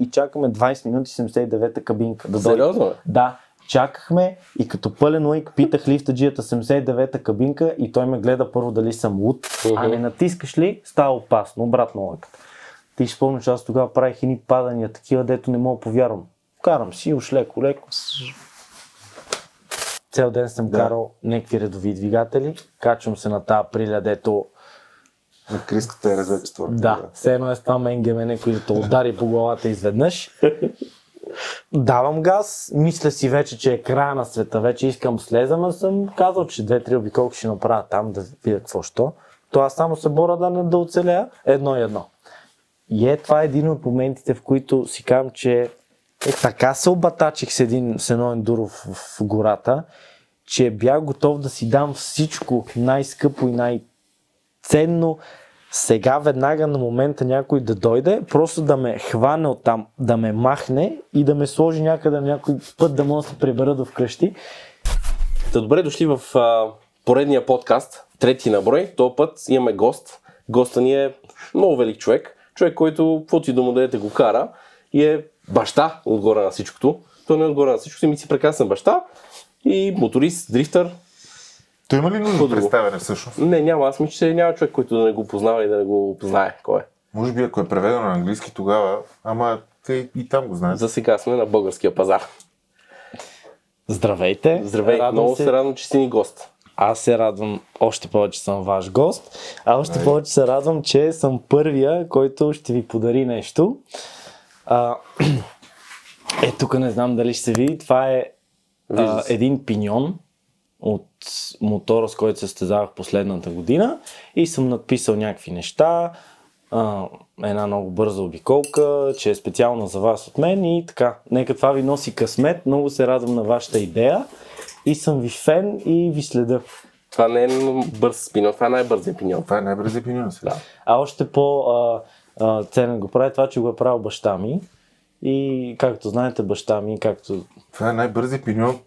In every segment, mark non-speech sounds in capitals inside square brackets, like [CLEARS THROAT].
и чакаме 20 минути 79-та кабинка да дойде. Сериозно? бе? Да, чакахме и като пълен уик питах лифтаджията 79-та кабинка и той ме гледа първо дали съм луд, а Мгм. не натискаш ли, става опасно, обратно лъката. Ти ще спомня, че аз тогава правих едни падания, такива, дето не мога повярвам. Карам си, уж леко, леко. Цял ден съм Да. карал някакви редови двигатели, качвам се на тази приля, дето На криската е разве створа. да, все едно е с това менгемене, който удари по главата изведнъж. Давам газ, мисля си вече, че е края на света, вече искам слезам, а съм казал, че две-три обиколки ще направя там да видя какво що. То само се боря да не да оцеля едно и едно. И е, това е един от моментите, в които си казвам, че е, така се обатачих с, един, с едно ендуро в, гората, че бях готов да си дам всичко най-скъпо и най- ценно сега веднага на момента някой да дойде, просто да ме хване оттам, да ме махне и да ме сложи някъде някой път да мога да се прибера до вкъщи. Та добре дошли в а, поредния подкаст, трети на брой. Този път имаме гост. Госта ни е много велик човек. Човек, който, каквото и да му дадете, го кара и е баща отгоре на всичкото. Той не е отгоре на всичкото, ми си прекрасен баща и моторист, дрифтър. Той има ли нужда от представяне всъщност? Не, няма. Аз мисля, че няма човек, който да не го познава и да не го знае кой е. Може би ако е преведено на английски тогава, ама те и там го знаят. За сега сме на българския пазар. Здравейте! Здравей, Радвам много се радвам, че си ни гост. Аз се радвам още повече, че съм ваш гост, а още повече се радвам, че съм първия, който ще ви подари нещо. А, [CLEARS THROAT] е, тук не знам дали ще се види. Това е а, един пиньон от мотора, с който се състезавах последната година и съм надписал някакви неща, а, една много бърза обиколка, че е специална за вас от мен и така. Нека това ви носи късмет, много се радвам на вашата идея и съм ви фен и ви следа. Това не е бърз спиньон, това е най-бързият пиньон. Това е най-бързи пиньон сега. А още по а, а, ценен го прави това, че го е правил баща ми. И както знаете, баща ми, както Това е най-бързи пиньон,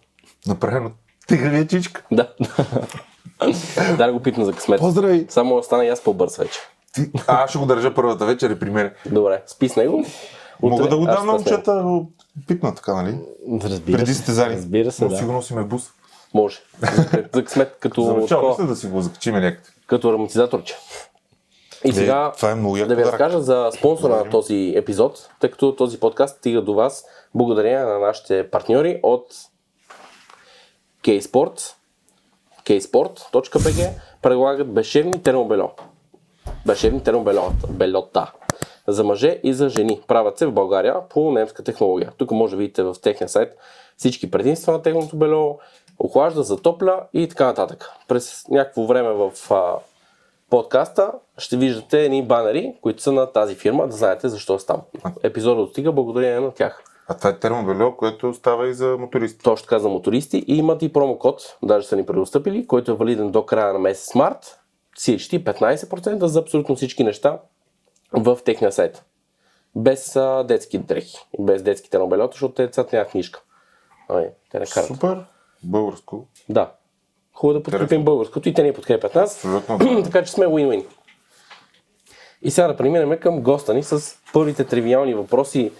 направен от тигравия чичка. Да. [LAUGHS] да го пипна за късмет. Поздрави! Само остана и аз по-бърз вече. Ти... А, аз ще го държа първата вечер и при мен. Добре, спи с него. Мога Утре да го дам на момчета го пипна така, нали? разбира Преди се, състезание. разбира се, Но да. сигурно си ме бус. Може. За късмет като, За начало да си го закачиме някъде. като ароматизаторче. И сега това е много да ви разкажа за спонсора на този епизод, тъй като този подкаст стига до вас благодарение на нашите партньори от K-Sport, ksport.bg предлагат бешевни термобельо. Бешевни термобельота. За мъже и за жени. Правят се в България по немска технология. Тук може да видите в техния сайт всички предимства на техното бело, охлажда, затопля и така нататък. През някакво време в а, подкаста ще виждате едни банери, които са на тази фирма, да знаете защо е там. Епизодът достига благодарение на тях. А това е термобело, което става и за мотористи. Точно така за мотористи и имат и промокод, даже са ни предостъпили, който е валиден до края на месец март. Всички 15% за абсолютно всички неща в техния сайт. Без а, детски дрехи, без детски термобелета, защото децата нямат книжка. Ай, те не карат. Супер. Българско. Да. Хубаво да подкрепим Интересно. българското и те ни подкрепят нас. Абсолютно. да. [CLEARS THROAT] така че сме win-win. И сега да преминем към госта ни с първите тривиални въпроси.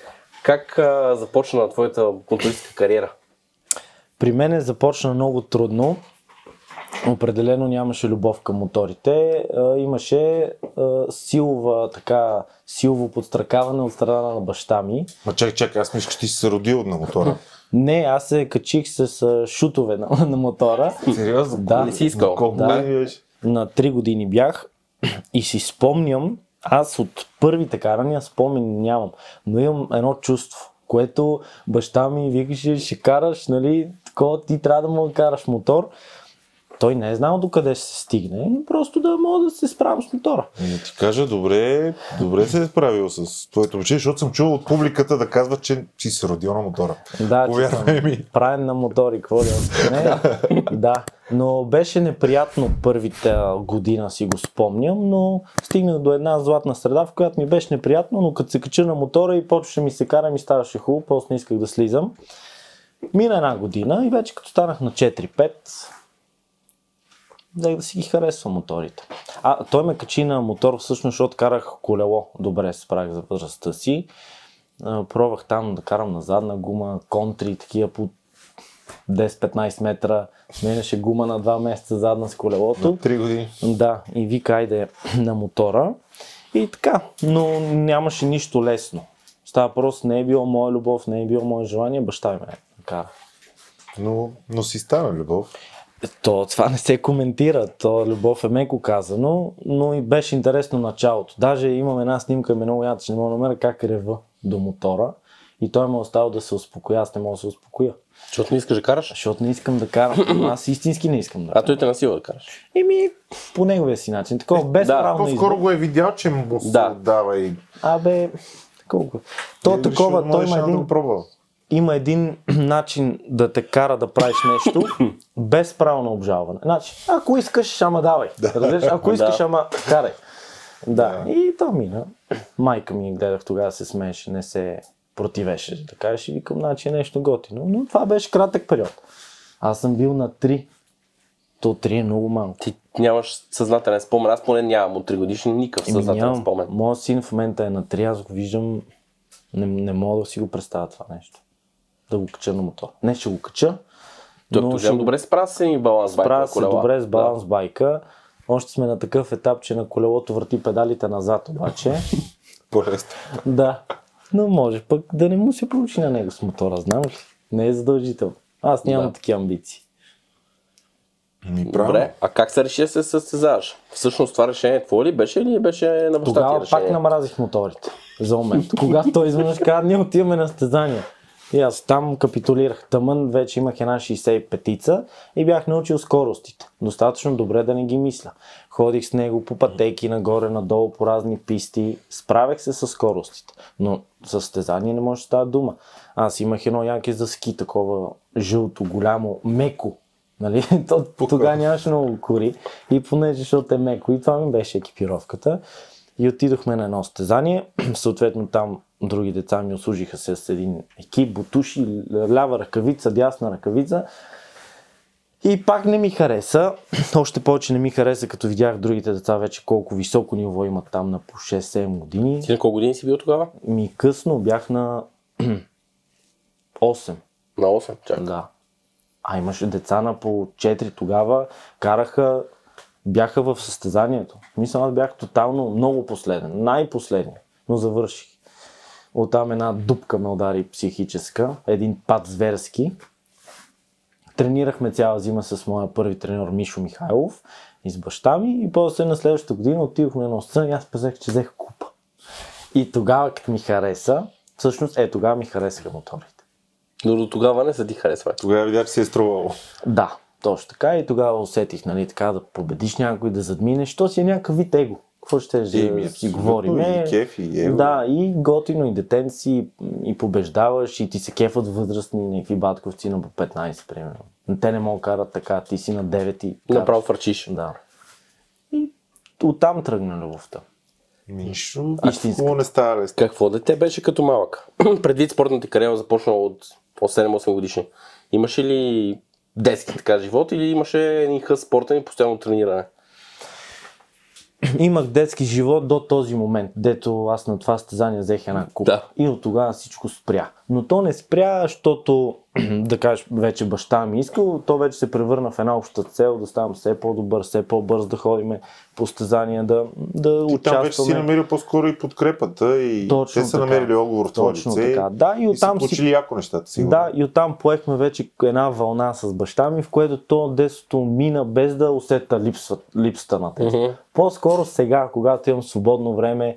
Как а, започна твоята мотористка кариера? При мен е започна много трудно. Определено нямаше любов към моторите. А, имаше а, силова, така, силово подстракаване от страна на баща ми. Ма чакай, чакай, аз мисля, че ти си се родил на мотора. [LAUGHS] Не, аз се качих с а, шутове на, на мотора. Сериозно? Да. Не си искал? Да. на 3 години бях [CLEARS THROAT] и си спомням, аз от първите карания спомен нямам, но имам едно чувство, което баща ми викаше, ще караш, нали, такова, ти трябва да му караш мотор. Той не е знал докъде ще се стигне, просто да мога да се справям с мотора. Ами ти кажа, добре, добре се е справил с твоето момче, защото съм чувал от публиката да казва, че си се родил на мотора. Да, Повярвай ми. правен на мотори, какво да не, да, но беше неприятно първите година си го спомням, но стигнах до една златна среда, в която ми беше неприятно, но като се кача на мотора и почваше ми се кара, ми ставаше хубаво, после не исках да слизам. Мина една година и вече като станах на 4-5, взех да си ги харесвам моторите. А, той ме качи на мотор всъщност, защото карах колело. Добре се справих за възрастта си. Пробвах там да карам на задна гума, контри, такива по 10-15 метра. Сменяше гума на 2 месеца задна с колелото. Три години. Да, и вика, айде на мотора. И така, но нямаше нищо лесно. Става просто, не е било моя любов, не е било мое желание, баща ми ме кара. Но, но си стана любов. То, това не се коментира, то любов е меко казано, но и беше интересно началото. Даже имам една снимка, ми е много ядна, че не мога да намеря как рева до мотора и той ме е оставил да се успокоя, аз не мога да се успокоя. Защото не искаш да караш. Защото не искам да карам, [CLEARS THROAT] аз истински не искам да А карам. той те насила да караш. Еми, по неговия си начин, такова без да, избор. По-скоро го е видял, че му се Да. дава и... Абе, колко? То и такова, той има да един, го пробва. Има един [CLEARS THROAT] начин да те кара да правиш нещо [COUGHS] без право на обжалване. Значи, ако искаш, ама давай. Разбираш? Ако искаш, Да. ама карай. Да, и то мина. Майка ми гледах тогава се смееше, не се противеше, да кажеш, и викам, значи е нещо готино. Но това беше кратък период. Аз съм бил на 3. То 3 е много малко. Ти нямаш съзнателен спомен. Аз поне нямам от 3 годишни никакъв съзнателен нямам. спомен. Моят син в момента е на 3, аз го виждам, не, не мога да си го представя това нещо. Да го кача на мотор. Не ще го кача, Доктор но ще добре се справя с един баланс байка справя се добре с баланс байка. Още сме на такъв етап, че на колелото върти педалите назад обаче. [LAUGHS] По-лесно. да. Но може пък да не му се получи на него с мотора, знам ли? Не е задължително. Аз нямам Да. такива амбиции. Ми, Да. правилно. Добре, а как се реши да се състезаваш? Всъщност това решение твое ли беше или беше на Тогава решение? пак намразих моторите. За момент. Когато той изведнъж каза, ние отиваме на състезание. И аз там капитулирах. Тъмън вече имах една 65-ца и бях научил скоростите. Достатъчно добре да не ги мисля. Ходих с него по пътеки, нагоре, надолу, по разни писти. Справях се с скоростите. Но за състезание не може да става дума. Аз имах едно яке за ски, такова жълто, голямо, меко. Нали? [LAUGHS] То, тогава нямаше много кори. И понеже, защото е меко, и това ми беше екипировката. И отидохме на едно състезание. [CLEARS THROAT] Съответно там други деца ми услужиха се с един екип, бутуши, лява ръкавица, дясна ръкавица. И пак не ми хареса. [CLEARS THROAT] Още повече не ми хареса, като видях другите деца вече колко високо ниво имат там на по 6-7 години. Ти на колко години си бил тогава? Ми късно бях на [CLEARS THROAT] 8. На 8. Чак. Да. А имаше деца на по 4 тогава, караха, бяха в състезанието. Мисля, аз бях тотално много последен, най-последния, но завърших. Оттам една дупка ме удари психическа, един пад зверски. Тренирахме цяла зима с моя първи тренер Мишо Михайлов и с баща ми и после на следващата година отидохме на сцена и аз пазех, че взех купа. И тогава, като ми хареса, всъщност е, тогава ми харесаха моторите. Но до тогава не са ти харесвали. Тогава видя, че се е струвало. Да, точно така и тогава усетих, нали, така да победиш някой, да задминеш, то си е някакъв вид его. Какво ще да Еми, си говорим? и кеф, и его. Да, и готино, и детен си, и побеждаваш, и ти се кефат възрастни някакви батковци на по 15, примерно. Те не могат да карат така, ти си на 9 и... Направо фърчиш. Да. И оттам тръгна любовта. Нищо. Истинска. Хубаво не става. Какво дете беше като малък? [CLEARS THROAT] Предвид спортната кариера започна от от 7-8 годишни. Имаше ли детски така живот или имаше един хъс спортен и постоянно трениране? Имах детски живот до този момент, дето аз на това състезание взех една купа. Да. И от тогава всичко спря. Но то не спря, защото, [CLEARS THROAT] да кажеш, вече баща ми искал, то вече се превърна в една обща цел да ставам все по-добър, все по-бърз да ходим по състезания, да, да Ти там вече си участваме. намерил по-скоро и подкрепата и Точно те са така. намерили отговор в това Точно лице. така. Да, и и оттам си получили яко нещата, сигурно. Да, и оттам поехме вече една вълна с баща ми, в което то детството мина без да усета липсва, липсата на тези. Мгм. По-скоро сега, когато имам свободно време,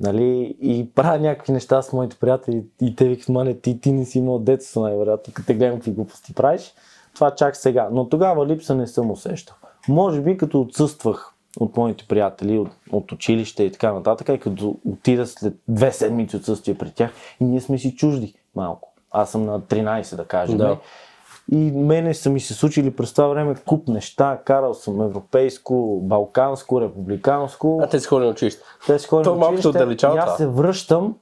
нали, и правя някакви неща с моите приятели и те викат, мане, ти, ти не си имал детство, най-вероятно, като те гледам какви глупости правиш. Това чак сега. Но тогава липса не съм усещал. Може би като отсъствах от моите приятели, от, от училище и така нататък, и като отида след две седмици отсъствие при тях и ние сме си чужди малко. Аз съм на 13, да кажем. Да. И мене са ми се случили през това време куп неща. Карал съм европейско, балканско, републиканско. А те си ходили на училище. Те си малко те училище отдалечава и аз се връщам.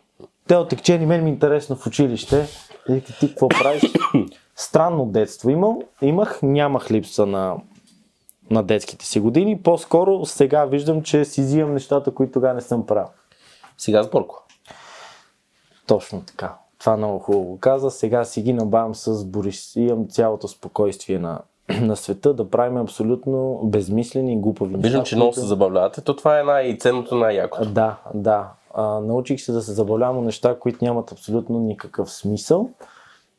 Те отекчени, мен ми е интересно в училище. И ти какво правиш? [COUGHS] Странно детство имал, имах, нямах липса на, на детските си години. По-скоро сега виждам, че си взимам нещата, които тогава не съм правил. Сега с Борко. Точно така. Това много хубаво каза. Сега си ги набавям с Борис. Имам цялото спокойствие на, [CLEARS THROAT] на света да правим абсолютно безмислени и глупави неща. Виждам, че много се забавлявате. То това е най-ценното, най-якото. Да, да. А, научих се да се забавлявам от неща, които нямат абсолютно никакъв смисъл.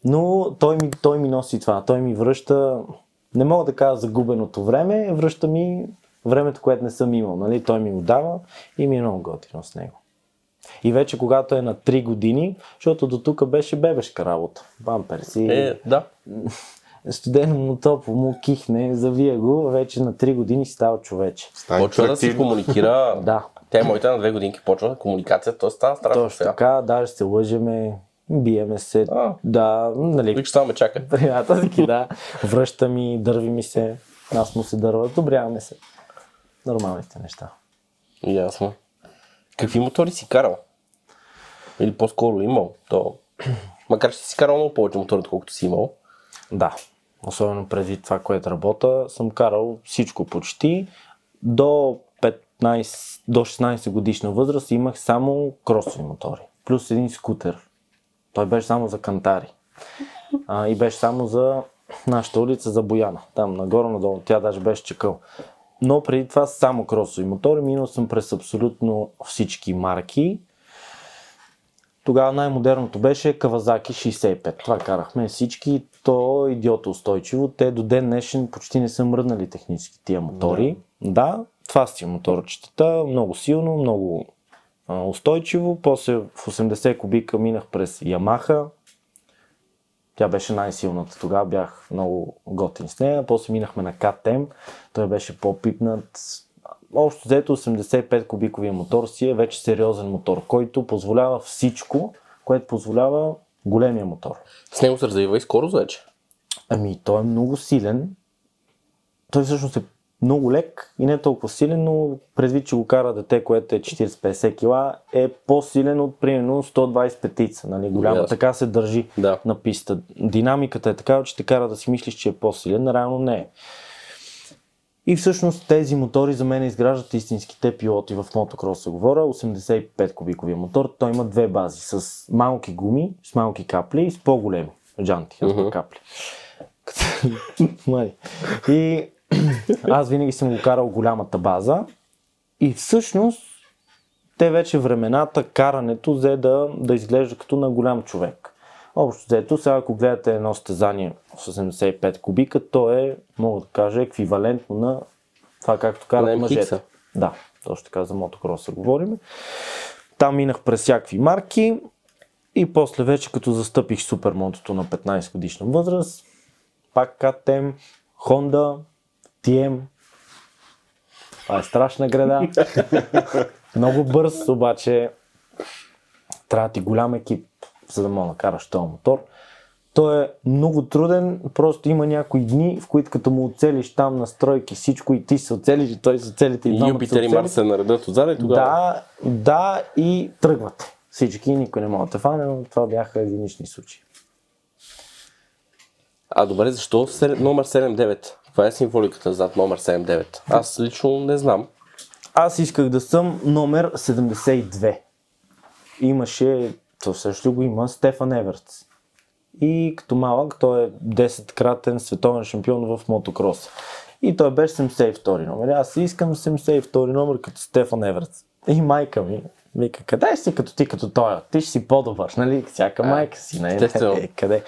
Но той ми, той ми носи това. Той ми връща, не мога да кажа загубеното време, връща ми времето, което не съм имал. Нали? Той ми го дава и ми е много готино с него. И вече когато е на 3 години, защото до тук беше бебешка работа. Бамперси, Е, да. [LAUGHS] студено му топло му кихне, завия го, вече на 3 години си става човече. Става Почва да си комуникира. [LAUGHS] Да. Тя е моята на две годинки почва комуникация, т.е. става страшно Точно сега. така, даже се лъжеме, биеме се, А. да, нали, Виж, само ме чака. приятелски, да, връща ми, дърви ми се, аз му се дърва, добряваме се. Нормалните неща. Ясно. Какви мотори си карал? Или по-скоро имал? То... [CLEARS THROAT] Макар че си карал много повече мотори, отколкото си имал. Да, особено преди това, което работа, съм карал всичко почти. До 15, до 16 годишна възраст имах само кросови мотори, плюс един скутер. Той беше само за кантари. А, и беше само за нашата улица, за Бояна. Там нагоре, надолу. Тя даже беше чекъл. Но преди това само кросови мотори. Минал съм през абсолютно всички марки. Тогава най-модерното беше Kawasaki 65. Това карахме всички. То идиота устойчиво. Те до ден днешен почти не са мръднали технически тия мотори. Да, това си моторчетата. Много силно, много устойчиво. После в 80 кубика минах през Yamaha. Тя беше най-силната. Тогава бях много готин с нея. После минахме на KTM. Той беше по-пипнат. Общо взето 85 кубиковия мотор си е вече сериозен мотор, който позволява всичко, което позволява големия мотор. С него се развива и скорост вече. Ами, той е много силен. Той всъщност е много лек и не толкова силен, но предвид, че го кара дете, което е 40-50 кг, е по-силен от примерно 125 тица. Нали? Голяма, Ясно. така се държи Да. на писта. Динамиката е такава, че те кара да си мислиш, че е по-силен, реално не е. И всъщност тези мотори за мен изграждат истинските пилоти в мотокроса. Говоря 85 кубиковия мотор. Той има две бази с малки гуми, с малки капли и с по-големи джанти, Мгм. капли. [LAUGHS] И аз винаги съм го карал голямата база и всъщност те вече времената, карането взе да, да изглежда като на голям човек. Общо взето, сега ако гледате едно стезание с 85 кубика, то е, мога да кажа, еквивалентно на това както карат мъжете. Да, точно така за мотокроса говорим. Там минах през всякакви марки и после вече като застъпих супермотото на 15 годишна възраст, пак KTM, Honda, TM. Това е страшна града. [LAUGHS] Много бърз, обаче трябва ти голям екип, за да мога да караш този мотор. Той е много труден, просто има някои дни, в които като му оцелиш там настройки всичко и ти се оцелиш и той се оцелите и Юпитер и. Марс се наредят отзад и тогава. Да, да и тръгвате. Всички, никой не може да фане, но това бяха единични случаи. А добре, защо номер 79? Това е символиката зад номер 79. Аз лично не знам. Аз исках да съм номер 72. Имаше, то също го има, Стефан Еверц. И като малък, той е 10-кратен световен шампион в мотокроса. И той беше 72 номер. Аз искам 72 номер като Стефан Еверц. И майка ми вика, къде си като ти като той? Ти ще си по-добър, нали? Всяка майка си, не, естествено. е, къде?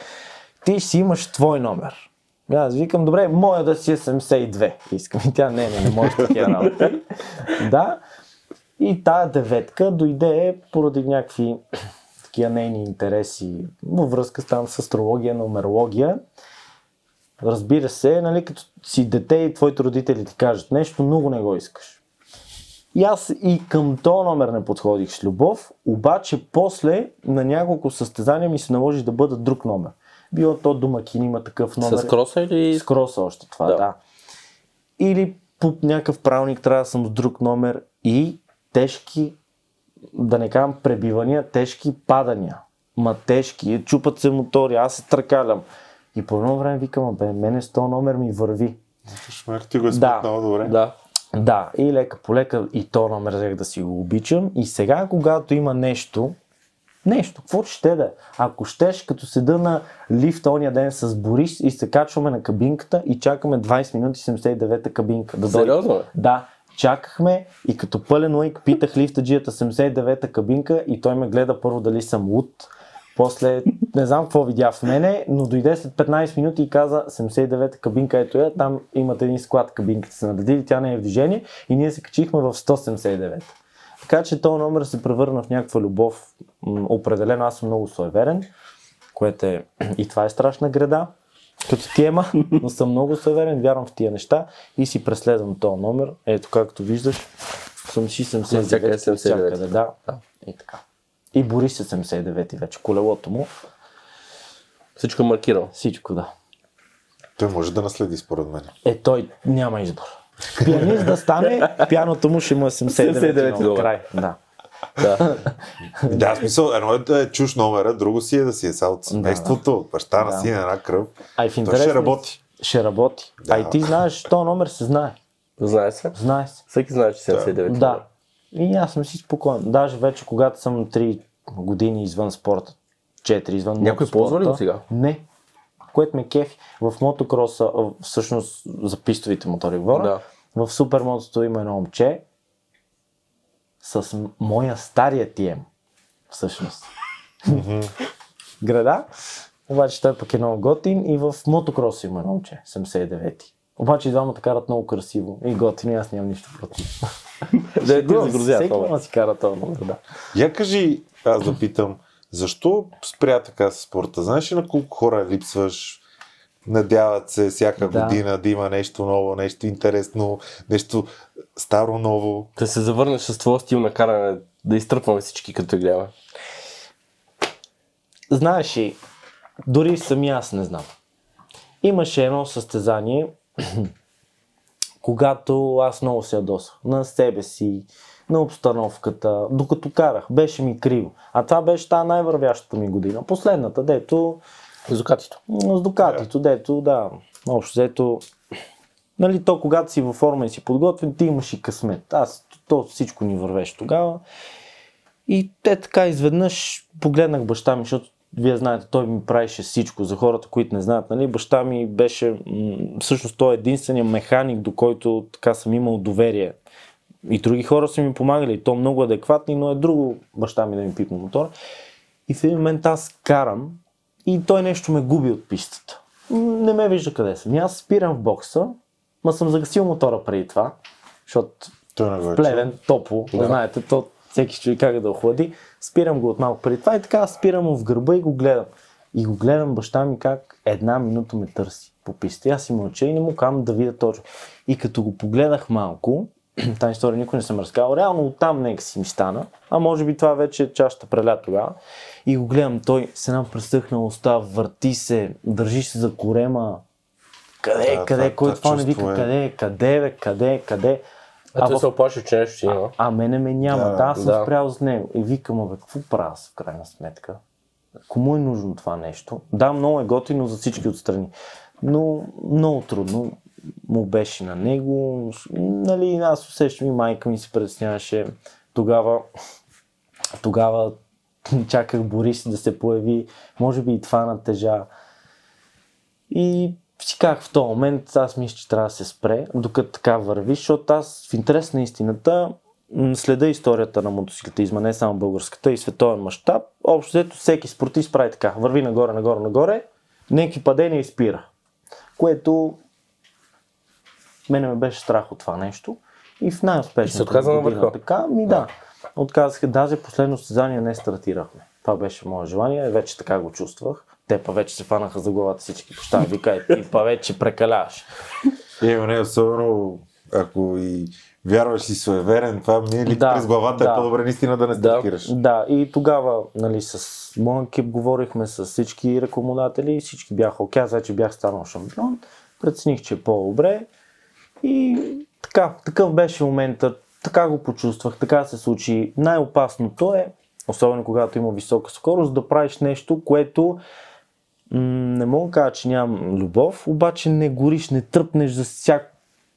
Ти ще си имаш твой номер. Аз викам, добре, моя да си е 72. Искам и тя, не, не, не може такива работи. да. И тая деветка дойде поради някакви такива нейни интереси във връзка с там с астрология, нумерология. Разбира се, нали, като си дете и твоите родители ти кажат нещо, много не го искаш. И аз и към този номер не подходих с любов, обаче после на няколко състезания ми се наложи да бъда друг номер. Било то домакин има такъв номер. С кроса или... С кроса още това, Да. да. Или по някакъв правилник трябва да съм с друг номер и тежки, да не казвам пребивания, тежки падания. Ма тежки, чупат се мотори, аз се тръкалям. И по едно време викам, бе, мене с този номер ми върви. Шмер, ти го е Да. спътнал добре. Да. Да, и лека по лека и то номер взех да си го обичам. И сега, когато има нещо, Нещо, какво ще да е. Ако щеш, като седа на лифта ония ден с Борис и се качваме на кабинката и чакаме 20 минути 79-та кабинка да дойде. Сериозно, бе? Да, чакахме и като пълен лайк питах лифтаджията 79-та кабинка и той ме гледа първо дали съм луд. После не знам какво видя в мене, но дойде след 15 минути и каза 79-та кабинка, ето я, там имате един склад кабинката се наредили, тя не е в движение и ние се качихме в 179. Така че този номер се превърна в някаква любов. Определено аз съм много суеверен, което е [CLEARS THROAT] и това е страшна греда като тема, [LAUGHS] но съм много суеверен, вярвам в тия неща и си преследвам този номер. Ето както виждаш, съм си 79 Навсякъде 79. навсякъде, да. И така. И Борис е 79 вече, колелото му, Всичко е маркирано. всичко да. Той може да наследи според мен. Е, той няма избор. Пианист да стане, пяното му ще му е 79 79 на край. Да. Да. [LAUGHS] Да, смисъл, едно е да е чуш номера, друго си е да си е са от семейството, от баща на Да. сина, една кръв. А и в Той ще работи. Ще работи. А и ти знаеш, този номер се знае. Знае се. Знае се. Всеки знае, че 79. Да. И аз съм си спокоен. Даже вече когато съм 3 години извън спорта, 4 извън Някой ползва ли го сега? Не. Което ме кефи. В мотокроса, а, всъщност за пистовите мотори говоря, Да. в супермотото има едно момче с моя стария TM. Всъщност. Града. Обаче той пък е много готин и в мотокроса има едно момче, 79-ти. Обаче и двамата карат много красиво и готини, аз нямам нищо против. Да, ти загрузя Всеки това. си кара този номер, да. Я кажи, аз да питам, защо спря така с спорта? Знаеш ли на колко хора липсваш? Надяват се всяка Да. година да има нещо ново, нещо интересно, нещо старо ново. Да се завърнеш с твоя стил на каране, да изтръпваме всички като гледаме. Знаеш ли, дори сами аз не знам. Имаше едно състезание, [CLEARS THROAT] когато аз много се ядосах на себе си, на обстановката, докато карах. Беше ми криво. А това беше тази най-вървящата ми година. Последната, дето Зукатито. с Дукатито, дето, да, общо взето, нали, то когато си във форма и си подготвен, ти имаш и късмет. Аз, то всичко ни вървеше тогава. И те така изведнъж погледнах баща ми, защото вие знаете, той ми правеше всичко. За хората, които не знаят, нали, баща ми беше, всъщност той е единственият механик, до който така съм имал доверие. И други хора са ми помагали, и то много адекватни, но е друго баща ми да ми пипне мотора. И в един момент аз карам и той нещо ме губи от пистата. Не ме вижда къде съм. И аз спирам в бокса, ма съм загасил мотора преди това, защото Той го е плевен, топло, да. знаете, то всеки човек как да охлади. Спирам го от малко преди това и така спирам му в гърба и го гледам. И го гледам баща ми как една минута ме търси по писта. И аз си мълча и не му казвам да видя точно. И като го погледах малко, [CLEARS THROAT] тази история никой не съм разказал, реално оттам нека си ми стана, а може би това вече е чашата преля тогава. И го гледам, той с една пресъхнала уста, върти се, държи се за корема. Къде, Да, къде, това- кой това това не вика, е. къде, къде, бе, къде, къде. А, той в- се оплаши, че нещо ще има. а мене ме няма. Да, Да, аз съм да. спрял с него. И викам, бе, какво правя аз в крайна сметка? Кому е нужно това нещо? Да, много е готино за всички отстрани. Но много трудно му беше на него. Нали, аз усещам и майка ми се притесняваше. Тогава, тогава чаках Борис да се появи. Може би и това натежа. И си казах в този момент, аз мисля, че трябва да се спре, докато така върви, защото аз в интерес на истината следа историята на мотоциклетизма, не само българската и световен мащаб. Общо взето всеки спортист прави така, върви нагоре, нагоре, нагоре, някакви падения и спира. Което мене ме беше страх от това нещо. И в И се най-успешната на година. Така, ми да. Отказаха, даже последно състезание не стартирахме. Това беше мое желание, вече така го чувствах. Те па вече се фанаха за главата всички поща, вика, «Е, ти па вече прекаляваш. Е, не, особено ако и вярваш си суеверен, това мине ли Да, през главата да. е по-добре наистина да не стартираш. Да, и тогава нали, с моя екип говорихме с всички рекламодатели, всички бяха окей, аз вече бях станал шампион, прецених, че е по-добре и така, такъв беше моментът, така го почувствах, така се случи. Най-опасното е, особено когато има висока скорост, да правиш нещо, което м- не мога да кажа, че нямам любов, обаче не гориш, не тръпнеш за, всяк,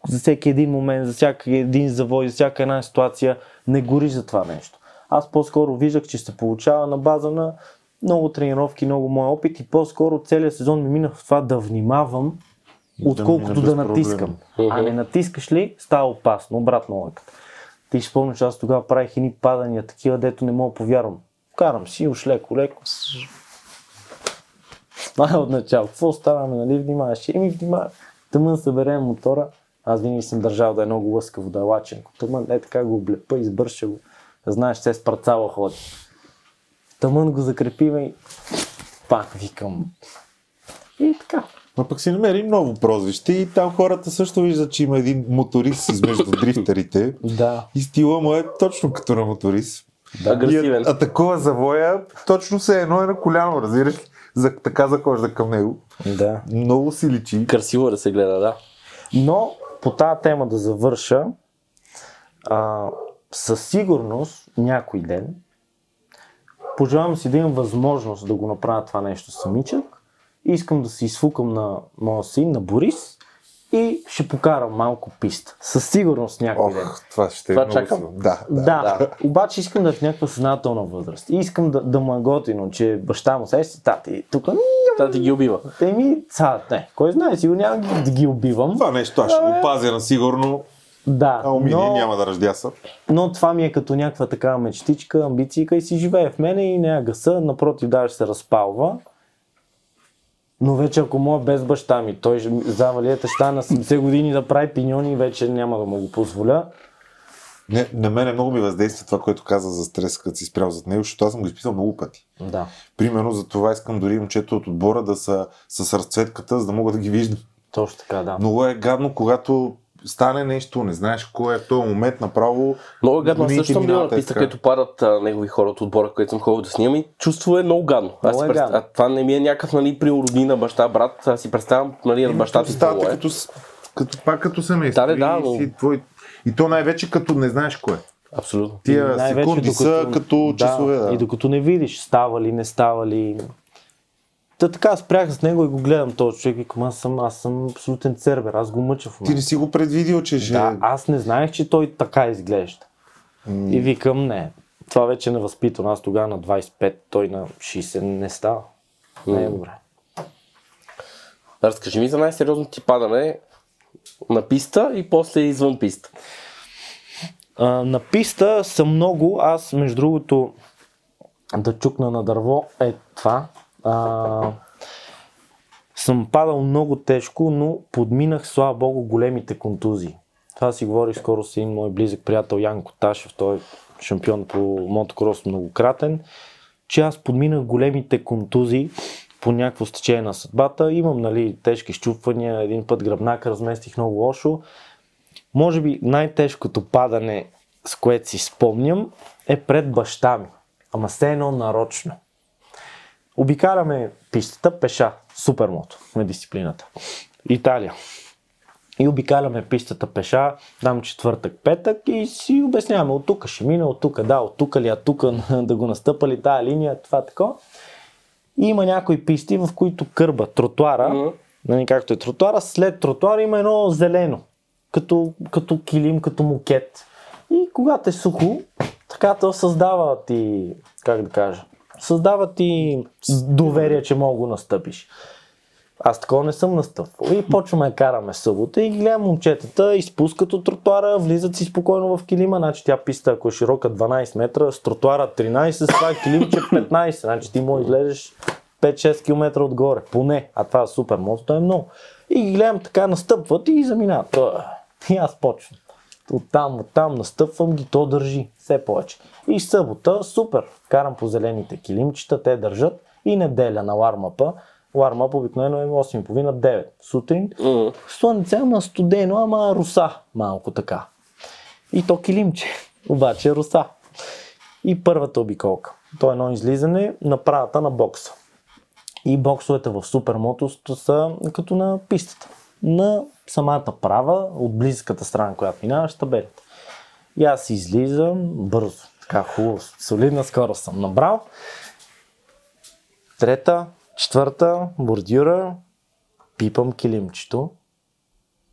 за всеки един момент, за всяки един завой, за всяка една ситуация, не гориш за това нещо. Аз по-скоро виждах, че се получава на база на много тренировки, много мой опит и по-скоро целият сезон ми минах в това да внимавам, отколкото да, натискам. проблем. А не натискаш ли, става опасно, обратно логиката. Ти ще спомня, че аз тогава правих едни падания, такива, дето не мога повярвам. Карам си, уж леко, леко. Това е от начало. Какво ставаме, нали, внимаваш? Еми, внимаваш. Тъмън съберем мотора. Аз винаги съм държал да е много лъскаво, да е лаченко. Тъмън е така го облепа, избърша го. Знаеш, се с парцала ходи. Тъмън го закрепиме и пак викам. И така. Но пък си намери ново прозвище и там хората също виждат, че има един моторист измежду [LAUGHS] дрифтерите. Да. И стила му е точно като на моторист. Да, агресивен. И а- атакува завоя, точно се едно е на коляно, разбираш ли? За, така захожда към него. Да. Много си личи. Красиво е да се гледа, да. Но по тази тема да завърша, а, със сигурност някой ден пожелавам си да имам възможност да го направя това нещо самичък. Искам да се изфукам на моя син, на Борис и ще покарам малко писта. Със сигурност някой ден. Ох, това ще Това е чакам. Да, да. Да, да, обаче искам да е в някаква съзнателна възраст. И искам да, да му е готино, че баща му се си, тати, тук, Та ти ги убива. те ми, ца, не, кой знае, сигурно няма ги- да ги убивам. Това нещо аз ще го пазя на сигурно, Да, а умини но... няма да ръждяса. Но това ми е като някаква такава мечтичка, амбицийка и си живее в мене и не я гаса, напротив даже се разпалва. Но вече ако мога без баща ми, той завалията ще на 70 години да прави пиньони, вече няма да му го позволя. Не, на мен много ми въздейства това, което каза за стрес, като си спрял зад него, защото аз съм го изписал много пъти. Да. Примерно за това искам дори момчето от отбора да са с разцветката, за да мога да ги виждам. Точно така, да. Много е гадно, когато стане нещо, не знаеш кой е в този момент, направо Много гадно. Аз също съм бил на писта, където падат а, негови хора от отбора, където съм ходил да снимам и чувство е много гадно. Аз Много си е представ... гадно. а, това не ми е някакъв нали, при роднина, баща, брат. Аз си представям нали, на баща ти Ставате е. като, като, пак като семейство. Да, да, да, и, но- си твой... и то най-вече като не знаеш кой е. Абсолютно. Тия секунди са като часове. Да, И докато не видиш става ли, не става ли. Та така спрях с него и го гледам този човек и викам, аз съм, аз съм абсолютен цербер, аз го мъча в Ти момента. не си го предвидил, че ще... Да, аз не знаех, че той така изглежда. И викам, не, това вече е невъзпитано. Аз тогава на 25, той на 60 не става. Не е добре. Разкажи ми за най-сериозно ти падане на писта и после извън писта. А, на писта са много. Аз, между другото, да чукна на дърво е това. А, съм падал много тежко, но подминах, слава богу, големите контузии. Това си говорих скоро с един мой близък приятел Янко Ташев, той е шампион по мотокрос многократен, че аз подминах големите контузии по някакво стечение на съдбата. Имам нали, тежки щупвания, един път гръбнак разместих много лошо. Може би най-тежкото падане, с което си спомням, е пред баща ми. Ама все едно нарочно. Обикаляме пистата пеша. Супермото на дисциплината. Италия. И обикаляме пистата пеша, дам четвъртък, петък и си обясняваме от тук ще мина, от тук да, от тук ли, а тук [LAUGHS] да го настъпа ли тая линия, това тако. И има някои писти, в които кърба, тротуара, Мгм. нали, както е тротуара, след тротуара има едно зелено, като, като килим, като мукет. И когато е сухо, така то създава ти, как да кажа, създава ти доверие, че мога го настъпиш. Аз такова не съм настъпвал. И почваме да караме събота и гледам момчетата, изпускат от тротуара, влизат си спокойно в килима, значи тя писта, ако е широка 12 метра, с тротуара 13, с това килимче 15, значи ти да излезеш 5-6 км отгоре, поне, а това е супер мост, е много. И гледам така, настъпват и заминават. И аз почвам. Оттам, оттам настъпвам ги, то държи все повече. И събота, супер, карам по зелените килимчета, те държат и неделя на лармапа. Лармап обикновено е 8.30-9 сутрин. М. Слънце, ама студено, ама руса малко така. И то килимче, [LAUGHS] обаче руса. И първата обиколка. То е едно излизане на правата на бокса. И боксовете в супермотото са като на пистата. На самата права, от близката страна, която минаваш, табелите. И аз излизам бързо, така хубаво, солидна скорост съм набрал. Трета, четвърта, бордюра, пипам килимчето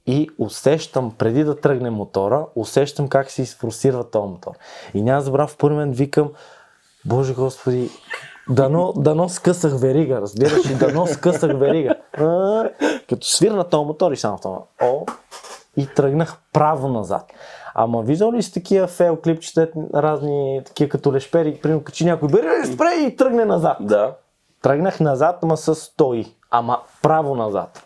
и усещам, преди да тръгне мотора, усещам как се изфорсира този мотор. И няма да забравя, в първи момент викам, Боже Господи, дано, дано скъсах верига, разбираш ли, дано скъсах верига. А, като свирна този мотор и само това. О, и тръгнах право назад. Ама виждал ли си такива фейл клипчета, разни такива като лешпери, примерно качи някой бери, спре и тръгне назад. Да. Тръгнах назад, ама с стои, ама право назад.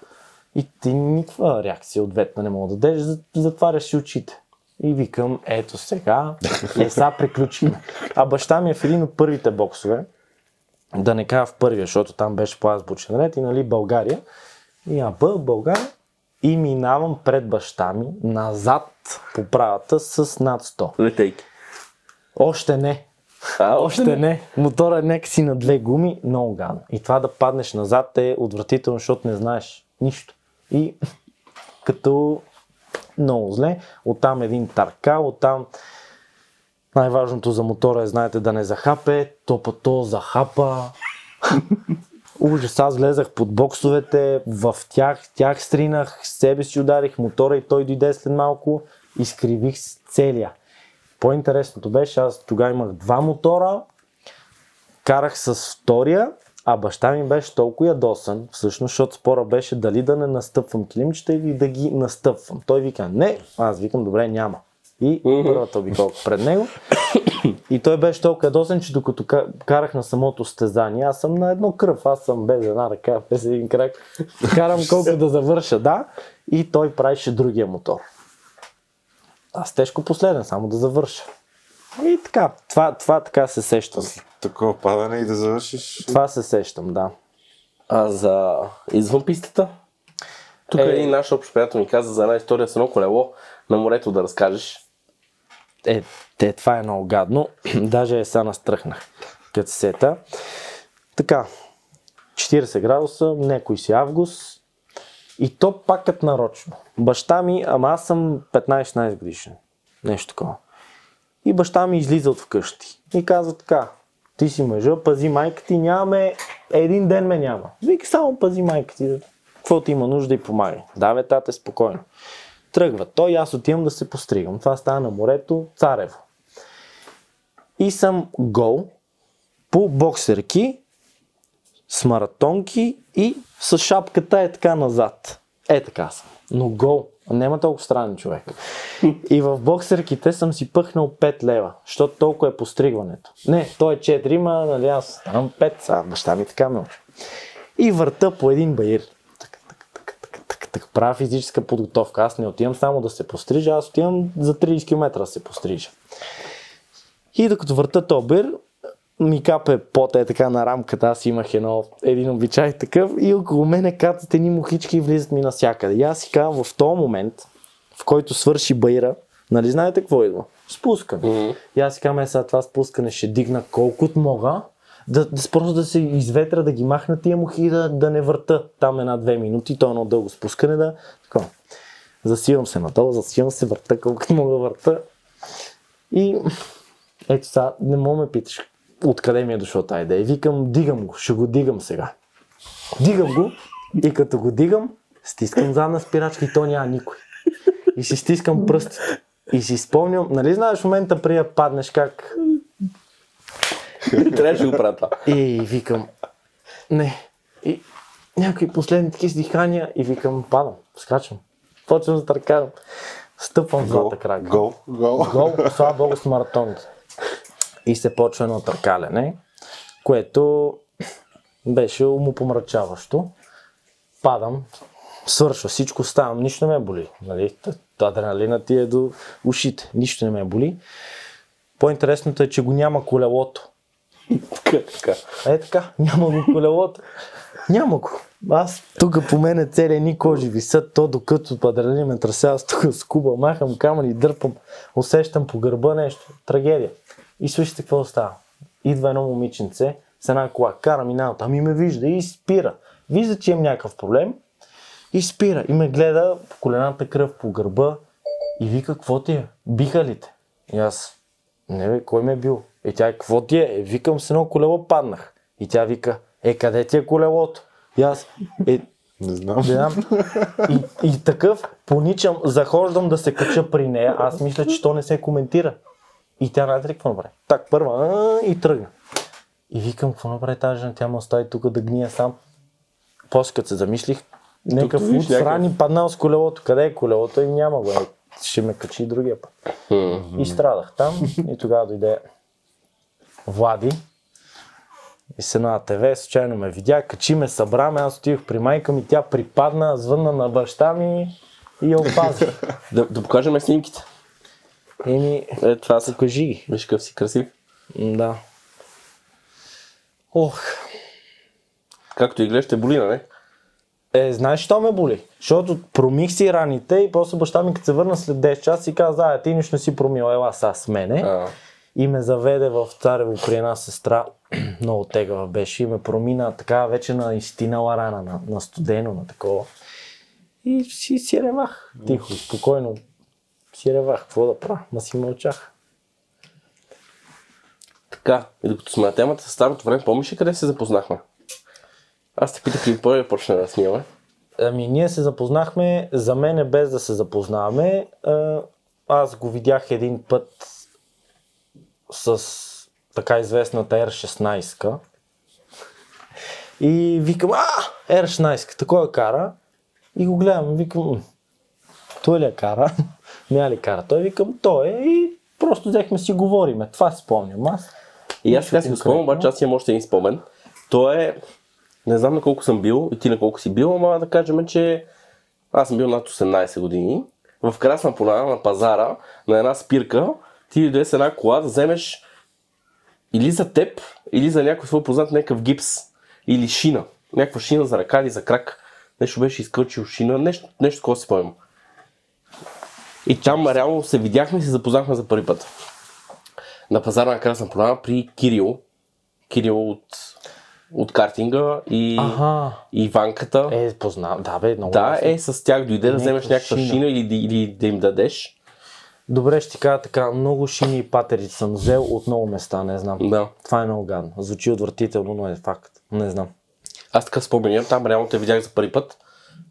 И ти никаква реакция ответна не мога да дадеш, за- затваряш си очите. И викам, ето сега, е сега приключихме. А баща ми е в един от първите боксове, да не кажа в първия, защото там беше по азбучен ред и нали България. И а Б, България. И минавам пред баща ми назад по правата с над 100. Летейки. Още не. А, [LAUGHS] Още не. Мотора е някакси на две гуми, много гадно. И това да паднеш назад е отвратително, защото не знаеш нищо. И [LAUGHS] като много зле, оттам един таркал, оттам най-важното за мотора е, знаете, да не захапе, то па то захапа. [LAUGHS] Ужас, аз влезах под боксовете, в тях, тях стринах, себе си ударих мотора и той дойде след малко, изкривих с целия. По-интересното беше, аз тогава имах два мотора, карах с втория, а баща ми беше толкова ядосан, всъщност, защото спора беше дали да не настъпвам килимчета или да ги настъпвам. Той вика, не, аз викам, добре, няма. И първата обиколка пред него. И той беше толкова ядосен, че докато ка- карах на самото стезание, аз съм на едно кръв, аз съм без една ръка, без един крак. Карам колко да завърша, да. И той правеше другия мотор. Аз тежко последен, само да завърша. И така, това, това така се сещам. Такова падане и да завършиш. Това се сещам, да. А за извън пистата? Тук е... един наш общ приятел ми каза за една история с едно колело на морето да разкажеш. Е, те, това е много гадно. [CLEARS THROAT] Даже е сега настръхнах, като се сета. Така, 40 градуса, некой си август. И то пак като нарочно. Баща ми, ама аз съм 15-16 годишен. Нещо такова. И баща ми излиза от вкъщи. И казва така, ти си мъжа, пази майка ти, нямаме, един ден ме няма. Вика, само пази майка ти, какво ти има нужда и помагай. Да, бе, тате, спокойно. Тръгва той, аз отивам да се постригам. Това става на морето, Царево. И съм гол по боксерки, с маратонки и с шапката е така назад. Е така съм. Но гол. Няма толкова странен човек. И в боксерките съм си пъхнал 5 лева, защото толкова е постригването. Не, той е 4, ма нали аз там 5, а баща ми така ме. И върта по един баир. Правя физическа подготовка. Аз не отивам само да се пострижа, аз отивам за 30 км да се пострижа. И докато върта този бир, ми капе пот е така на рамката, аз имах едно, един обичай такъв и около мене кацат едни мухички и влизат ми навсякъде. И аз си казвам в този момент, в който свърши байра, нали знаете какво идва? Спускане. Mm-hmm. И аз си казвам, е, сега това спускане ще дигна колкото мога, да, да просто да се изветра, да ги махна тия мухи и да, да не върта там една-две минути, то е едно дълго спускане, да. Така. Засивам се надолу, засивам се, върта колкото мога върта. И ето сега, не мога ме питаш откъде ми е дошло тази идея. Викам, дигам го, ще го дигам сега. Дигам го и като го дигам, стискам задна спирачка и то няма никой. И си стискам пръстите. И си спомням, нали знаеш момента при да паднеш как [LAUGHS] Трябваше да го правя това. и викам, не. И някакви последни такива дихания и викам, падам, скачам. Почвам да търкарам. Стъпвам в злата крака. Гол. Гол. Гол, слава богу с маратоните. И се почва едно търкалене, което беше умопомрачаващо. Падам, свършва всичко, ставам, нищо не ме боли. Нали? Адреналина ти е до ушите, нищо не ме боли. По-интересното е, че го няма колелото. Така, така. Е така, няма го колелото. Няма го. Аз тук по мене цели ни кожи висят, то докато падрали ме трасе, аз тук с куба махам камъни, дърпам, усещам по гърба нещо. Трагедия. И слушайте какво става. Идва едно момиченце с една кола, кара миналата, ами ме вижда и спира. Вижда, че имам някакъв проблем и спира. И ме гледа по колената кръв по гърба и вика, какво ти е? Биха ли те? И аз, не бе, кой ме е бил? И тя, какво ти е? е викам с едно колело паднах. И тя вика, е, къде ти е колелото? И аз, е, Не знам. Да. И, и такъв поничам, захождам да се кача при нея. Аз мисля, че то не се коментира. И тя знаете ли какво направи? Так, първа а, и тръгна. И викам, какво направи тази жена? Тя ме остави тук да гния сам. После като се замислих, луд някакъв- срани паднал с колелото. Къде е колелото? И няма го. Е, Ще ме качи другия път. И страдах там. И тогава дойде Влади. И се на ТВ, случайно ме видя, качи ме, събра ме, аз отидох при майка ми, тя припадна, звънна на баща ми и я опази. [LAUGHS] Да, да покажем снимките. Еми, Е, това са. покажи ги. Виж какъв си красив. Да. Ох, Както и гледаш, ще боли, нали? е, знаеш, що ме боли? Защото промих си раните и после баща ми, като се върна след 10 часа, и каза, а, ти нищо не си промил, ела с мене. А, И ме заведе в Царево при една сестра, [CLEARS THROAT] много тегава беше, и ме промина така вече на изтинала рана, на, на студено, на такова. И си, си ревах, тихо, спокойно. Си ревах, какво да правя, ма си мълчах. така, и докато сме на темата с старото време, помниш ли къде се запознахме? Аз те питах и първи почна да снимаме. Ами ние се запознахме, за мен без да се запознаваме. Аз го видях един път с така известната R16. И викам, а, R16, такова кара. И го гледам, викам, «М, той ли я кара? [LAUGHS] Ня ли кара? Той викам, той е и просто взехме си говориме. Това си спомням аз. И аз сега си го спомням, обаче аз имам още един спомен. То е, не знам на колко съм бил и ти на колко си бил, ама да кажем, че аз съм бил над 18 години. В Красна поляна на пазара, на една спирка, ти дойде с една кола да вземеш или за теб, или за някой свой познат някакъв гипс, или шина. Някаква шина за ръка или за крак. Нещо беше изкърчил шина, нещо, нещо такова си спомням. И там реално се видяхме и се запознахме за първи път. На пазара на Красна поляна при Кирил. Кирил от, от картинга и, Ага. и Ванката. Е, познавам. Да, бе, много да, е с тях дойде да вземеш някаква шина. шина или, или да им дадеш. Добре, ще ти кажа така, много шини и патерици съм взел от много места, не знам. Да. Това е много гадно. Звучи отвратително, но е факт. Не знам. Аз така споменям, там реално те видях за първи път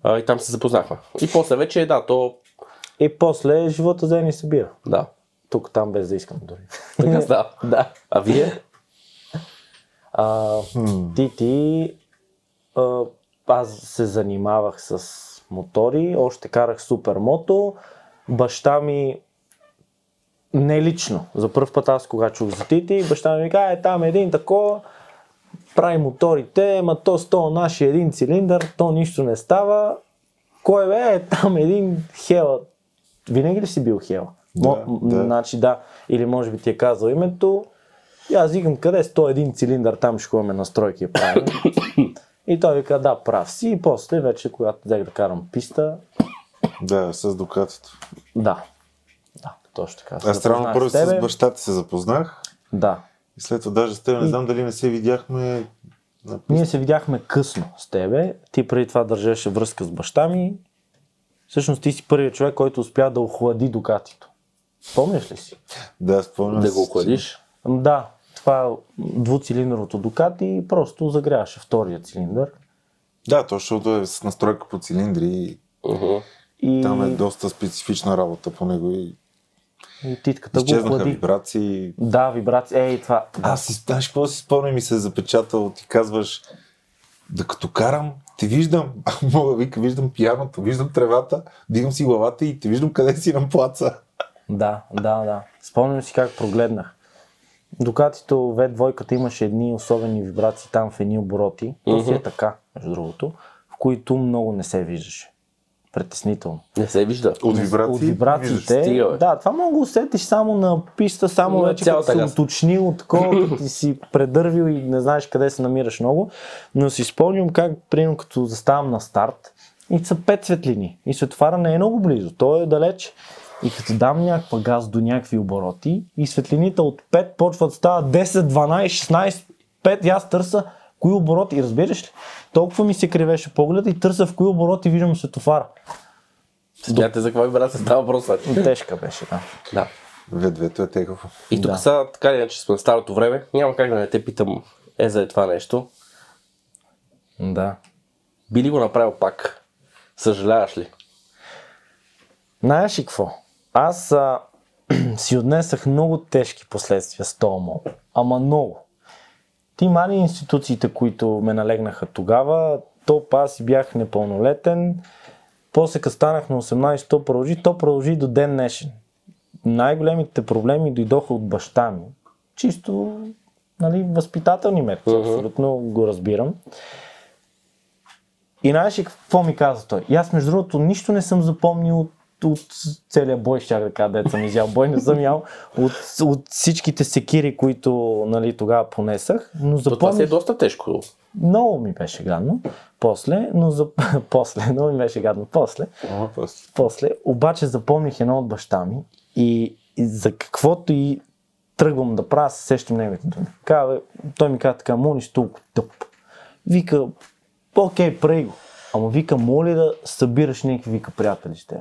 а, и там се запознахме. И после вече, да, то, И после живота взе ни събира. да. Тук, там, без да искам дори. [LAUGHS] Така става. да. А вие? А, ти, ти, а, аз се занимавах с мотори, още карах супермото. Баща ми, не лично, за първ път аз кога чух за Тити, баща ми каза, е там един такова, прави моторите, ма то с то нашия един цилиндър, то нищо не става. Кой бе? Е там един хела. Винаги ли си бил хела? Да, Мо- да. Значи да, или може би ти е казал името. И аз викам, къде е 101 цилиндър, там ще ходим настройки я правим. и той вика, да, прав си. И после вече, когато взех да карам писта, Да, с Дукатито. да. Точно така. Аз странно първо с бащата се запознах. Да. И след това даже с теб не знам дали не се видяхме на Ние се видяхме късно с тебе. Ти преди това държеше връзка с баща ми. Всъщност ти си първият човек, който успя да охлади Дукатито. Спомняш ли си? Да, спомням Да го охладиш? Да, това е двуцилиндровото Дукати и просто загряваше втория цилиндър. Да, то защото е с настройка по цилиндри и Мгм. И, там е доста специфична работа по него и и титката го изчезнаха охлади. вибрации. Да, вибрация. Ей, това. Аз си, знаеш какво си спомням и се е запечатал, ти казваш, да като карам, те виждам, [LAUGHS] мога вика, виждам пияното, виждам тревата, дигам си главата и те виждам къде си на плаца. Да, да, да. Спомням си как прогледнах. Докатито V2 имаше едни особени вибрации там в едни обороти. То си е така, между другото, в които много не се виждаше. Притеснително. Не се вижда. От вибрации. От вибрациите. Бе. да, това мога да усетиш само на писта, само На вече като си уточнил, такова, като ти си предървил и не знаеш къде се намираш много. Но си спомням как, примерно, като заставам на старт и са пет светлини. И светофара не е много близо, той е далеч. И като дам някаква газ до някакви обороти и светлините от 5 почват да стават 10, 12, 16, 5 и аз търся кои обороти. И разбираш ли? Толкова ми се кривеше погледа и търся в кои обороти виждам светофара. Смяте за каква вибрация става въпрос. значи. Тежка беше, да. Да. Ведвето е тегаво. И тук Да. сега, така или иначе сме на старото време, няма как да не те питам е за това нещо. Да. Би ли го направил пак? Съжаляваш ли? Знаеш ли какво? Аз а, [CLEARS THROAT] си отнесах много тежки последствия с този мол. Ама много. Ти мани институциите, които ме налегнаха тогава, то аз си бях непълнолетен, после като станах на 18, то продължи, то продължи до ден днешен. Най-големите проблеми дойдоха от баща ми. Чисто нали, възпитателни мерки, Мгм. абсолютно го разбирам. И знаеш ли какво ми каза той? И аз между другото нищо не съм запомнил от, от целия бой, щях да кажа, дет съм изял бой, не съм ял от, от всичките секири, които нали, тогава понесах, но То това си е запомних, доста тежко. много ми беше гадно, после, но за... [LAUGHS] после, много ми беше гадно, после, Ама, после. после, обаче запомних едно от баща ми и, и за каквото и тръгвам да правя, се сещам неговите думи. Казва, той ми каза така, молиш толкова тъп. Вика, окей, прави го. Ама вика, моли да събираш някакви вика приятели теб.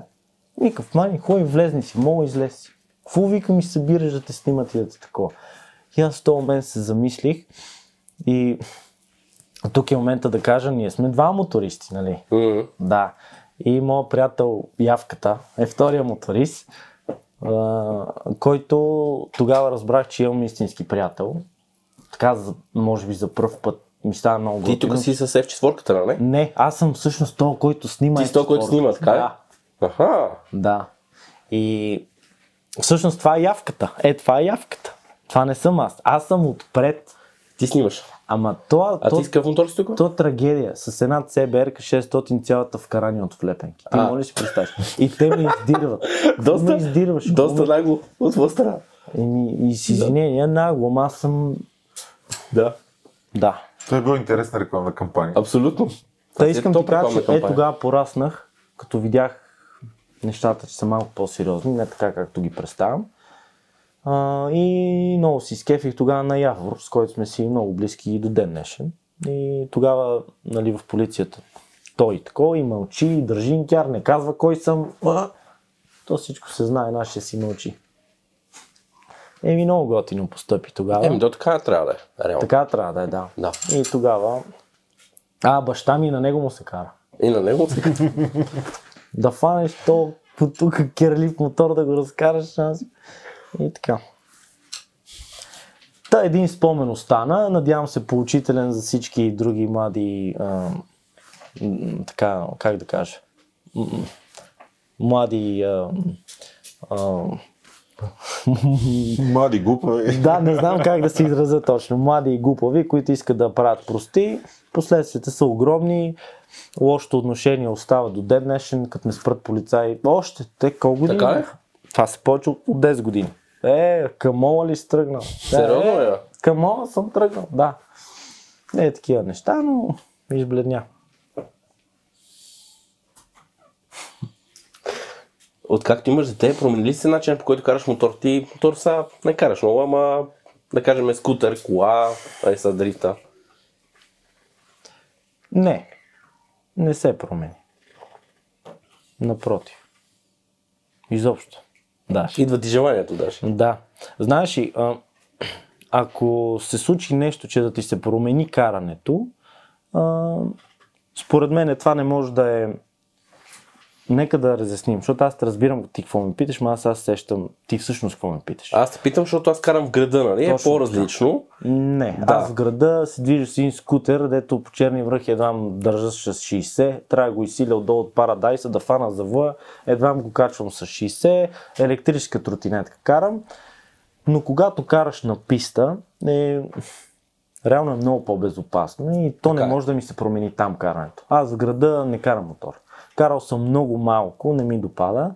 Вика, мани, хой, влезни си, мога излез си. Какво вика ми събираш да те снимат и да те такова? И аз в този момент се замислих и тук е момента да кажа, ние сме два мотористи, нали? М. Да. И моят приятел Явката е втория моторист, който тогава разбрах, че имам истински приятел. Така, може би за първ път ми стана много Ти готино. тук си с F4, нали? Не, аз съм всъщност този, който снима. Ти си този, който F4. снима, така? Да, Аха. да. И всъщност това е явката. Е, това е явката. Това не съм аз. Аз съм отпред. Ти снимаш. Ама това, А то, ти с си тук? то трагедия. С една CBR 600 цялата вкарани от влепенки. Ти А. може ли си представиш? И те ме издирват. [LAUGHS] Доста- ме издирваш. Доста нагло от твоя страна. И, и с извинения нагло, ама аз съм... Да. Да. Това е била интересна рекламна кампания. Абсолютно. Та си е искам ти кажа, че е тогава пораснах, като видях нещата, че са малко по-сериозни, не така както ги представям. А, и много си скефих тогава на Явор, с който сме си много близки и до ден днешен. И тогава, нали, в полицията той такова и мълчи, и държи инкяр, не казва кой съм. А, то всичко се знае, нашия си мълчи. Еми много готино постъпи тогава. Еми, до така трябва да е. Реално. Така трябва да е, да. Да. И тогава... А, баща ми на него му се кара. И на него сега. [LAUGHS] Да фанеш то по тук керлив мотор да го разкараш шанс. И така. Та един спомен остана, надявам се поучителен за всички други млади, а, така, как да кажа, млади, а, а, [LAUGHS] Млади глупави. да, не знам как да се изразя точно. Млади и глупави, които искат да правят прости. Последствията са огромни. Лошото отношение остава до ден днешен, като ме спрат полицаи. Още, те колко години? Така бяха? Това се повече от 10 години. Е, към ли си тръгнал? Сериозно е, ли, бе? Към мола съм тръгнал, да. Не е такива неща, но избледня. Откакто имаш дете, промени ли се начин по който караш мотор? Ти мотор са не караш много, ама да кажем скутер, кола, ай с дрифта. Не, не се промени. Напротив. Изобщо. Да. Идва ти желанието даже. Да. Знаеш ли, ако се случи нещо, че да ти се промени карането, а, според мен това не може да е... Нека да разясним, защото аз те разбирам ти какво ме питаш, но аз аз сещам ти всъщност какво ме питаш. Аз те питам, защото аз карам в града, нали? Е Точно по-различно. Не, Да. аз в града се движа с един скутер, дето по черни връх едва държа с 60, трябва да го изсиля отдолу от парадайса, да фана завоя, едва го качвам с 60, електрическа тротинетка карам, но когато караш на писта, е, реално е много по-безопасно и то Така не може да ми се промени там карането. Аз в града не карам мотор. Карал съм много малко, не ми допада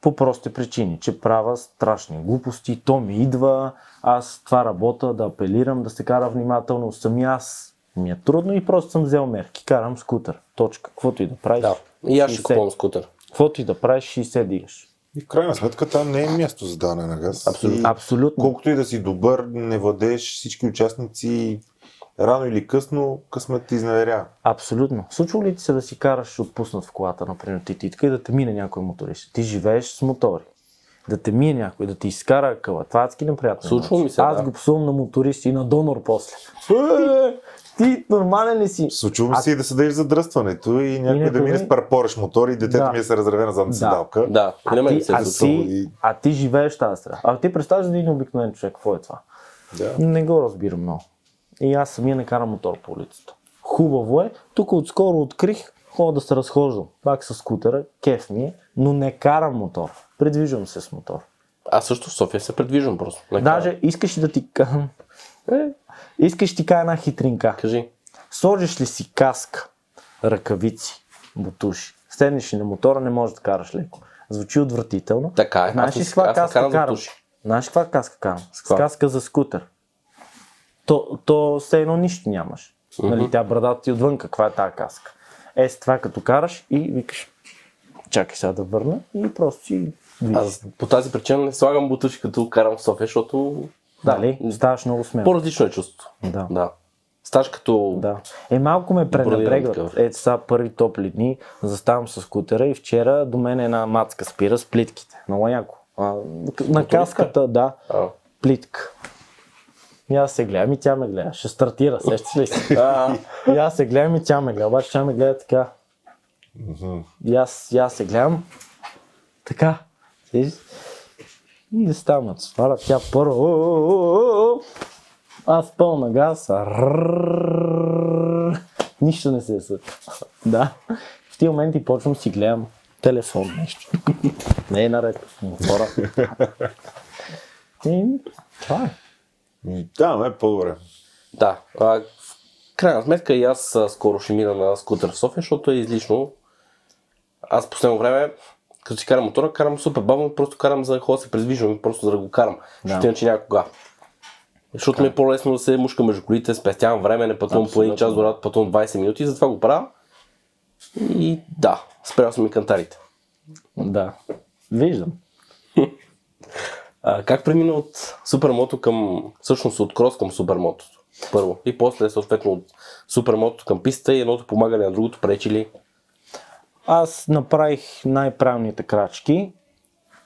по прости причини, че правя страшни глупости, то ми идва, аз това работа да апелирам, да се кара внимателно, сами аз ми е трудно и просто съм взел мерки. Карам скутер. Точка. Каквото и да правиш. Да. И аз ще 60. купувам скутер. Каквото и да правиш, 60 дигаш. И в крайна сметка там не е място за даване на газ. Абсолютно. И Абсолютно. Колкото и да си добър, не владееш всички участници, рано или късно късмет ти изневеря. Абсолютно. Случва ли ти се да си караш отпуснат в колата, например, ти, ти така и да те мине някой моторист? Ти живееш с мотори. Да те мие някой, да ти изкара къва. Това е адски неприятно. Случва ми се, Аз да. го псувам на моторист и на донор после. Е! ти нормален ли си? Случва ми а... се и да седеш за дръстването и някой Мине, да мине с парпореш мотор и детето да. ми е се разреве на задна да. седалка. Да, а, а, ти, се а, е ти, а ти живееш тази страна. А ти представяш за е един обикновен човек, какво е това? Да. Не го разбирам много и аз самия не карам мотор по улицата. Хубаво е. Тук отскоро открих, хора да се разхождам. Пак с скутера, кеф ми е, но не карам мотор. Предвижвам се с мотор. Аз също в София се предвижвам просто. Не Даже карам. искаш да ти кажа... [LAUGHS] Е, искаш ти кажа една хитринка. Кажи. Сложиш ли си каска, ръкавици, бутуши, седнеш ли на мотора, не можеш да караш леко. Звучи отвратително. Така е. Знаеш ли каква каска карам? Знаеш каква каска карам? С каска за скутер то, то все едно нищо нямаш. Mm-hmm. Нали, тя брадата ти отвън, каква е тази каска? Е, с това като караш и викаш, чакай сега да върна и просто си Аз по тази причина не слагам бутуши като карам в София, защото... Дали? Да, нали? ставаш много смело. По-различно е чувството. Да. да. Ставаш като... Да. Е, малко ме пренебрегват. Е, са първи топли дни, заставам с кутера и вчера до мен една мацка спира с плитките. Много яко. А, на каската, да. А. Плитка. И аз се гледам и тя ме гледа. Ще стартира, сещаш ли си? и аз се гледам и тя ме гледа. Обаче тя ме гледа така. И аз, и аз се гледам. Така. И става сваля. Тя първо. Аз пълна газ. Нищо не се е случва. Да. В тия моменти почвам си гледам телефон нещо. Не е наред. Хора. И това е. Да, ме е по-добре. Да. А, в крайна сметка и аз скоро ще мина на скутер в София, защото е излишно. Аз последно време, като си карам мотора, карам супер бавно, просто карам за да ходя се предвижвам, просто за да го карам. Да. Защото иначе някога. Защото ми е по-лесно да се мушка между колите, спестявам време, не пътувам по един час до работа, пътувам 20 минути, затова го правя. И да, спрял съм и кантарите. Да. Виждам. [LAUGHS] А, как премина от супермото към, всъщност от крос към супермотото? Първо. И после, съответно, от супермотото към пистата и едното помага ли на другото, пречи ли? Аз направих най-правилните крачки.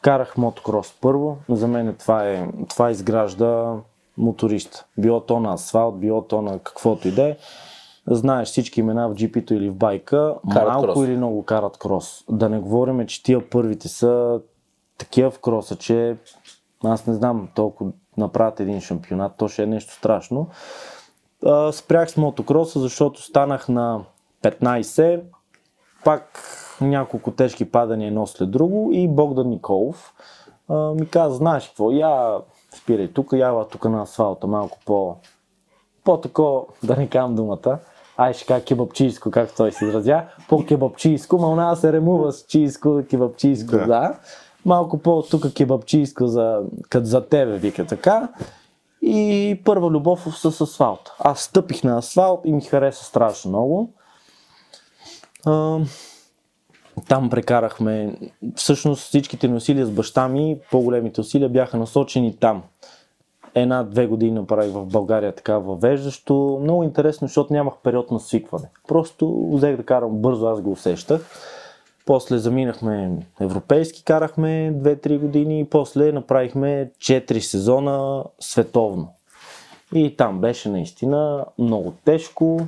Карах мотокрос първо. За мен това, е, това изгражда моторист. Било то на асфалт, било то на каквото и да е. Знаеш всички имена в джипито или в байка, Карат малко крос. или много карат крос. Да не говорим, че тия първите са такива в кроса, че аз не знам толкова направят един шампионат, то ще е нещо страшно. А, спрях с мотокроса, защото станах на 15, пак няколко тежки падания едно след друго и Богдан Николов а, ми каза, знаеш какво, я спирай тук, я тук на асфалта малко по, по-тако, да не казвам думата, ай ще кажа кебапчийско, както той се изразя, по-кебапчийско, ма у нас се ремува с чийско, кебапчийско, да. Да. Малко по-тук кебапчийско за, като за тебе, вика така. И първа любов с асфалт. Аз стъпих на асфалт и ми хареса страшно много. А, там прекарахме, всъщност всичките ни усилия с баща ми, по-големите усилия бяха насочени там. Една-две години направих в България така въвеждащо. Много интересно, защото нямах период на свикване. Просто взех да карам бързо, аз го усещах. После заминахме европейски, карахме 2-3 години и после направихме 4 сезона световно. И там беше наистина много тежко.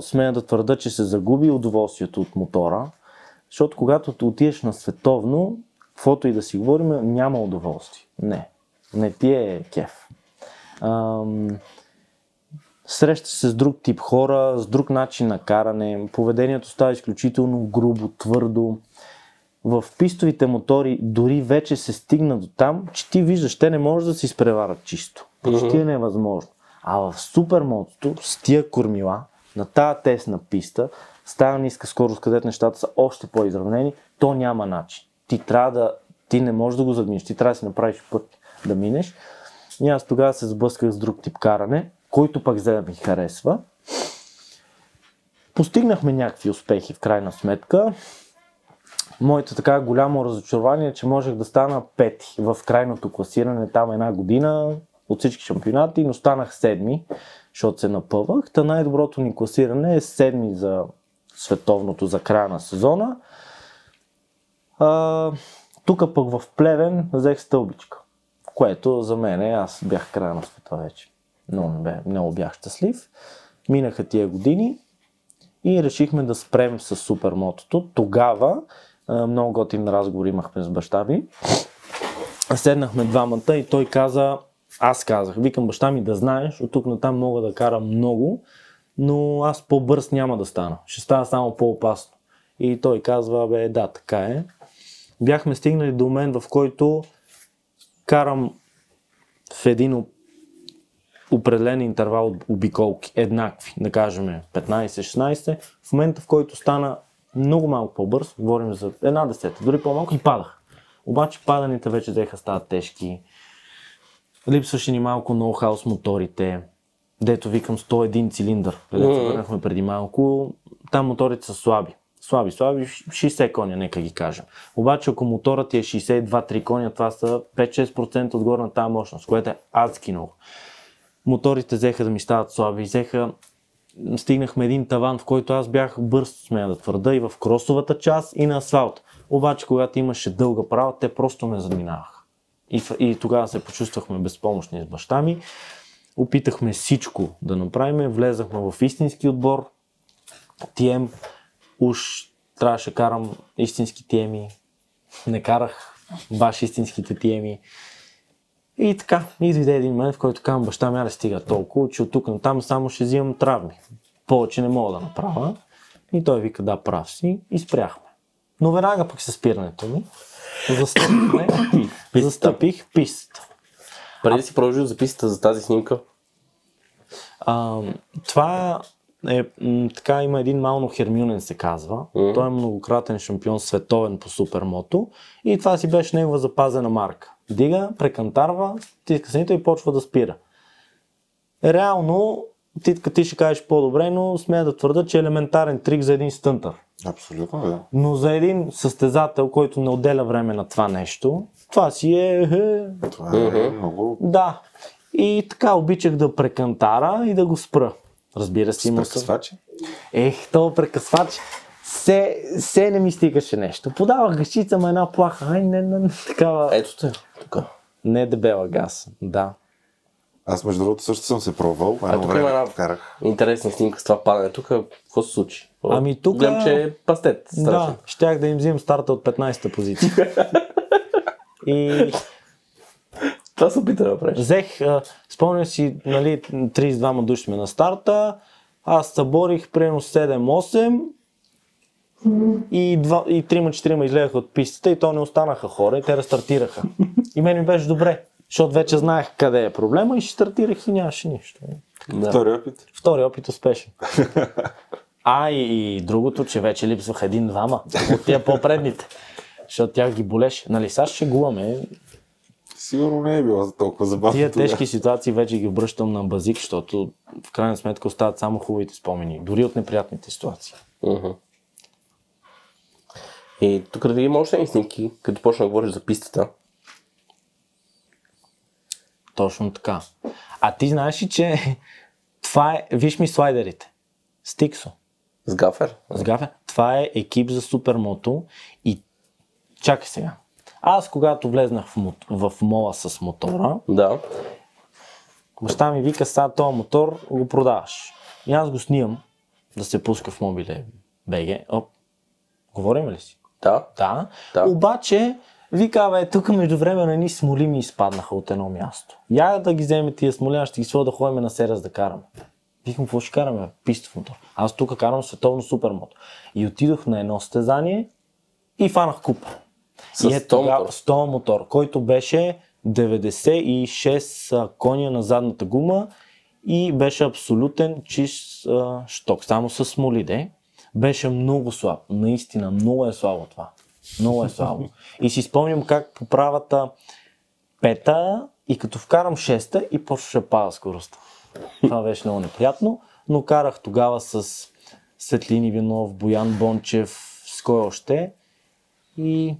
Смея да твърда, че се загуби удоволствието от мотора, защото когато отидеш на световно, каквото и да си говорим, няма удоволствие. Не. Не ти е кеф. Ам, срещаш се с друг тип хора, с друг начин на каране, поведението става изключително грубо, твърдо. В пистовите мотори дори вече се стигна до там, че ти виждаш, те не може да се изпреварат чисто. Почти е невъзможно. А в супермотото, с тия кормила, на тази тесна писта, с тази ниска скорост, където нещата са още по-изравнени, то няма начин. Ти трябва да, ти не можеш да го задминеш, ти трябва да си направиш път да минеш. И аз тогава се сблъсках с друг тип каране, който пък взе да ми харесва. Постигнахме някакви успехи в крайна сметка. Моето така голямо разочарование е, че можех да стана пети в крайното класиране там една година от всички шампионати, но станах седми, защото се напъвах. Та най-доброто ни класиране е седми за световното за края на сезона. Тук пък в Плевен взех стълбичка, което за мен е, аз бях края на света вече. Но не бе, много бях щастлив. Минаха тия години и решихме да спрем с супермотото. Тогава много готин разговор имахме с баща ми. Седнахме двамата и той каза, аз казах, викам баща ми да знаеш, от тук натам мога да карам много, но аз по-бърз няма да стана. Ще става само по-опасно. И той казва, бе, да, така е. Бяхме стигнали до момент, в който карам в един определен интервал от обиколки, еднакви, да кажем 15-16, в момента в който стана много малко по-бърз, говорим за една десета, дори по-малко и падах. Обаче паданите вече взеха стават тежки. Липсваше ни малко ноу-хау с моторите, дето викам 101 цилиндър, където се върнахме преди малко. Там моторите са слаби. Слаби, слаби, 60 коня, нека ги кажем. Обаче, ако моторът ти е 62-3 коня, това са 5-6% отгоре на тази мощност, което е адски много. Моторите взеха да ми стават слаби, взеха стигнахме един таван, в който аз бях бърз, смея да твърда, и в кросовата част, и на асфалт. Обаче, когато имаше дълга права, те просто ме задминаваха. И, и тогава се почувствахме безпомощни с баща ми. Опитахме всичко да направим, влезахме в истински отбор, TM, уж трябваше карам истински теми, не карах баш истинските теми. И така, и дойде един момент, в който казвам, баща ми, аре стига толкова, че от тук на там само ще взимам травми. Повече не мога да направя. И той вика, да, прав си. И спряхме. Но веднага пък се спирането ми. Застъпихме, [COUGHS] застъпих пистата. Преди да си продължил записата за тази снимка, А, това е, така има един Мално Хермюнен се казва. Мгм. Той е многократен шампион световен по супермото и това си беше негова запазена марка. Дига, прекантарва, стиска сенито и почва да спира. Реално, ти, ти ще кажеш по-добре, но смея да твърда, че е елементарен трик за един стънтър. Абсолютно, да. Но за един състезател, който не отделя време на това нещо, това си е... е Това е много... да. И така обичах да прекантара и да го спра. Разбира се, има Прекъсвачи. Ех, то прекъсвач. Се, се не ми стигаше нещо. Подавах гъщица, ма една плаха. Ай, не, не, не, такава. ето те. Не дебела газ. Да. Аз между другото също съм се пробвал. Едно тук има време една- карах. Интересна снимка с това падане. Тук какво се случи? Ами тук- Гледам, че е пастет. Да, Страшен. щях да им взимам старта от 15-та позиция. [LAUGHS] И Това се опита да направиш. взех, а, спомням си, нали, 32 души сме на старта, аз съборих примерно 7-8 и, два, и 3-4 излегаха от пистата и то не останаха хора и те рестартираха. И мен ми беше добре, защото вече знаех къде е проблема и ще стартирах и нямаше нищо. Да. Втори опит. Втори опит успешен. А и, и другото, че вече липсваха един-двама от тия по-предните. Защото тях ги болеше. Нали, сега ще гуваме. Сигурно не е било за толкова забавно. Тия тежки ситуации вече ги обръщам на базик, защото в крайна сметка остават само хубавите спомени, дори от неприятните ситуации. Мгм. И тук да видим още снимки, като почна да говориш за пистата. Точно така. А ти знаеш ли, че [LAUGHS] това е, виж ми слайдерите. Стиксо. С гафер. С гафе. Това е екип за супермото и чакай сега. Аз когато влезнах в, мот... в мола с мотора, Да. баща ми вика, сега този мотор го продаваш. И аз го снимам да се пуска в мобиле БГ. Оп, говорим ли си? Да. Да. Да. Обаче, вика, бе, тук между време ни смоли ми изпаднаха от едно място. Я да ги вземе тия смоли, аз ще ги своя да ходим на серас да караме. Викам, какво ще караме? Пистов мотор. Аз тук карам световно супермото. И отидох на едно състезание и фанах купа. С и е 100 тогава- мотор. 100 мотор, който беше 96 а, коня на задната гума и беше абсолютен чист а, шток, само с смоли, де. Беше много слаб, наистина, много е слабо това. Много е слабо. И си спомням как по правата пета и като вкарам шеста и почваше да пада скоростта. Това беше много неприятно, но карах тогава с Светлин Иванов, Боян Бончев, с кой още. И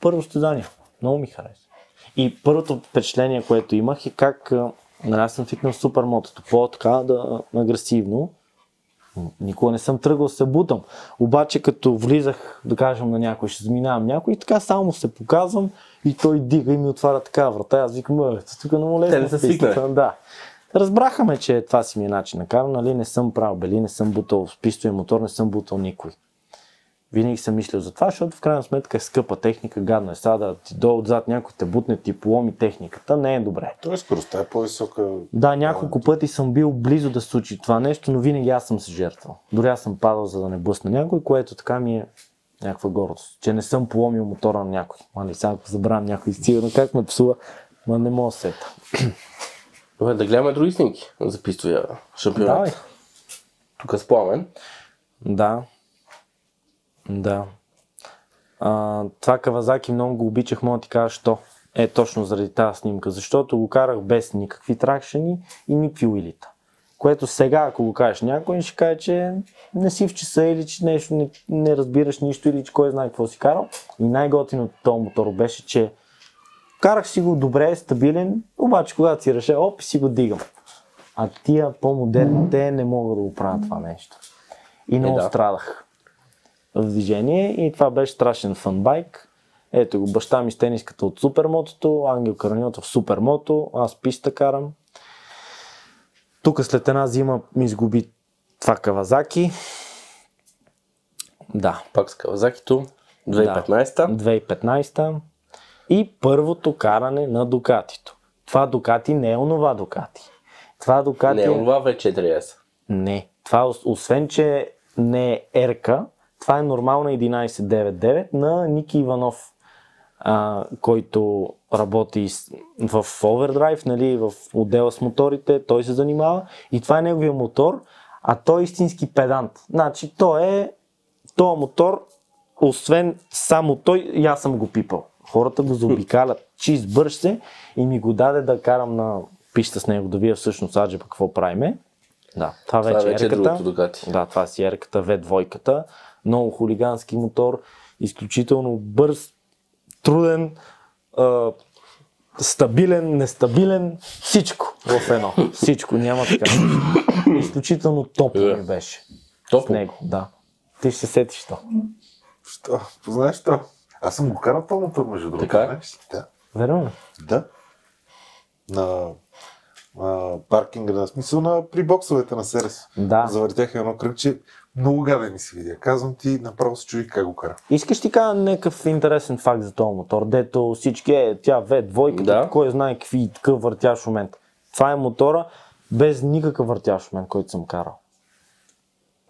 първо състезание. Много ми хареса. И първото впечатление, което имах е как нали, аз съм свикнал с супермотото, по-така да агресивно. Никога не съм тръгвал се бутам. Обаче като влизах, да кажем на някой, ще заминавам някой, и така само му се показвам и той дига и ми отваря така врата. Аз викам, «Бе, тук много лесно. Те не са в пистата». свикнали. Да. Разбраха ме, че това си ми е начин на каране, нали, не съм правил бели, не съм бутал с пистови мотор, не съм бутал никой. Винаги съм мислил за това, защото в крайна сметка е скъпа техника, гадно е сега да ти до отзад някой те бутне, ти поломи техниката, не е добре. Тоест скоростта е по-висока. Да, няколко пъти съм бил близо да се случи това нещо, но винаги аз съм се жертвал. Дори аз съм падал, за да не блъсна някой, което така ми е някаква гордост, че не съм поломил мотора на някой. Мали, сега ако забравям някой сигурно как ме псува, ма не мога да сета. Добре, да гледаме други снимки за пистовия шампионат. Давай. Тук с пламен. Да. Да. А, това Кавазаки много го обичах, мога да ти кажа, що. Е, точно заради тази снимка, защото го карах без никакви тракшени и никакви уилита. Което сега, ако го кажеш някой, ще каже, че не си в часа или че нещо не, не разбираш нищо или че кой знае какво си карал. И най-готиното от този мотор беше, че карах си го добре, стабилен, обаче когато си реше, оп, си го дигам. А тия по-модерните не могат да го правят това нещо. И много да. страдах в движение и това беше страшен фанбайк. Ето го, баща ми с тениската от супермотото, Ангел Караньота в супермото, аз писта карам. Тук след една зима ми изгуби това Кавазаки. Да, Пак с Кавазакито. 2015-та. 2015 и първото каране на Дукатито. Това Дукати не е онова Дукати. Това Дукати Не, това вече 4S. Не. Това, ос- освен, че не е ерка, това е нормална 1199 на Ники Иванов, а, който работи в Overdrive, нали, в отдела с моторите, той се занимава и това е неговия мотор, а той е истински педант. Значи, той е, този мотор, освен само той, и аз съм го пипал. Хората го заобикалят [LAUGHS] чист бърж се и ми го даде да карам на пища с него, да вия всъщност аджеба какво правиме. Да, това Това вече, вече е другото. Да, това си ерката, V2. Много хулигански мотор, изключително бърз, труден, а, стабилен, нестабилен, всичко в едно. Всичко, няма така. Изключително топло ми беше с Топло. него, да. Ти ще се сетиш то. Що? Познаеш то? Аз съм го карал този мотор, между другото. Така е? знаеш ли? Да. Верно? Да. На а, паркинга, на смисъл на при боксовете на Серес. Да. Завъртях едно кръгче. Много гаден ми се видя. Казвам ти, направо се чуди как го кара. Искаш ти кажа някакъв интересен факт за този мотор, дето всички е, тя V2, Да. кой знае какви такъв въртящ момент. Това е мотора без никакъв въртящ момент, който съм карал.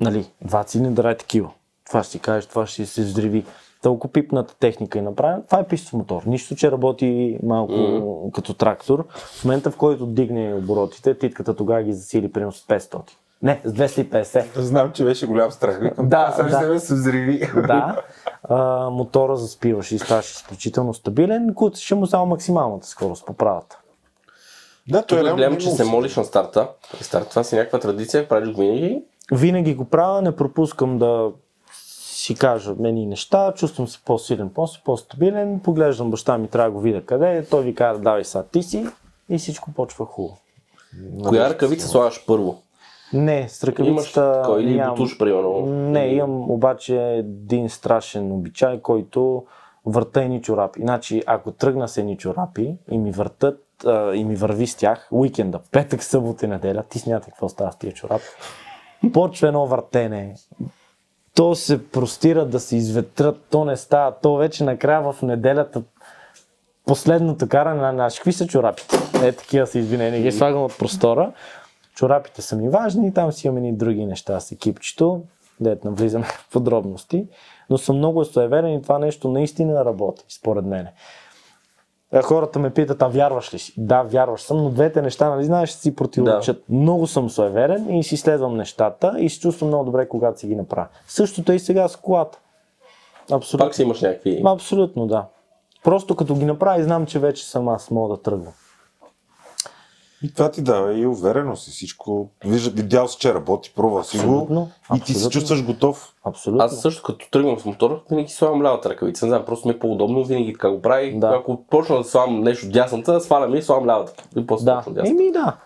Нали, два цилиндъра е такива. Това ще си кажеш, това ще се взриви. Толкова пипната техника е направена. Това е пистов мотор. Нищо, че работи малко mm. като трактор. В момента, в който дигне оборотите, титката тогава ги засили примерно с 500. Не, с 250. Знам, че беше голям страх. Викам, Да, сега да. ще ме се взриви. Да. А, мотора заспиваше и ставаше изключително стабилен. Куцаше му само максималната скорост по правата. Да, той реално гледам, че се молиш на старта. При старта това си някаква традиция, правиш го винаги. Винаги го правя, не пропускам да си кажа мени неща, чувствам се по-силен, по-стабилен, поглеждам баща ми, трябва да го видя къде е, той ви казва, давай сега ти си и всичко почва хубаво. Коя ръкавица слагаш първо? Не, с Имаш ръкавицата кой или нямам- бутуш, примерно? Не, имам обаче един страшен обичай, който върта едни чорапи. Значи, ако тръгна с едни чорапи и ми въртат а, и ми върви с тях, уикенда, петък, събота и неделя, ти смятай какво става с тия чорапи. Почва едно въртене. То се простира да се изветрат, то не става. То вече накрая в неделята последното каране на наши. Какви са чорапите? Е, такива са извинени. Ги слагам от простора. Чорапите са ми важни, там си имаме и други неща с екипчето, дето навлизаме [LAUGHS] в подробности. Но съм много суеверен и това нещо наистина работи, според мен. Хората ме питат, а вярваш ли си? Да, вярваш съм, но двете неща, нали знаеш, си противоречат. Да. Много съм суеверен и си следвам нещата и се чувствам много добре, когато си ги направя. Същото е и сега с колата. Абсолютно. Пак си имаш някакви... Абсолютно, да. Просто като ги направя и знам, че вече съм аз, мога да тръгвам. И това ти дава и увереност и всичко. Вижда, видял си, че работи, пробва си го и ти се чувстваш готов. Абсолютно. Аз също като тръгвам с мотор, винаги слагам лявата ръкавица. Не знам, просто ми е по-удобно, винаги така го прави. Да. Ако почна да слагам нещо дясната, свалям и слагам лявата. И после Да, дясната. еми да.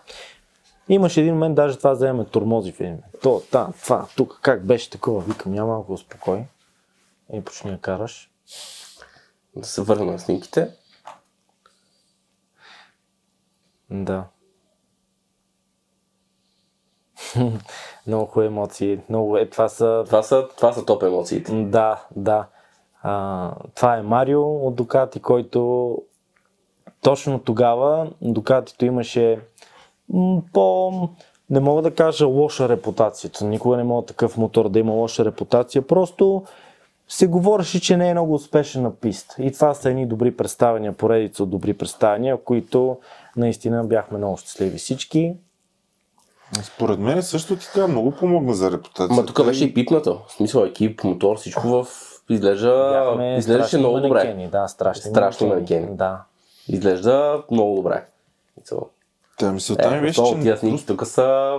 Имаше един момент, даже това вземе тормози в един. То, та, това, тук, как беше такова? Викам, няма малко успокой. И почни да караш. Да се върна на снимките. Да. [LAUGHS] Много хубави емоции. Много е, това са... Това са, това са топ емоциите. Да, да. А, това е Марио от Дукати, който точно тогава Дукатито имаше по... Не мога да кажа лоша репутация. Никога не мога такъв мотор да има лоша репутация. Просто се говореше, че не е много успешен на писта. И това са едни добри представения, поредица от добри представения, които наистина бяхме много щастливи всички. Според мен също така много помогна за репутацията. Ма тук беше и пипната. В смисъл екип, мотор, всичко в... Изглежда... Изглеждаше много добре. манекени, Да, страшни, Страшни манекени. Да. Изглежда много добре. Та мисълта ми Е, беше, че тия снимки тук са...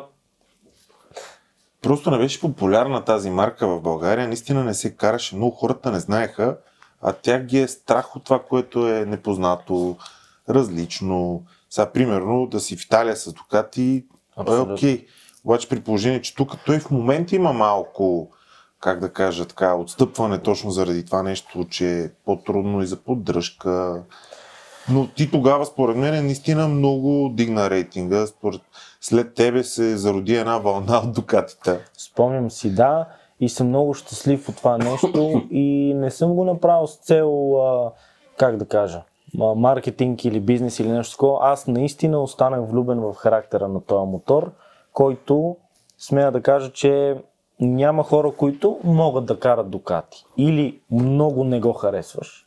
просто не беше популярна тази марка в България. Наистина не се караше. Много хората не знаеха, а тях ги е страх от това, което е непознато, различно. Сега, примерно, да си в Италия с Дукати, е Абсолютно. окей. Обаче при положение, че тук той в момента има малко, как да кажа така, отстъпване точно заради това нещо, че е по-трудно и за поддръжка. Но ти тогава, според мен, наистина много дигна рейтинга. Според... След тебе се зароди една вълна от Дукатите. Спомням си, да, и съм много щастлив от това нещо и не съм го направил с цел, а, как да кажа, маркетинг или бизнес или нещо такова. Аз наистина останах влюбен в характера на този мотор, който смея да кажа, че няма хора, които могат да карат Дукати. Или много не го харесваш.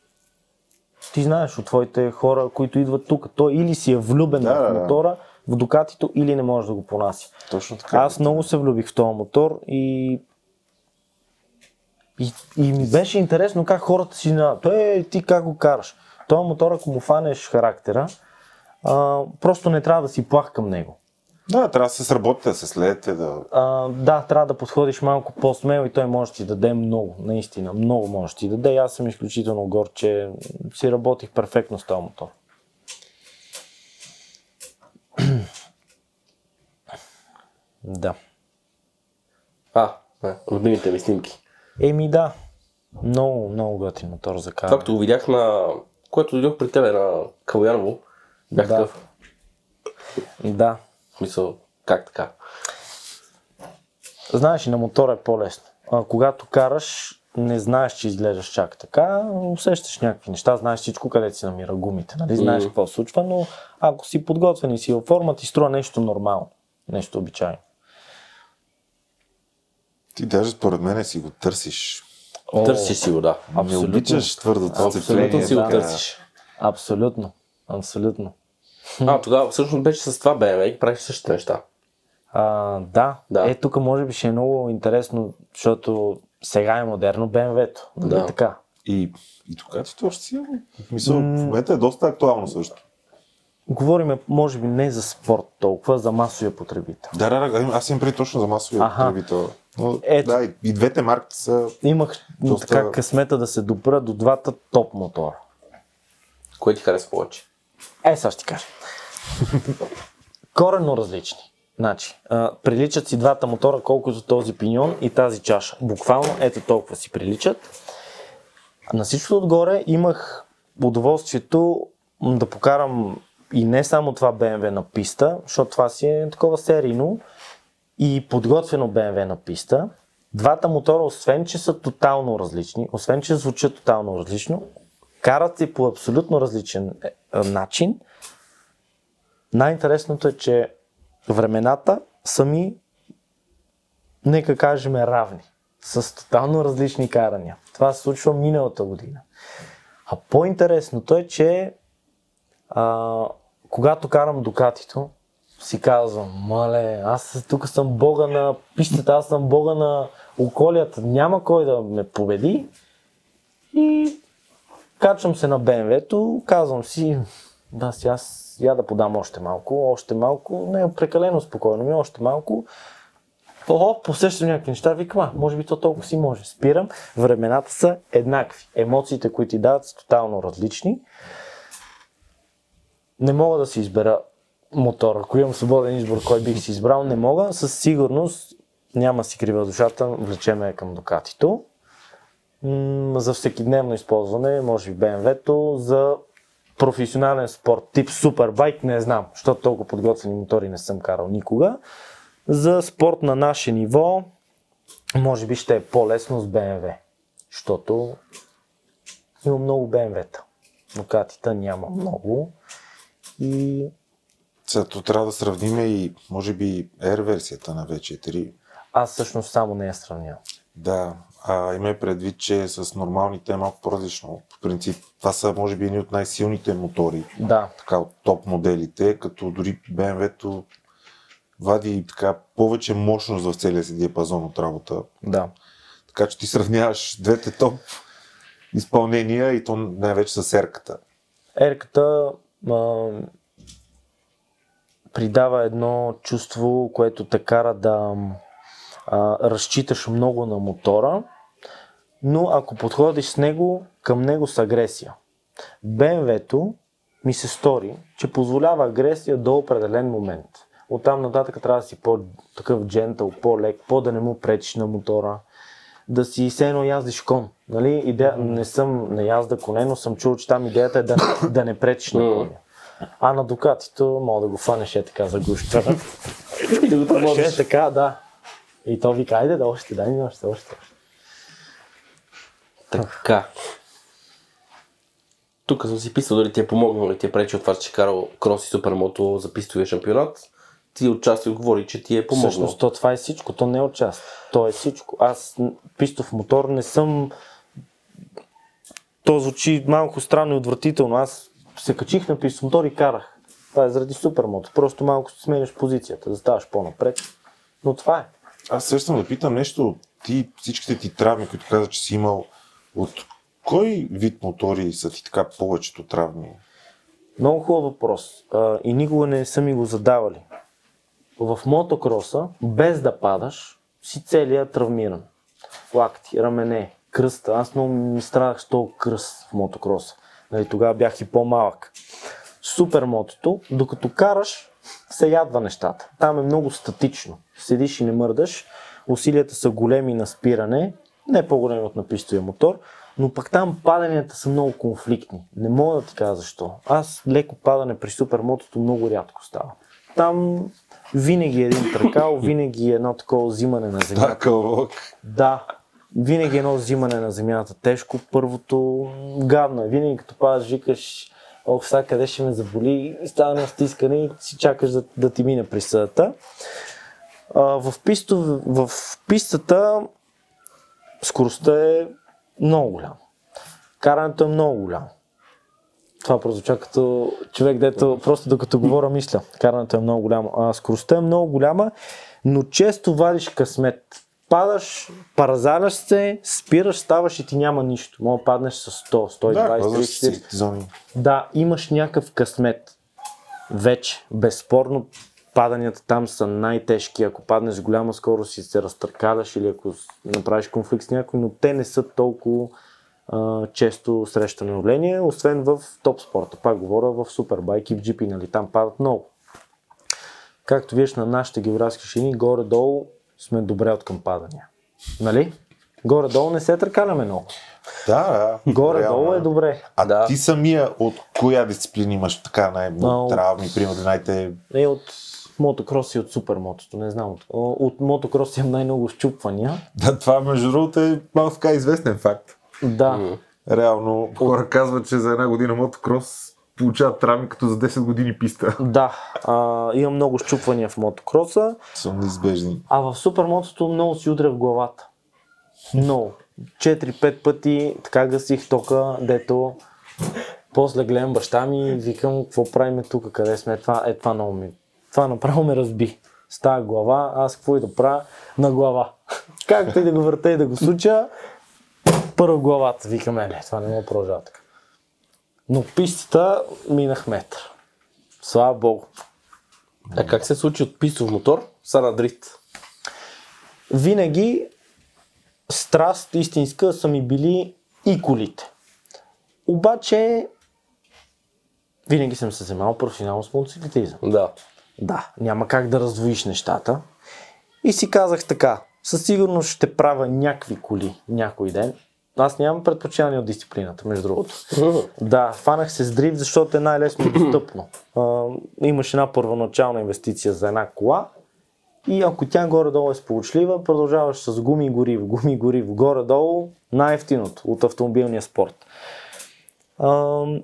Ти знаеш от твоите хора, които идват тук, той или си е влюбен Да, в мотора, в Дукатито, или не може да го понаси. Точно така. Аз много се влюбих в този мотор и, и, и ми беше интересно как хората си на... Е, ти как го караш? Този мотор, ако му фанеш характера, а, просто не трябва да си плах към него. Да, трябва да се сработите, да се следите, да... А, да, трябва да подходиш малко по-смело и той може да ти даде много, наистина, много може да ти даде. Аз съм изключително гор, че си работих перфектно с този мотор. [CLEARS THROAT] да. А, не, любимите ми снимки. Еми да, много, много готин мотор за каране. Това като го видях на... Което дойдох при тебе на Калуяново, бях Да. такъв. Да. В смисъл, как така? Знаеш, и на мотора е по-лесно. А, когато караш, не знаеш, че изглеждаш чак така, усещаш някакви неща, знаеш всичко къде си намира гумите, нали? знаеш Мгм. какво се случва, но ако си подготвен и си във форма, ти струва нещо нормално, нещо обичайно. Ти даже според мен си го търсиш. О, Търсиш си го, да. Не Абсолютно. обичаш твърдото Абсолютно си го така. търсиш. Абсолютно. Абсолютно. А, тогава всъщност беше с това BMW и правиш същите неща. А, да. Да. Е, тук може би ще е много интересно, защото сега е модерно BMW-то. Нали Да. така? И, и Дукатито още си. Мисъл, в момента е доста актуално също. Говориме, може би, не за спорт толкова, за масовия потребител. Да, да, да, аз имам преди точно за масовия Аха. потребител. Но, Ето. Да, и, двете марки са... Имах Доста- така късмета да се допра до двата топ мотора. Кое ти харесва повече? Е, сега ще ти кажа. Коренно различни. Значи, а, приличат си двата мотора, колкото този пиньон и тази чаша. Буквално ето толкова си приличат. На всичко отгоре имах удоволствието да покарам и не само това BMW на писта, защото това си е такова серийно и подготвено BMW на писта. Двата мотора, освен че са тотално различни, освен че звучат тотално различно, карат се по абсолютно различен е, начин. Най-интересното е, че времената са ми, нека кажем, равни. С тотално различни карания. Това се случва миналата година. А по-интересното е, че а, когато карам Дукатито, си казвам, мале, аз тук съм бога на пистата, аз съм бога на околията, няма кой да ме победи. И качвам се на БМВ-то, казвам си, да, си аз я да подам още малко, още малко, не, прекалено спокойно ми, още малко. Ого, посещам някакви неща, викам, може би то толкова си може. Спирам, времената са еднакви. Емоциите, които ти дават, са тотално различни. Не мога да си избера мотора. Ако имам свободен избор, кой бих си избрал, не мога. Със сигурност няма си крива душата, влечеме към Дукатито. М, за всекидневно използване, може би BMW-то, за професионален спорт, тип супербайк, не знам, защото толкова подготвени мотори не съм карал никога. За спорт на наше ниво, може би ще е по-лесно с BMW, защото има много BMW-та. Дукатита няма много. И Сега трябва да сравним и, може би, Air версията на V4. аз всъщност само не я сравнявам. Да, а има предвид, че с нормалните е малко по-различно. В принцип, това са, може би, едни от най-силните мотори, Да, така, от топ моделите, като дори BMW-то вади така повече мощност в целия си диапазон от работа. да. Така че ти сравняваш двете топ изпълнения и то най-вече с ерката. Ерката придава едно чувство, което те кара да а, разчиташ много на мотора, но ако подходиш с него, към него с агресия. BMW-то ми се стори, че позволява агресия до определен момент. Оттам нататък трябва да си по-такъв джентъл, по-лек, по-да не му пречиш на мотора, да си все едно яздиш кон. Нали? Идея, не съм на язда коне, но съм чул, че там идеята е да, да не пречиш на коня. А на Дукатито мога да го фанеш е така за гуща. [LAUGHS] И да го Ще е така, да. И то вика, айде да още, дай ми още, още. още. Така. Тук съм си писал дали ти е помогнал или ти е пречи от това, че си карал крос и супермото за пистовия шампионат. Ти отчасти говори, че ти е помогнал. Всъщност то това е всичко, то не е от част. То е всичко. Аз пистов мотор не съм... То звучи малко странно и отвратително. Аз се качих на пистов мотор и карах. Това е заради супермото. Просто малко сменяш позицията, да ставаш по-напред. Но това е. Аз сещам да питам нещо. Ти, всичките ти травми, които каза, че си имал, от кой вид мотори са ти така повечето травми? Много хубав въпрос. А, и никога не са ми го задавали. В мотокроса, без да падаш, си целият травмиран. Лакти, рамене, кръста. Аз много ми страдах с този кръст в мотокроса. Нали, тогава бях и по-малък. Супер мотото, докато караш, се ядва нещата. Там е много статично. Седиш и не мърдаш. Усилията са големи на спиране, не по-големи от напистовия мотор, но пък там паданията са много конфликтни. Не мога да ти кажа защо. Аз леко падане при супермотото много рядко става. Там винаги е един тръкал, [LAUGHS] винаги е едно такова взимане на земята. Да, кълвок. Да, винаги е едно взимане на земята тежко. Първото гадно е. Винаги като падаш, викаш, ох, сега къде ще ме заболи, и става едно стискане и си чакаш да, да ти мине присъдата. А, в, писто, в пистата скоростта е много голяма. Карането е много голямо. Това прозвуча като човек, дето просто докато говоря мисля. Карането е много голямо. А, скоростта е много голяма, но често вадиш късмет. Падаш, паразаляш се, спираш, ставаш и ти няма нищо. Мога паднеш с 100, 120, Да, 30, казваш 40. си зони. Да, имаш някакъв късмет. Вече, безспорно, паданията там са най-тежки. Ако паднеш с голяма скорост и се разтъркаляш или ако направиш конфликт с някой, но те не са толкова а, често срещано явление, освен в топ спорта. Пак говоря в супербайк и в GP, нали? Там падат много. Както виждаш на нашите географски шини, горе-долу сме добре от към падания. Нали? Горе-долу не се търкаляме много. Да, да. Горе-долу реално е добре. А Да. ти самия от коя дисциплина имаш така най-много Много. травми, примерно най-те... Е от мотокрос и от супермотото, не знам. От, от мотокрос имам най-много щупвания. Да, това между другото е малко така известен факт. Да, Реално хора казват, че за една година мотокрос получават травми като за 10 години писта. да. А, имам много щупвания в мотокроса, Са неизбежни. а в супермотото много си удря в главата. Много. 4-5 пъти така гасих тока, дето после гледам баща ми и викам, какво правиме тук, къде сме, това, е това много ми. Това направо ме разби. С тази глава, аз какво и да правя на глава. [LAUGHS] Както и да го върта и да го суча, първо главата, викаме, не, това не да продължава така. Но пистата минах метър. Слава Богу. А как се случи от пистов мотор са на дрифт? винаги страст истинска са ми били и колите. Обаче винаги съм се занимавал професионално с мотоциклетизъм. Да. Да, няма как да раздвоиш нещата. И си казах така, със сигурност ще правя някакви коли някой ден. Аз нямам предпочитание от дисциплината, между другото. Да, фанах се с дрифт, защото е най-лесно достъпно. А, имаш една първоначална инвестиция за една кола и ако тя горе-долу е сполучлива, продължаваш с гуми гориво, гуми гориво, горе-долу най-ефтиното от автомобилния спорт. Ам,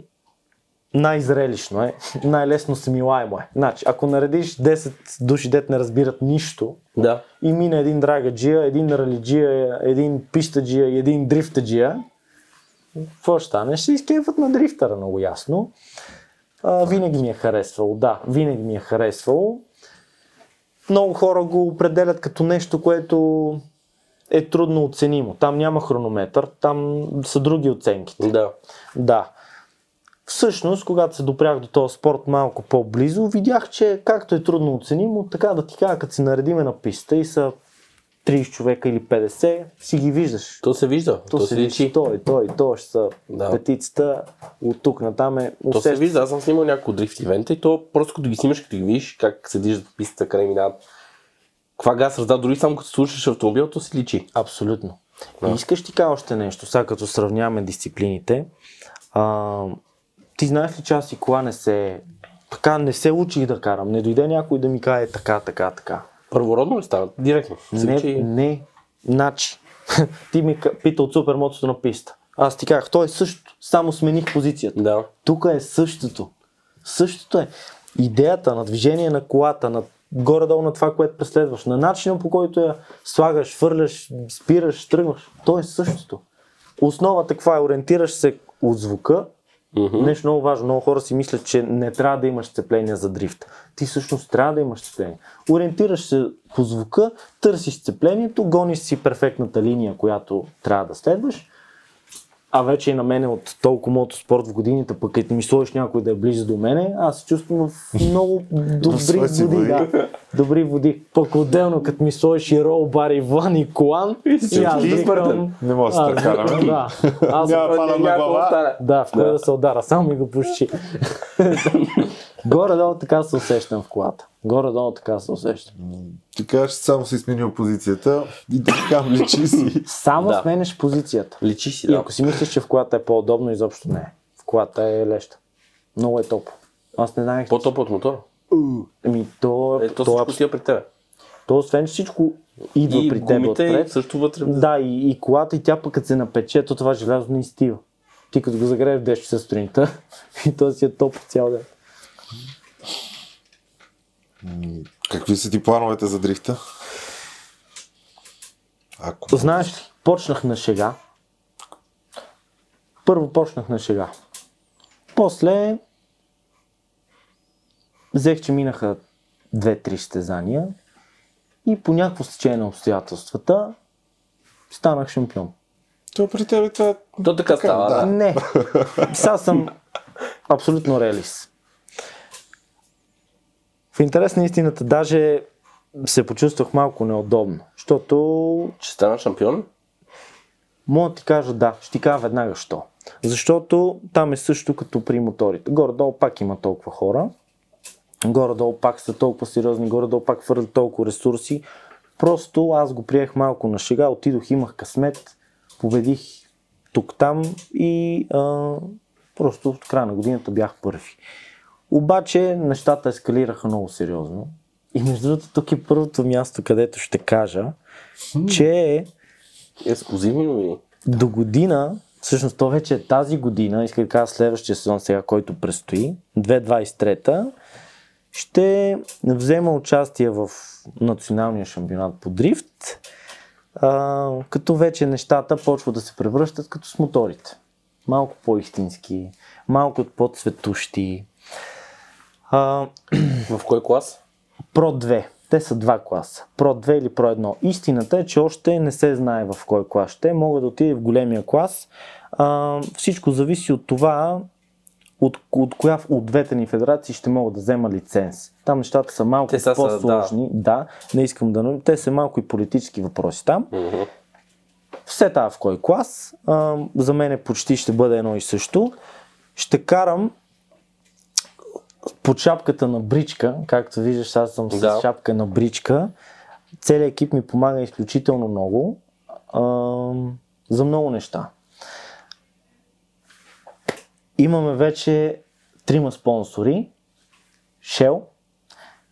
най-зрелищно е, най-лесно смилаемо е. Значи, ако наредиш 10 души, дет не разбират нищо, Да. и мине един драгаджия, един ралиджия, един пистаджия и един дрифтаджия, какво ще стане? Ще се изкефат на дрифтера, много ясно. А, винаги ми е харесвало, да, винаги ми е харесвало. Много хора го определят като нещо, което е трудно оценимо. Там няма хронометър, там са други оценките. Да. Да. Всъщност, когато се допрях до този спорт малко по-близо, видях, че както е трудно оценимо, така да ти кажа, като се наредиме на писта и са 30 човека или 50, си ги виждаш. То се вижда. То, То, се личи. Той, той, той ще са Да. петицата, от тук натам е То се усеща. вижда. Аз съм снимал няколко дрифт ивента и то просто като ги снимаш, като ги видиш как се движат пистата, къде минават. Каква газ раздава, дори само като слушаш автомобил, то се личи. Абсолютно. Да. И искаш ти кажа още нещо, сега като сравняваме дисциплините. А, ти знаеш ли, че аз и кола не се... Така не се учих да карам. Не дойде някой да ми каже така, така, така. Първородно ли става? Директно. Не, личи. не. Значи, [LAUGHS] ти ми пита от супермотото на писта. Аз ти казах, то е същото, само смених позицията. Да. Тук е същото. Същото е. Идеята на движение на колата, на горе-долу на това, което преследваш, на начина по който я слагаш, фърляш, спираш, тръгваш, то е същото. Основата каква е? Ориентираш се от звука. Мгм. Нещо много важно. Много хора си мислят, че не трябва да имаш сцепление за дрифт. Ти всъщност трябва да имаш сцепление. Ориентираш се по звука, търсиш сцеплението, гониш си перфектната линия, която трябва да следваш. А вече и на мене от толкова мотоспорт в годините, пък като ми сложиш някой да е близо до мене, аз се чувствам в много добри води. Да, добри води. Пък отделно, като ми сложиш и рол, бар, и влан, и колан, и аз ти викам... Не може да аз се караме. викам, Да. Аз Няма пада на глава. да, в кой Да. да. се удара, само ми го пуши. [LAUGHS] Горе-долу така се усещам в колата. Горе-долу така се усещам. Ти кажеш, че само си сменил позицията и така личи си. Само Да. сменеш позицията. Личи си, И да. ако си мислиш, че в колата е по-удобно, изобщо не е. В колата е леща. Много е топ. Аз не знаех. По-топ от мотора. Ами то, Е, то то, всичко то, си е при тебе. то, освен всичко идва И при теб гумите отпред. също вътре. Да, и, и колата и тя пък като се напече, то това желязо не изстива. Ти като го загрееш в 10 часа сутринта [LAUGHS] и то си е топ цял ден. Какви са ти плановете за дрифта? Ако... Знаеш почнах на шега. Първо почнах на шега. После взех, че минаха две-три състезания и по някакво стечение на обстоятелствата станах шампион. То при тебе това... То така става, да. [LAUGHS] Не, сега съм абсолютно реалист. В интерес на истината даже се почувствах малко неудобно, защото Че стана шампион? Мога да ти кажа да, ще ти кажа веднага що. Защото там е също като при моторите. Горе-долу пак има толкова хора, горе-долу пак са толкова сериозни, горе-долу пак хвърлят толкова ресурси. Просто аз го приех малко на шега, отидох, имах късмет, победих тук-там и а, просто от края на годината бях първи. Обаче нещата ескалираха много сериозно. И между другото, тук е първото място, където ще кажа, че Ексклюзивни новини. до година, всъщност то вече е тази година, иска да кажа следващия сезон сега, който предстои, 2023, ще взема участие в националния шампионат по дрифт, а, като вече нещата почват да се превръщат като с моторите. Малко по-истински, малко по-цветущи. А, В кой клас? Про 2. Те са два класа. Про 2 или Про 1. Истината е, че още не се знае в кой клас ще. Мога да отида в големия клас. А, всичко зависи от това, от, от коя от двете ни федерации ще мога да взема лиценз. Там нещата са малко Те са- по-сложни. Да. не искам да... Те са малко и политически въпроси там. Мгм. Все тая в кой клас. А, за мен почти ще бъде едно и също. Ще карам под шапката на бричка, както виждаш, аз съм с Да. шапка на бричка. Целият екип ми помага изключително много а, за много неща. Имаме вече трима спонсори. Shell,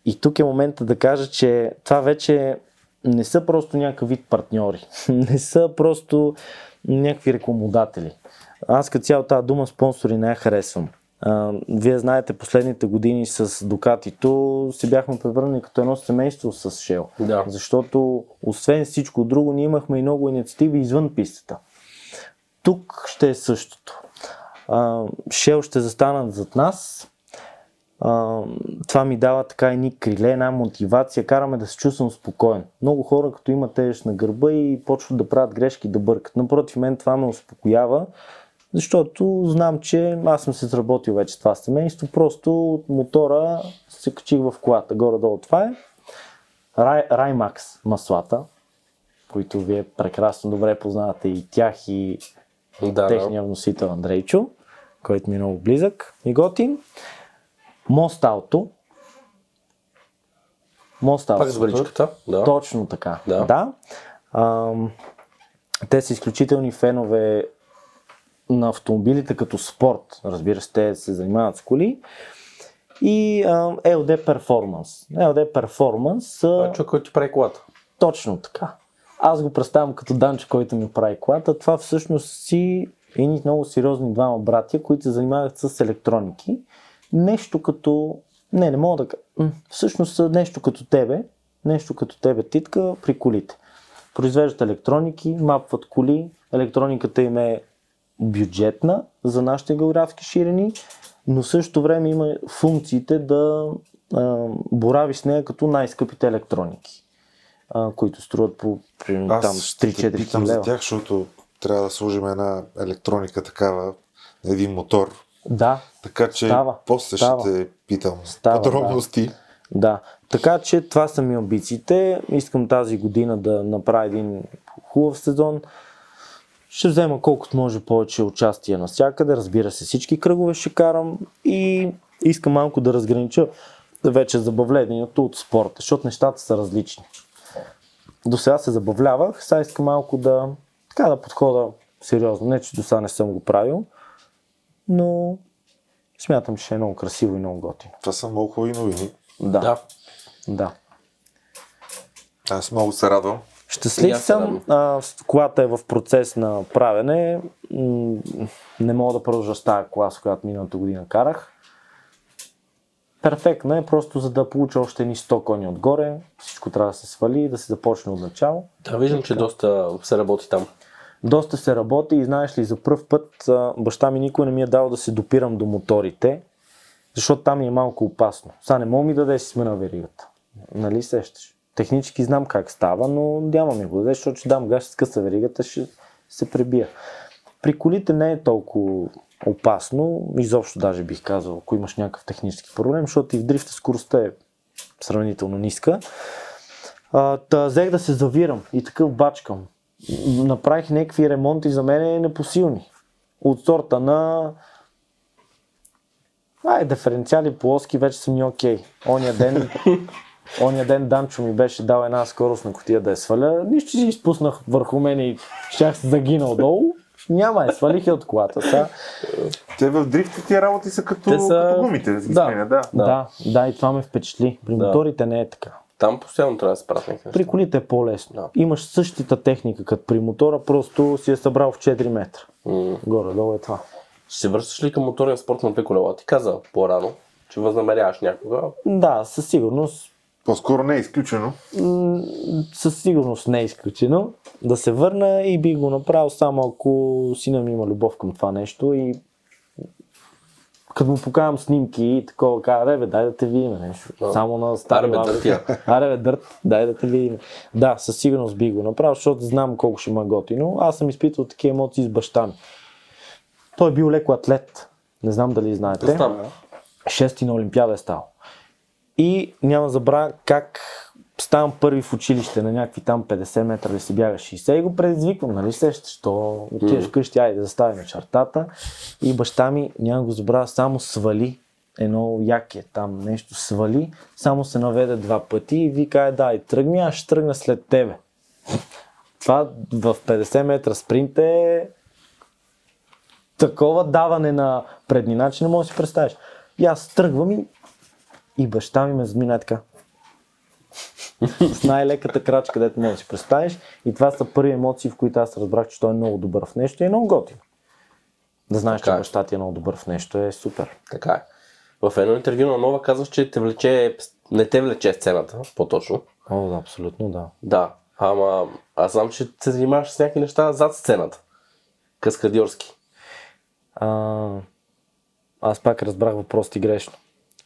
И тук е момента да кажа, че това вече не са просто някакъв вид партньори. [LAUGHS] не са просто някакви рекламодатели. Аз като цяло тази дума спонсори не я харесвам. А, вие знаете, последните години с Дукатито се бяхме превърнали като едно семейство с Shell. Да. Защото, освен всичко друго, ние имахме и много инициативи извън пистата. Тук ще е същото. А, Shell ще застанат зад нас. А, това ми дава така и ни криле, една мотивация, караме да се чувствам спокоен. Много хора, като имат тежест на гърба и почват да правят грешки, да бъркат. Напротив, мен това ме успокоява, защото знам, че аз съм се сработил вече това семейство, просто от мотора се качих в колата. Горе-долу това е. Рай, Раймакс маслата, които вие прекрасно добре познавате и тях и Да, техния вносител Андрейчо, който ми е много близък и готин. Мост Ауто. Мост. Ауто. Пак с варичката. Да. Точно така. Да. да. Ам, те са изключителни фенове на автомобилите като спорт. Разбира се, те се занимават с коли. И ам, LD Performance. LD Performance. Това е който ти прави колата. Точно така. Аз го представям като Данче, който ми прави колата. Това всъщност си едни много сериозни двама братя, които се занимават с електроники. Нещо като... Не, не мога да Всъщност нещо като тебе. Нещо като тебе, Титка, при колите. Произвеждат електроники, мапват коли. Електрониката им е бюджетна за нашите географски ширини, но в същото време има функциите да а, борави с нея като най-скъпите електроники, а, които струват по примерно, там Аз ще те 3-4 питам за тях, защото трябва да сложим една електроника такава, един мотор. Да, Така че Става, после става. ще те питам Става, подробности. да. Така че това са ми амбициите. Искам тази година да направя един хубав сезон. Ще взема колкото може повече участие навсякъде. Разбира се, всички кръгове ще карам и искам малко да разгранича вече забавлението от спорта, защото нещата са различни. До сега се забавлявах, сега искам малко да, така да подхода сериозно. Не, че до сега не съм го правил, но смятам, че е много красиво и много готино. Това са много хубави новини. Да, Да. да. Аз много се радвам. Щастлив съм, а, колата е в процес на правене. Не мога да продължа с тази кола, с която миналата година карах. Перфектна е, просто за да получа още ни 100 кони отгоре. Всичко трябва да се свали и да се започне от начало. Да, виждам, че доста се работи там. Доста се работи и знаеш ли, за първ път баща ми никой не ми е дал да се допирам до моторите, защото там е малко опасно. Сега не мога ми да даде си сме на веригата. Нали сещаш? Технически знам как става, но няма ми го да даде, защото ще дам газ, скъса веригата, ще се пребия. При колите не е толкова опасно, изобщо даже бих казал, ако имаш някакъв технически проблем, защото и в дрифта скоростта е сравнително ниска. Та, взех да се завирам и такъв бачкам. Направих някакви ремонти за мен е непосилни. От сорта на Ай, диференциали плоски вече са ми окей. Оня ден, [LAUGHS] оня ден Данчо ми беше дал една скорост на котия да я сваля. Нищо, си изпуснах върху мен и щях се загинал долу. Няма, е, свалих я от колата. Сега, Те в дрифта тия работи са като, Те са- като гумите. Да. сменя, да. Да. да. да, и това ме впечатли. При Да. моторите не е така. Там постоянно трябва да се правят някакви При колите е по-лесно. Да. Имаш същата техника като при мотора, просто си е събрал в 4 метра. М. Горе-долу е това. Ще се връщаш ли към моторен спорт на две колела? Ти каза по-рано, че възнамеряваш някога. Да, със сигурност По-скоро не е изключено. м, със сигурност не е изключено да се върна и би го направил само ако сина ми има любов към това нещо и като му покажам снимки и такова, казва, аре бе, дай да те видим нещо. Да. Само на стари Аре бе, дъртия. Аре бе, дърт, дай да те видим. Да, със сигурност би го направил, защото знам колко ще ме готино. Аз съм изпитвал такива емоции с баща ми. Той е бил леко атлет. Не знам дали знаете. Знам. Шести на Олимпиада е стал. И няма да забравя как ставам първи в училище на някакви там 50 метра да си бяга 60 и го предизвиквам, нали сещаш, то отиваш вкъщи, айде да заставим чертата и баща ми, няма го забравя, само свали едно яке там нещо свали, само се наведе два пъти и вика, ай дай, тръгни, аз ще тръгна след тебе. Това в 50 метра спринт е такова даване на преднина, че не можеш да си представиш. И аз тръгвам и, и баща ми ме замина така. С най-леката крачка, където можеш да си представиш. И това са първи емоции, в които аз разбрах, че той е много добър в нещо и е много готин. Да знаеш, Така че е. баща ти е много добър в нещо е супер. Така е. В едно интервю на Нова казваш, че те влече, не те влече сцената, по-точно. О, да, абсолютно да. Да, ама аз знам, че се занимаваш с някакви неща зад сцената. Каскадьорски. А, аз пак разбрах въпрос ти грешно.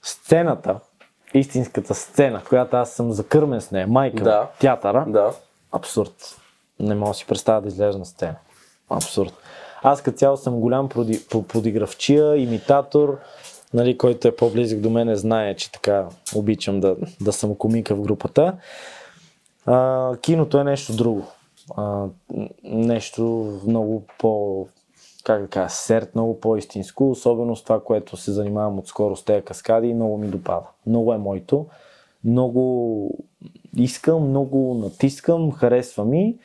Сцената, истинската сцена, която аз съм закърмен с нея, майка, Да. театъра, Да. абсурд. Не мога да си представя да излежа на сцена. Абсурд. Аз като цяло съм голям проди, по- подигравчия, имитатор, нали, който е по-близък до мене знае, че така обичам да, да съм комика в групата. А, киното е нещо друго. А, нещо много по, как да кажа, серт, много по-истинско, особено с това, което се занимавам отскоро с тези каскади, много ми допада. Много е моето. Много искам, много натискам, харесва ми.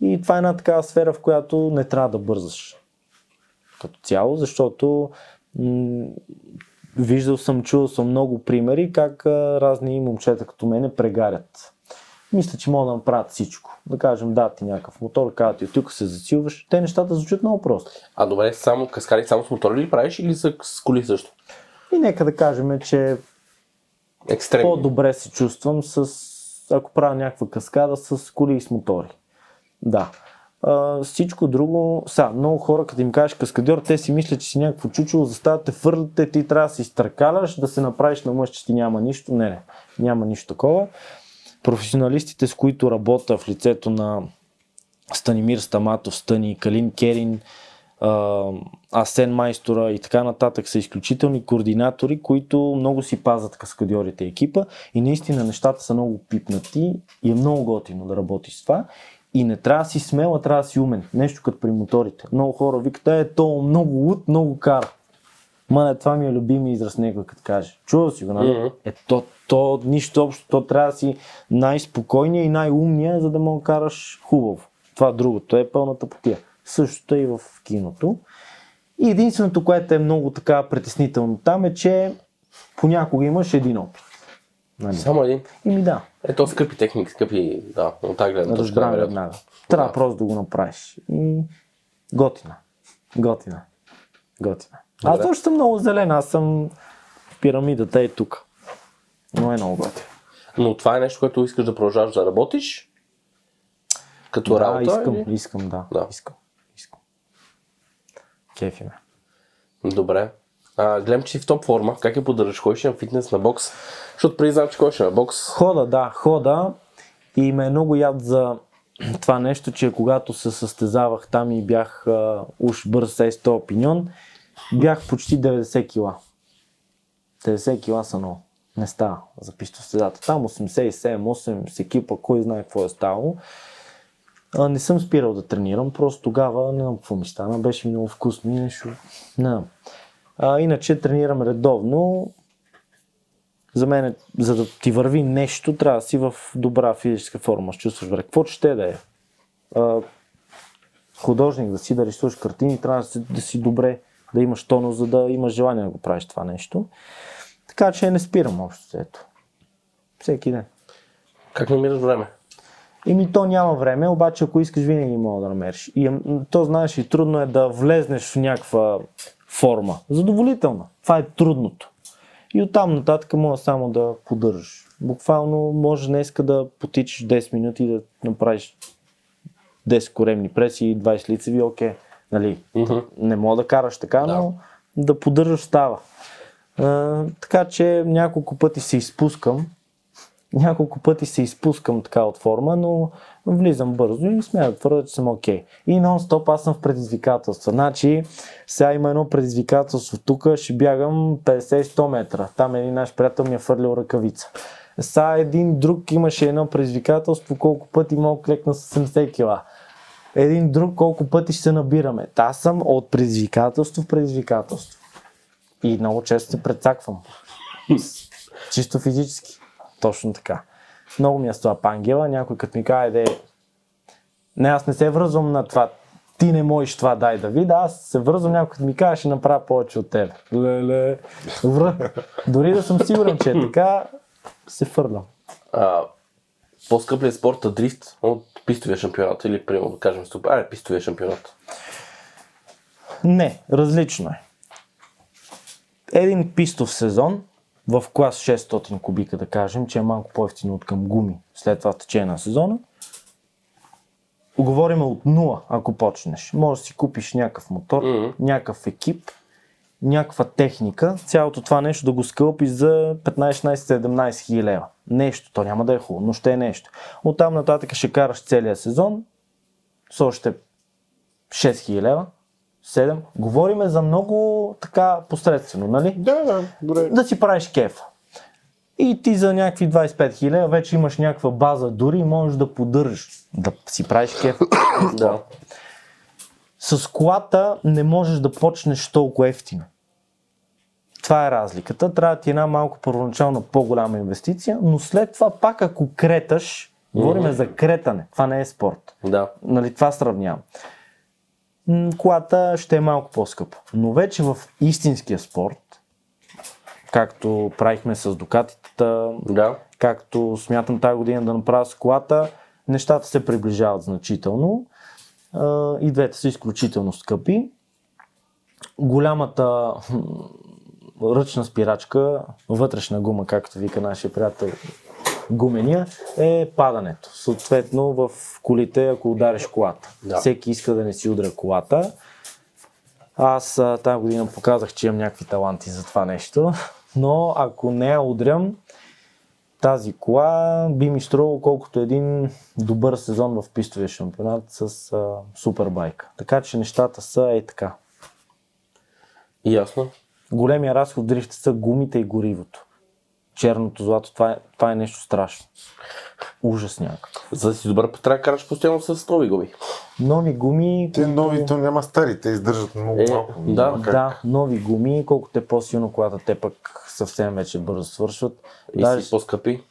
И това е една такава сфера, в която не трябва да бързаш като цяло, защото м- виждал съм, чувал съм много примери как а, разни момчета като мене прегарят. Мисля, че могат да направят всичко. Да кажем, да, ти някакъв мотор, казват ти тук се засилваш. Те нещата звучат много просто. А добре, само каскади само с мотори ли правиш или с, коли също? И нека да кажем, че Екстремно. по-добре се чувствам с, ако правя някаква каскада с коли и с мотори. Да. А, всичко друго, са, много хора, като им кажеш каскадьор, те си мислят, че си някакво чучело, застават те, фърляте, ти трябва да се изтъркаляш, да се направиш на мъж, че ти няма нищо. Не, не, няма нищо такова. Професионалистите, с които работя в лицето на Станимир Стаматов, Стани, Калин Керин, Асен Майстора и така нататък са изключителни координатори, които много си пазят каскадьорите и екипа и наистина нещата са много пипнати и е много готино да работиш с това. И не трябва да си смел, а трябва да си умен. Нещо като при моторите. Много хора викат, е, то много луд, много кара. Ма не, това ми е любими израз някой като каже. Чува си го, нали? Мгм. Е, то, то, нищо общо, то трябва да си най-спокойния и най-умния, за да да караш хубаво. Това другото е пълната потия. Същото е и в киното. И единственото, което е много така притеснително там е, че понякога имаш един опит. Нали? Само един. И ми да, Ето скъпи техники, скъпи, да, от тази гледна точка. разбрам веднага. Трябва Да. просто да го направиш. И готина. Готина. Готина. Аз Добре. също съм много зелен, аз съм в пирамидата е тук. Но е много готина. Но това е нещо, което искаш да продължаваш да работиш? Като Да, работа? искам, или? искам, да. Да. Искам. Искам. Кефи ме. Добре. А, гледам, че си в топ форма. Как я поддържаш? Ходиш на фитнес, на бокс? Защото преди знам, че ходиш на бокс. Хода, да, хода. И ме е много яд за [CLEARS THROAT] това нещо, че когато се състезавах там и бях а, уж бърз с 100 опиньон, бях почти 90 кила. 90 кила са много. Не става за пищо състезата. Там 87, 8 с екипа, кой знае какво е ставало. Не съм спирал да тренирам, просто тогава не знам какво ми стана, беше много вкусно и нещо. Не. А, иначе тренирам редовно, за мен, за да ти върви нещо, трябва да си в добра физическа форма. Ще чувстваш добре. Какво ще да е? А, художник да си, да рисуваш картини, трябва да си, да си добре, да имаш тонус, за да имаш желание да го правиш това нещо. Така че не спирам общо ето. Всеки ден. Как намираш време? И ми то няма време, обаче ако искаш винаги мога да намериш. И то знаеш и трудно е да влезнеш в някаква форма. Задоволителна. Това е трудното. И оттам нататък мога само да поддържаш. Буквално може днеска да потичаш 10 минути и да направиш 10 коремни преси и 20 лицеви, окей. Нали? Мгм. Не мога да караш така, Да. но да поддържаш става. А, така че няколко пъти се изпускам. Няколко пъти се изпускам така от форма, но влизам бързо и смея да твърда, че съм окей. И нон-стоп аз съм в предизвикателства. Значи, сега има едно предизвикателство тук, ще бягам 50-100 метра. Там един наш приятел ми е фърлил ръкавица. Сега един друг имаше едно предизвикателство, колко пъти мога клекна с 70 кила. Един друг колко пъти ще се набираме. Та аз съм от предизвикателство в предизвикателство. И много често се прецаквам. Чисто физически. Точно така. Много ми е това пангела. Някой като ми каже, де, не, аз не се връзвам на това. Ти не можеш това, дай да видя. Аз се връзвам, някой като ми каже, ще направя повече от теб. Леле. Връ. Дори да съм сигурен, че е така, се фърлям. А, По-скъп ли е спорта дрифт от пистовия шампионат или, примерно, да кажем, супер, аре, пистовия шампионат? Не, различно е. Един пистов сезон в клас 600 кубика, да кажем, че е малко по-ефтино от към гуми след това в течение на сезона. Говорим от нула, ако почнеш. Може да си купиш някакъв мотор, Мгм. някакъв екип, някаква техника, цялото това нещо да го скълпиш за 15-16-17 хиляди лева. Нещо, то няма да е хубаво, но ще е нещо. Оттам нататък ще караш целия сезон с още 6 хиляди лева, 7. Говориме за много така посредствено, нали? Да, да, добре. да си правиш кефа. И ти за някакви 25 хиляди вече имаш някаква база дори и можеш да поддържаш, да си правиш кеф. [COUGHS] Да. С колата не можеш да почнеш толкова ефтино. Това е разликата. Трябва ти една малко първоначална по-голяма инвестиция, но след това пак ако креташ, говорим за кретане, това не е спорт. Да. Нали, това сравнявам. Колата ще е малко по-скъпа. Но вече в истинския спорт, както правихме с докатитата, Да. както смятам тази година да направя с колата, нещата се приближават значително. И двете са изключително скъпи. Голямата ръчна спирачка, вътрешна гума, както вика нашия приятел гумения, е падането. Съответно в колите, ако удариш колата. Да. Всеки иска да не си удря колата. Аз тази година показах, че имам някакви таланти за това нещо, но ако не я удрям, тази кола би ми струвало колкото един добър сезон в пистовия шампионат с а, супербайк. Така че нещата са е така. Ясно. Големия разход дрифта са гумите и горивото. Черното злато, това е, това е нещо страшно. Ужас някакъв. За да си добър, трябва да караш постоянно с нови губи. Нови гуми. Те нови, то няма стари, те издържат много Е, малко. да, как. Да, нови гуми, колкото е по-силно колата, те пък съвсем вече бързо свършват. И Даже си по-скъпи.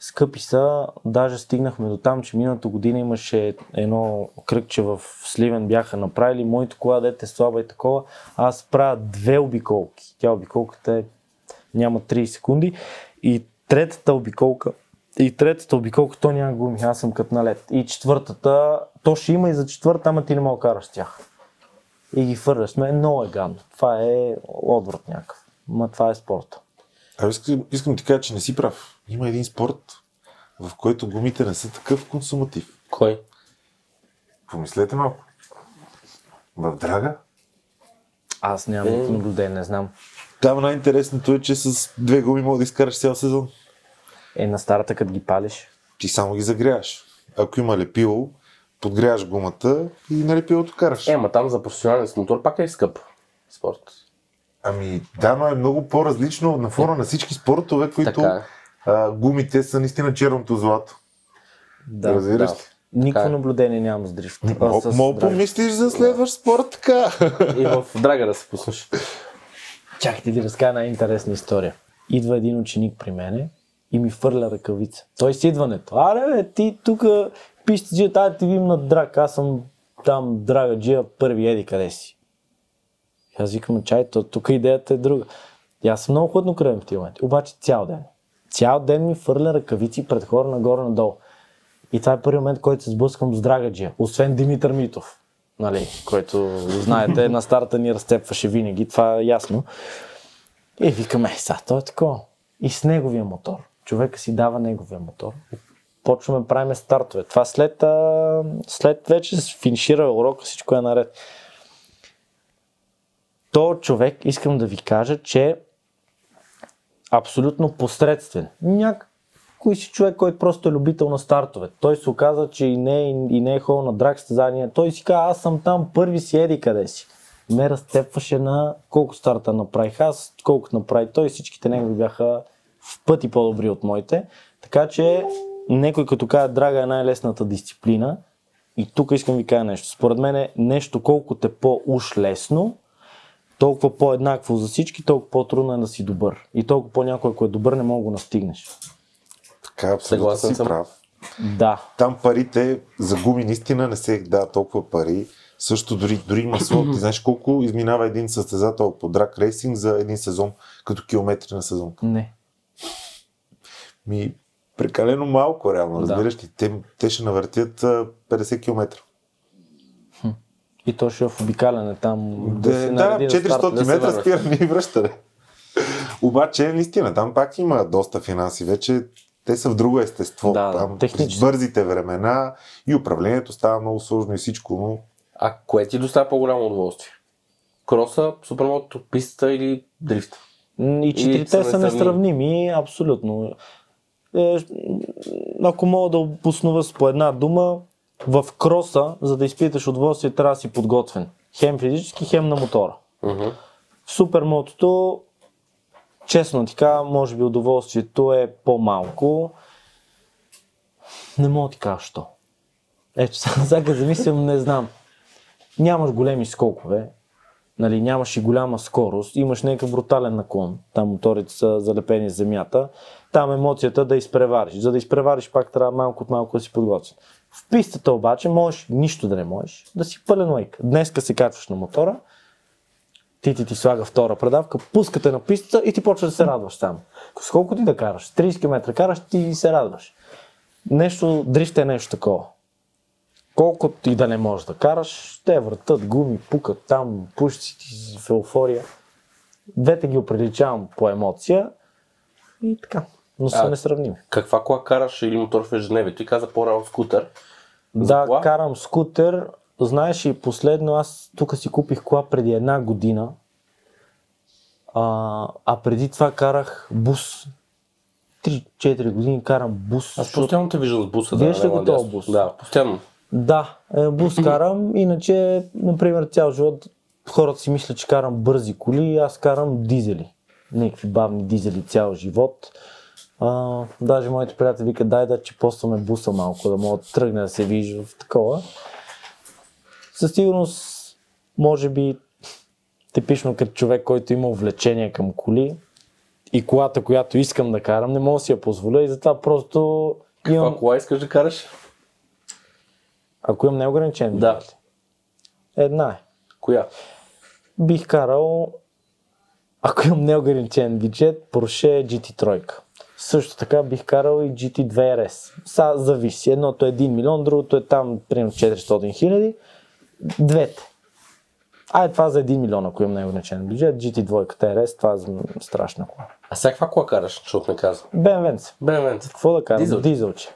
Скъпи са, даже стигнахме до там, че миналата година имаше едно кръгче в Сливен бяха направили, моето кола дете слаба и такова, аз правя две обиколки. Тя обиколката е, няма 30 секунди и третата обиколка и третата обиколка, то няма гуми, аз съм като на лед. И четвъртата, то ще има и за четвърта, ама ти не мога караш тях. И ги фърляш. Ме, много е гадно. Това е отврат някакъв. Ма това е спорта. А искам, искам ти кажа, че не си прав. Има един спорт, в който гумите не са такъв консуматив. Кой? Помислете малко. В Драга? Аз нямам никакво наблюдение, не знам. Там най-интересното е, че с две гуми мога да изкараш цял сезон. Е, на старата, като ги палиш. Ти само ги загряваш. Ако има лепило, подгряваш гумата и на лепилото караш. Е, ма там за професионален с мотор пак е скъп спорт. Ами да, но е много по-различно на фона на всички спортове, които Така е. А, гумите са наистина черното злато. Да, Разбираш да. ли? Никакво Така е. наблюдение нямам с дрифт. Мога помислиш за следващ спорт така. И в драга да се пуснеш. Чакайте да ви разкажа една интересна история. Идва един ученик при мене и ми фърля ръкавица. Той с идването. Аре, бе, ти тук пишете, че тази ти вим на драг. Аз съм там драга джия първи, еди къде си. И аз викам, чай, то, тук идеята е друга. И аз съм много хладнокръвен в тия моменти. Обаче цял ден. Цял ден ми фърля ръкавици пред хора нагоре-надолу. И това е първи момент, който се сблъсквам с Драгаджия. Освен Димитър Митов, нали, който, знаете, на старта ни разцепваше винаги, това е ясно. И викаме, е, са, то е такова. И с неговия мотор. Човека си дава неговия мотор. Почваме да правим стартове. Това след, а, след вече се финишира урока, всичко е наред. То човек, искам да ви кажа, че абсолютно посредствен. Някой си човек, който просто е любител на стартове. Той се оказа, че и не, е- и не е ходил на драг състезания. Той си каза, аз съм там, първи си еди къде си. Ме разцепваше на колко старта направих аз, колко направи той. Всичките негови бяха в пъти по-добри от моите. Така че некой като каже, драга е най-лесната дисциплина. И тук искам ви кажа нещо. Според мен е нещо колкото е по-уж лесно, толкова по-еднакво за всички, толкова по-трудно е да си добър. И толкова по-някой, ако е добър, не мога да го настигнеш. Така, абсолютно си съм. прав. Да. Там парите за гуми наистина не се дава толкова пари. Също дори, дори масло. Ти знаеш колко изминава един състезател по драк рейсинг за един сезон, като километри на сезон? Не. Ми прекалено малко, реално, Да. разбираш ли? Те, те ще навъртят а, 50 км. И то ще е в обикаляне там. Да, да, старт. 400 да се метра спиране и връщане. Обаче, наистина, там пак има доста финанси. Вече те са в друго естество. Да, да, там, технически. бързите времена и управлението става много сложно и всичко, но А кое ти доставя по-голямо удоволствие? Кроса, супермотото, пистата или дрифта? И четирите са са несравними, абсолютно. Е, ако мога да обоснова с по една дума, в кроса, за да изпиташ удоволствие, трябва да си подготвен. Хем физически, хем на мотора. Мгм. В супермотото, честно ти кажа, може би удоволствието е по-малко. Не мога да ти кажа що. Ето, [LAUGHS] сега замислям, не знам. Нямаш големи скокове, нали, нямаш и голяма скорост, имаш някакъв брутален наклон, там моторите са залепени в земята, там емоцията да изпревариш. За да изпревариш пак трябва малко от малко да си подготвен. В пистата обаче можеш нищо да не можеш, да си пълен лайк. Днеска се качваш на мотора, ти ти ти слага втора предавка, пускате на пистата и ти почваш да се радваш там. С колко ти да караш? 30 км караш, ти се радваш. Нещо, дрифт е нещо такова. Колкото и да не можеш да караш, те вратат гуми, пукат там, пушци ти в еуфория. Двете ги оприличавам по емоция и така. Но са А, несравними. Каква кола караш или мотор в ежедневието? Ти каза по-рано скутер. За Да, кола? карам скутер. Знаеш и последно, аз тук си купих кола преди една година. А, а преди това карах бус. 3-4 години карам бус. Аз постоянно те виждам с буса. Да, ли лево го този бус? Да, постоянно. Да, е, бус карам, иначе, например, цял живот хората си мислят, че карам бързи коли, аз карам дизели. Някакви бавни дизели цял живот. А, даже моите приятели викат, дай да че постваме буса малко, да мога да тръгне да се вижда в такова. Със сигурност, може би, типично като човек, който има увлечение към коли и колата, която искам да карам, не мога да си я позволя и затова просто Каква имам, кола искаш да караш? ако имам неограничен Да. бюджет. Една е. Коя? Бих карал, ако имам неограничен бюджет, Porsche GT3. Също така бих карал и GT2 RS. Са, зависи. Едното е 1 милион, другото е там, примерно 400 хиляди. Двете. Ай, това за 1 милион, ако имам неограничен бюджет. GT2 RS, това е страшна кола. А сега каква кола караш, защото не каза? BMW. BMW. Какво да карам? Дизелче. Дизелче.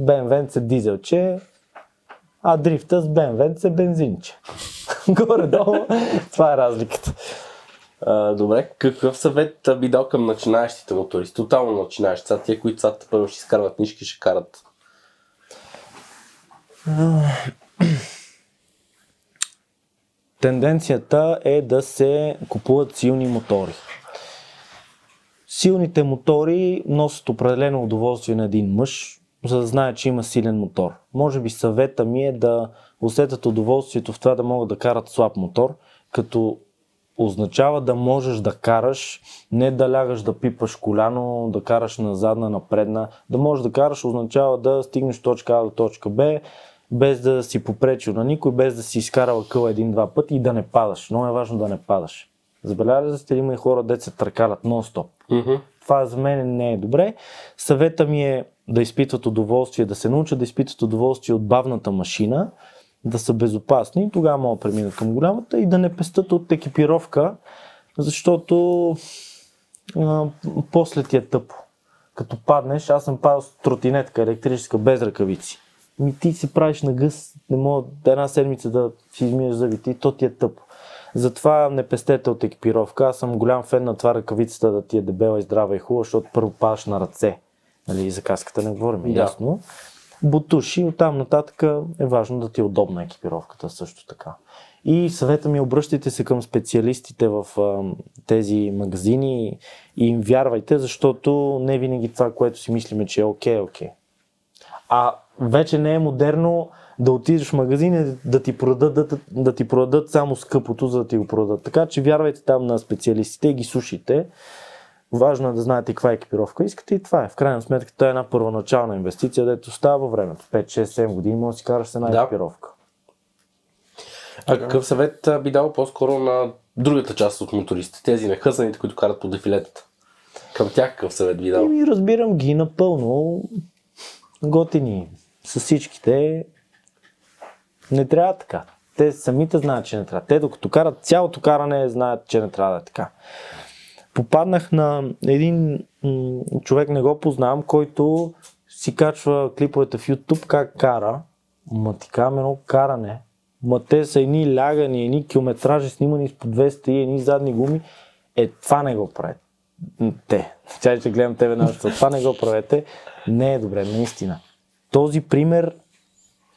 BMW е дизелче, а дрифта с BMW е бензинче. [LAUGHS] Горе-долу, това е разликата. Добре, какъв съвет би дал към начинаещите мотористи? Тотално начинаещи. Сега тия, които са първо ще изкарват книжки, ще карат. [CLEARS THROAT] Тенденцията е да се купуват силни мотори. Силните мотори носят определено удоволствие на един мъж, за да знае, че има силен мотор. Може би съвета ми е да усетят удоволствието в това да могат да карат слаб мотор, като означава да можеш да караш, не да лягаш да пипаш коляно, да караш на задна, на предна. Да можеш да караш означава да стигнеш точка А до точка Б, без да си попречил на никой, без да си изкарал къл един-два пъти и да не падаш. Много е важно да не падаш. Забелязали сте има и хора, деца се търкалят нон-стоп. Мгм. Това за мен не е добре. Съвета ми е да изпитват удоволствие, да се научат да изпитват удоволствие от бавната машина, да са безопасни, тогава могат да преминат към голямата и да не пестат от екипировка, защото а, после ти е тъпо. Като паднеш, аз съм падал с тротинетка електрическа без ръкавици. Ми ти си правиш на гъс, не мога една седмица да си измиеш зъбите и то ти е тъпо. Затова не пестете от екипировка. Аз съм голям фен на това ръкавицата да ти е дебела и здрава и хубава, защото първо падаш на ръце. Нали, за каската не говорим, Да. ясно. Бутуши, оттам нататък е важно да ти е удобна екипировката също така. И съвета ми обръщайте се към специалистите в а, тези магазини и им вярвайте, защото не винаги това, което си мислиме, че е окей, е окей. А вече не е модерно да отидеш в магазин и да ти продадат, да, да ти продадат само скъпото, за да ти го продадат. Така че вярвайте там на специалистите и ги слушайте. Важно е да знаете каква екипировка искате и това е. В крайна сметка, това е една първоначална инвестиция, дето става във времето. 5, 6, 7 години може да си караш с една Да. екипировка. А какъв съвет би дал по-скоро на другата част от мотористите, тези нехъсаните, които карат по дефилетата? Към тях какъв съвет би дал? Еми, разбирам ги напълно. Готини. С всичките. Не трябва така. Те самите знаят, че не трябва. Те докато карат цялото каране, знаят, че не трябва да е така. Попаднах на един м- човек, не го познавам, който си качва клиповете в YouTube как кара. Ма ти казвам едно каране. Ма те са едни лягани, едни километражи снимани с по 200 и едни задни гуми. Е, това не го правят. Те. Тя ще гледам тебе на Това не го правете. Не е добре, наистина. Този пример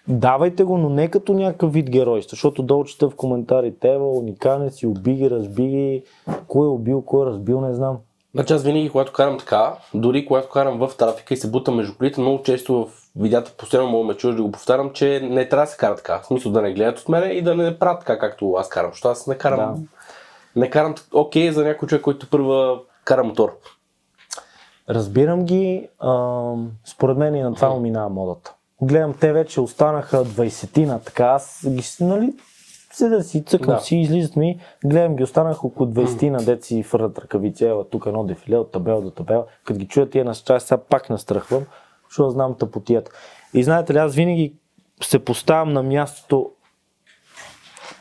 Давайте го, но не като някакъв вид геройство, защото долу чета в коментарите, ева, уникален си, уби ги, разби ги, кой е убил, кой е разбил, не знам. Значи аз винаги, когато карам така, дори когато карам в трафика и се бутам между колите, много често в видеята постоянно мога ме чуеш да го повтарям, че не трябва да се кара така. В смисъл да не гледат от мене и да не правят така, както аз карам. Защото аз не карам. Да. Не карам окей за някой човек, който първа кара мотор. Разбирам ги, ам, според мен и на това му минава модата. Гледам, те вече останаха 20-тина, така аз ги си, нали, седа си, цъкам Да. си, излизат ми, гледам ги, останаха около 20-тина, дет си фърлят ръкавици, ела тук едно дефиле от табел до табел. Като ги чуя тия на част, сега пак настръхвам, защото знам тъпотията. И знаете ли, аз винаги се поставям на мястото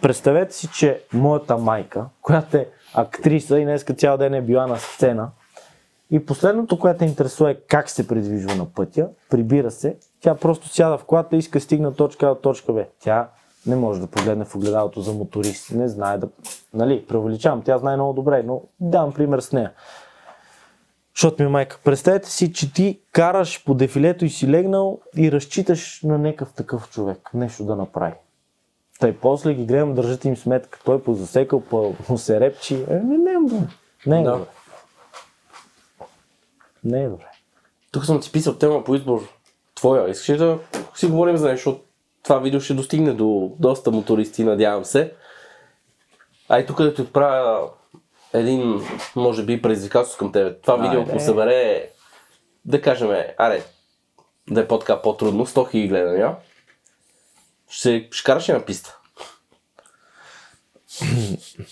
Представете си, че моята майка, която е актриса и днеска цял ден е била на сцена, и последното, което интересува е как се придвижва на пътя, прибира се, тя просто сяда в колата и иска от точка А до точка Б. Тя не може да погледне в огледалото за моторист, не знае да... Нали, преувеличавам, тя знае много добре, но давам пример с нея. Защото ми е майка, представете си, че ти караш по дефилето и си легнал и разчиташ на някакъв такъв човек, нещо да направи. Тъй после ги гледам, държат им сметка, той по му се репчи. Е, не, не е добре. Не е Да. добре. Не е добре. Тук съм ти писал тема по избор твоя. Искаш ли да си говорим за нещо? Това видео ще достигне до доста мотористи, надявам се. А и тук да ти отправя един, може би, предизвикателство към тебе. Това видео, Айде. ако събере, да кажем, аре, да е по-така по-трудно, 100 000 гледания, ще, ще караш ли на писта?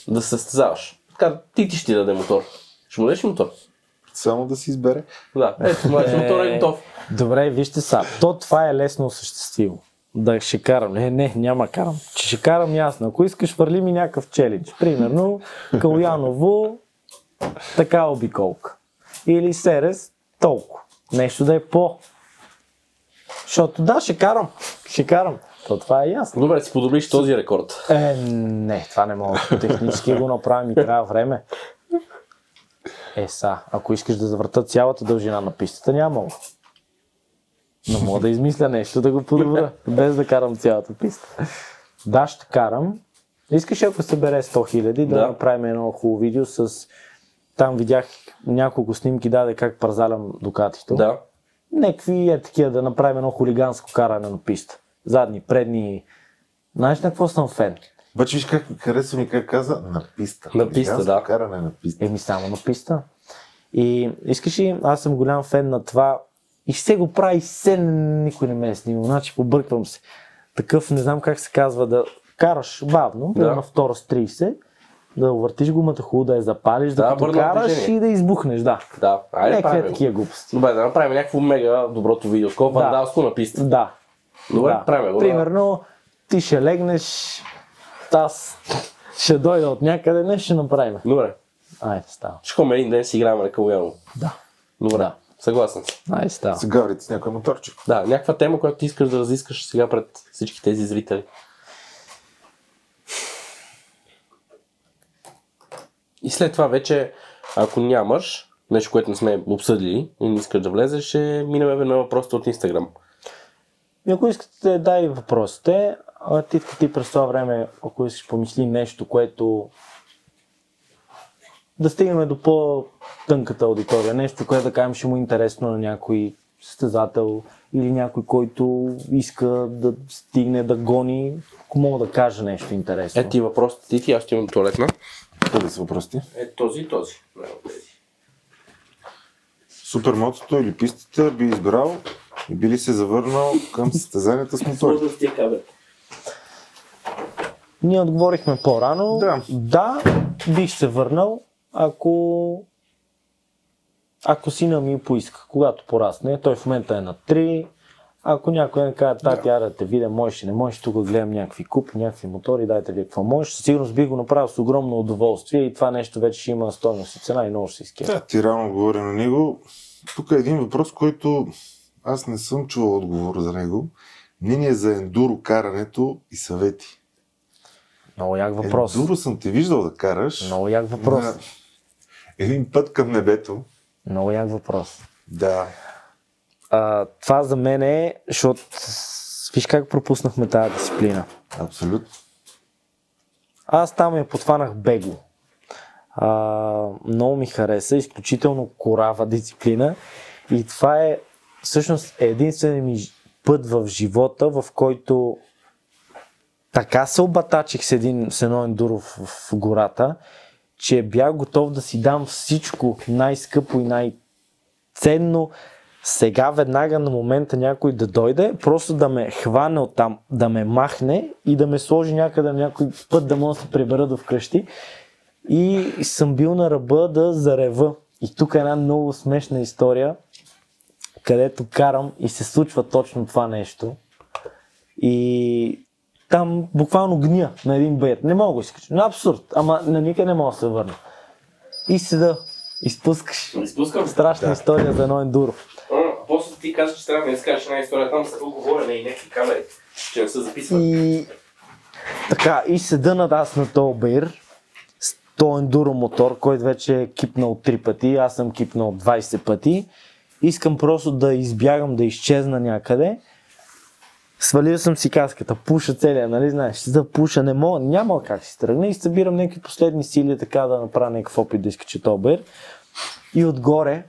да се състезаваш. Така, ти ти ще ти даде мотор. Ще му дадеш мотор? Само да си избере. Да, ето, мотор е готов. Добре, вижте са. То това е лесно осъществимо. Да ще карам. Не, не, няма карам. Че ще карам ясно. Ако искаш, върли ми някакъв челендж. Примерно, Калуяново, така обиколка. Или Серес, толкова. Нещо да е по. Защото да, ще карам. Ще карам. То това е ясно. Добре, си подобриш този рекорд. Е, не, това не мога. Технически го направим и трябва време. Е, са, ако искаш да завърта цялата дължина на пистата, няма. Но мога да измисля нещо да го подобра, [LAUGHS] без да карам цялата писта. Да, ще карам. Искаш, ако събере 100 хиляди, да, Да. направим едно хубаво видео с... Там видях няколко снимки, даде как парзалям докатито. Да. Некви е такива да направим едно хулиганско каране на писта. Задни, предни. Знаеш на какво съм фен? Обаче виж как харесва ми как каза на писта. На писта, да. Каране на писта. Еми само на писта. И искаш ли, аз съм голям фен на това и все го прави, и все никой не ме е снимал, значи побърквам се. Такъв, не знам как се казва, да караш бавно, да, на втора с 30, да увъртиш гумата хубаво, да я запалиш, Да, да, караш и да избухнеш, да. Да, айде Някакви правим такива глупости. Добре, да направим някакво мега доброто видео. Такова Да. вандалско на писта. Да. Добре, да. правим го. да. Примерно, ти ще легнеш, аз ще дойда от някъде, не ще направим. Добре. Айде, става. Ще ходим един ден си играем на Калуяно. Да. Добре. Да. Съгласен съм. Айде, става. С гаврите с някой моторчик. Да, някаква тема, която ти искаш да разискаш сега пред всички тези зрители. И след това вече, ако нямаш нещо, което не сме обсъдили и не искаш да влезеш, ще минем на въпросите от Инстаграм. И ако искате, дай въпросите. А ти, ти през това време, ако искаш помисли нещо, което да стигнем до по-тънката аудитория, нещо, което да кажем ще му е интересно на някой състезател или някой, който иска да стигне да гони, ако мога да кажа нещо интересно. Е, ти въпросите ти, ти аз ще имам туалетна. Къде са въпросите? Е, този и този. Супермотото или пистата би избрал и би ли се завърнал към състезанията с мотори? Сложно с тия кабели. Ние отговорихме по-рано. Да. да, бих се върнал, ако ако сина ми поиска, когато порасне, той в момента е на 3, ако някой не каже, тати, да. да те видя, можеш и не можеш, тук гледам някакви купи, някакви мотори, дайте ви какво можеш. Със сигурност би го направил с огромно удоволствие и това нещо вече ще има стойност и цена и много ще се изкефа. Да, ти рано говори на него. Тук е един въпрос, който аз не съм чувал отговор за него. Мнение за ендуро карането и съвети. Много як въпрос. Ендуро съм те виждал да караш. Много як въпрос. На един път към небето. Много як въпрос. Да. А, това за мен е, защото виж как пропуснахме тази дисциплина. Абсолютно. Аз там я потванах бегло. А, много ми хареса, изключително корава дисциплина и това е всъщност единственият ми път в живота, в който така се обатачих с, един, с едно ендуро в, гората, че бях готов да си дам всичко най-скъпо и най-ценно. Сега веднага на момента някой да дойде, просто да ме хване от там, да ме махне и да ме сложи някъде някой път да мога да се прибера до вкъщи. И съм бил на ръба да зарева. И тук е една много смешна история, където карам и се случва точно това нещо. И там буквално гния на един бейт. Не мога да го изкача. Абсурд. Ама на никъде не мога да се върна. И седа. Изпускаш. Изпускам. Страшна Да. история за едно ендуро. А, после ти казваш, че трябва да ми разкажеш една история. Там са говорене и някакви камери, че не са записвани. И така, и седа над аз на този бейр, с този ендуро мотор, който вече е кипнал 3 пъти, аз съм кипнал 20 пъти. Искам просто да избягам, да изчезна някъде. Свалил съм си каската, пуша целия, нали знаеш, да пуша, не мога, няма как си тръгна и събирам някакви последни сили така да направя някакъв опит да изкача този. И отгоре,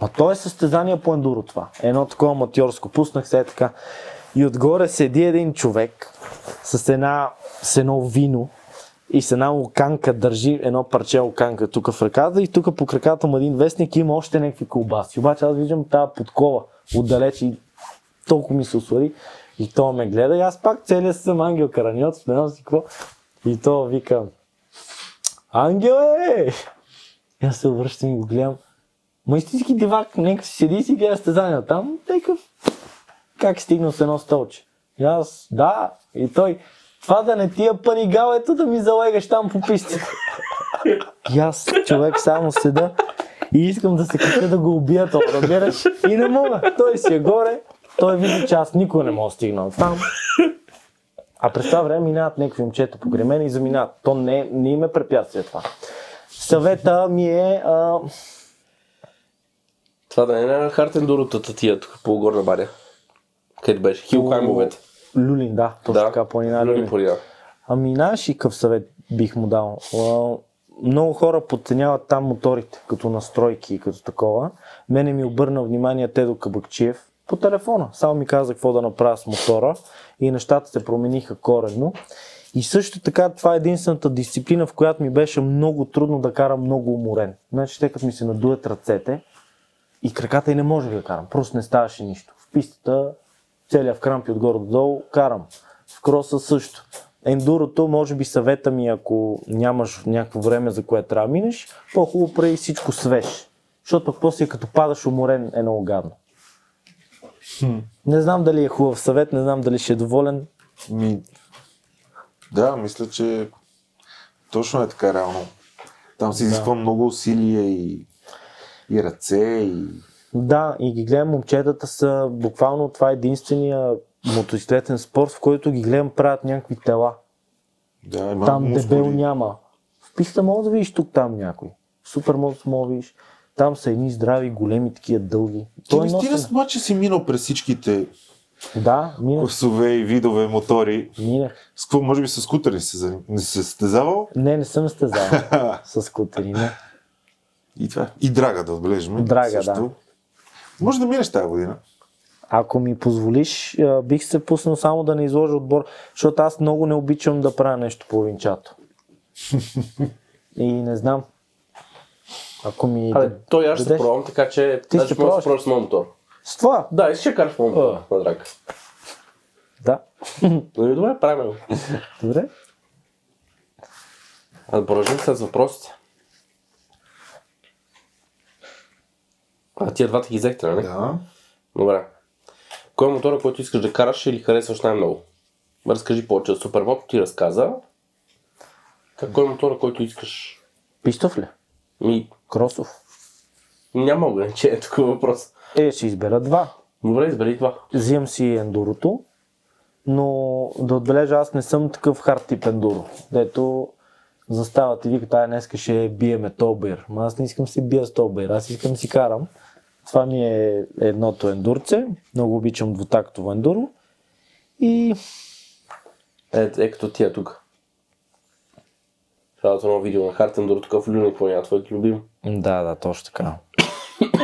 а то е състезание по ендуро това. Едно такова аматьорско. Пуснах се е така. И отгоре седи един човек с, една, с едно вино и с една луканка държи едно парче луканка тук в ръката и тук по краката му един вестник има още някакви колбаси. Обаче аз виждам тази подкова отдалеч и толкова ми се освари и то ме гледа и аз пак целият съм ангел караниот, смеям си какво. И то вика, ангел е! И аз се обръщам и го гледам. Ма истински дивак, нека си седи и си гледа стезания там. Такъв, как стигнал с едно столче. И аз, да, и той, това да не тия панигал, ето да ми залегаш там по пистата. И аз, човек, само седа и искам да се кача да го убия то, разбираш? И не мога. Той си е горе, той вижда, че аз никога не мога да стигна там. А през това време минават някакви момчета покрай мен и заминават. То не, не им е препятствие това. Съвета ми е а, Това да не е на Хартен Дуротата тия тук по горна баря. Къде беше? Хилхаймовете. Люлин, да, точно Да. така, планина Люлин Люлин. Ами знаеш и какъв съвет бих му дал? Много хора подценяват там моторите, като настройки и като такова. Мене ми обърна внимание Тедо Кабакчиев по телефона. Само ми каза какво да направя с мотора и нещата се промениха коренно. И също така това е единствената дисциплина, в която ми беше много трудно да карам много уморен. Значи, те като ми се надуят ръцете и краката и не можех да карам. Просто не ставаше нищо. В пистата целият в крампи отгоре до долу карам. В кроса също. Ендурото, може би съвета ми, ако нямаш някакво време, за което трябва да минеш, по-хубаво прави всичко свеж. Защото пък после като падаш уморен е много гадно. Не знам дали е хубав съвет, не знам дали ще е доволен. Ми, да, мисля, че точно е така реално. Там се изисква много усилие и, и ръце, и Да, и ги гледам, момчетата са, буквално това е единствения мотоциклетен спорт, в който ги гледам правят някакви тела. да, има Там мускули. дебел няма. В писта мога да видиш тук там някой. Супер мога да видиш. Там са едни здрави, големи, такива дълги. Ти Той наистина носен. обаче си минал през всичките Да, минах. класове и видове мотори. Минах. С какво, може би с скутери се, не се състезавал? Не, не съм стезал [LAUGHS] с скутери. Не. И това. И драга да отбележим. Драга, също. Може да минеш тази година. Ако ми позволиш, бих се пуснал само да не изложа отбор, защото аз много не обичам да правя нещо половинчато. [LAUGHS] И не знам. Ако ми... Абе, той аз ще пробвам, така че Ти ще да пробваш? с моят мотор. С това? Да, и ще караш моят мотор, на драка. Да. Нали, добре, правим го. Добре. А да продължим с въпросите. А тия двата ги взехте, нали? Да. Добре. Кой е мотора, който искаш да караш или харесваш най-много? Разкажи повече. Супермото ти разказа. Как кой е мотора, който искаш? Пистов ли? Ми, Кросов? няма ограничение тук въпрос. Е, ще избера два. Добре, избери това. Взимам си ендурото, но да отбележа, аз не съм такъв хард тип ендуро, дето застават и викат, ай, днеска ще биеме Тобер. Ма аз не искам да си бия с Тобер, аз искам да си карам. Това ми е едното ендурце, много обичам двутактово ендуро. И Е, е като тия тук. Цялото едно видео на Хартен Дур, такъв люник поня, твой любим. да, да, точно така. [COUGHS]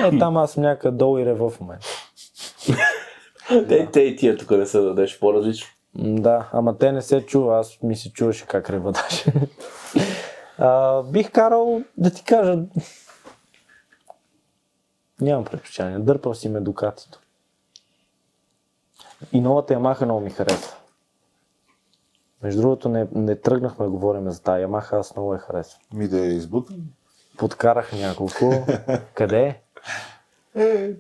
Е, там аз съм някъде долу и рева в момента. [COUGHS] Те, те и тия тук не се дадеш по-различно. Да, ама те не се чува, аз ми се чуваше как рева даже. а, бих карал да ти кажа... Нямам предпочитание, дърпам си ме Дукатито. И новата Ямаха много ми харесва. Между другото, не, не тръгнахме да говорим за тази Ямаха, аз много я харесвам. Ми да е избутан. Подкарах няколко. [LAUGHS] Къде? Е,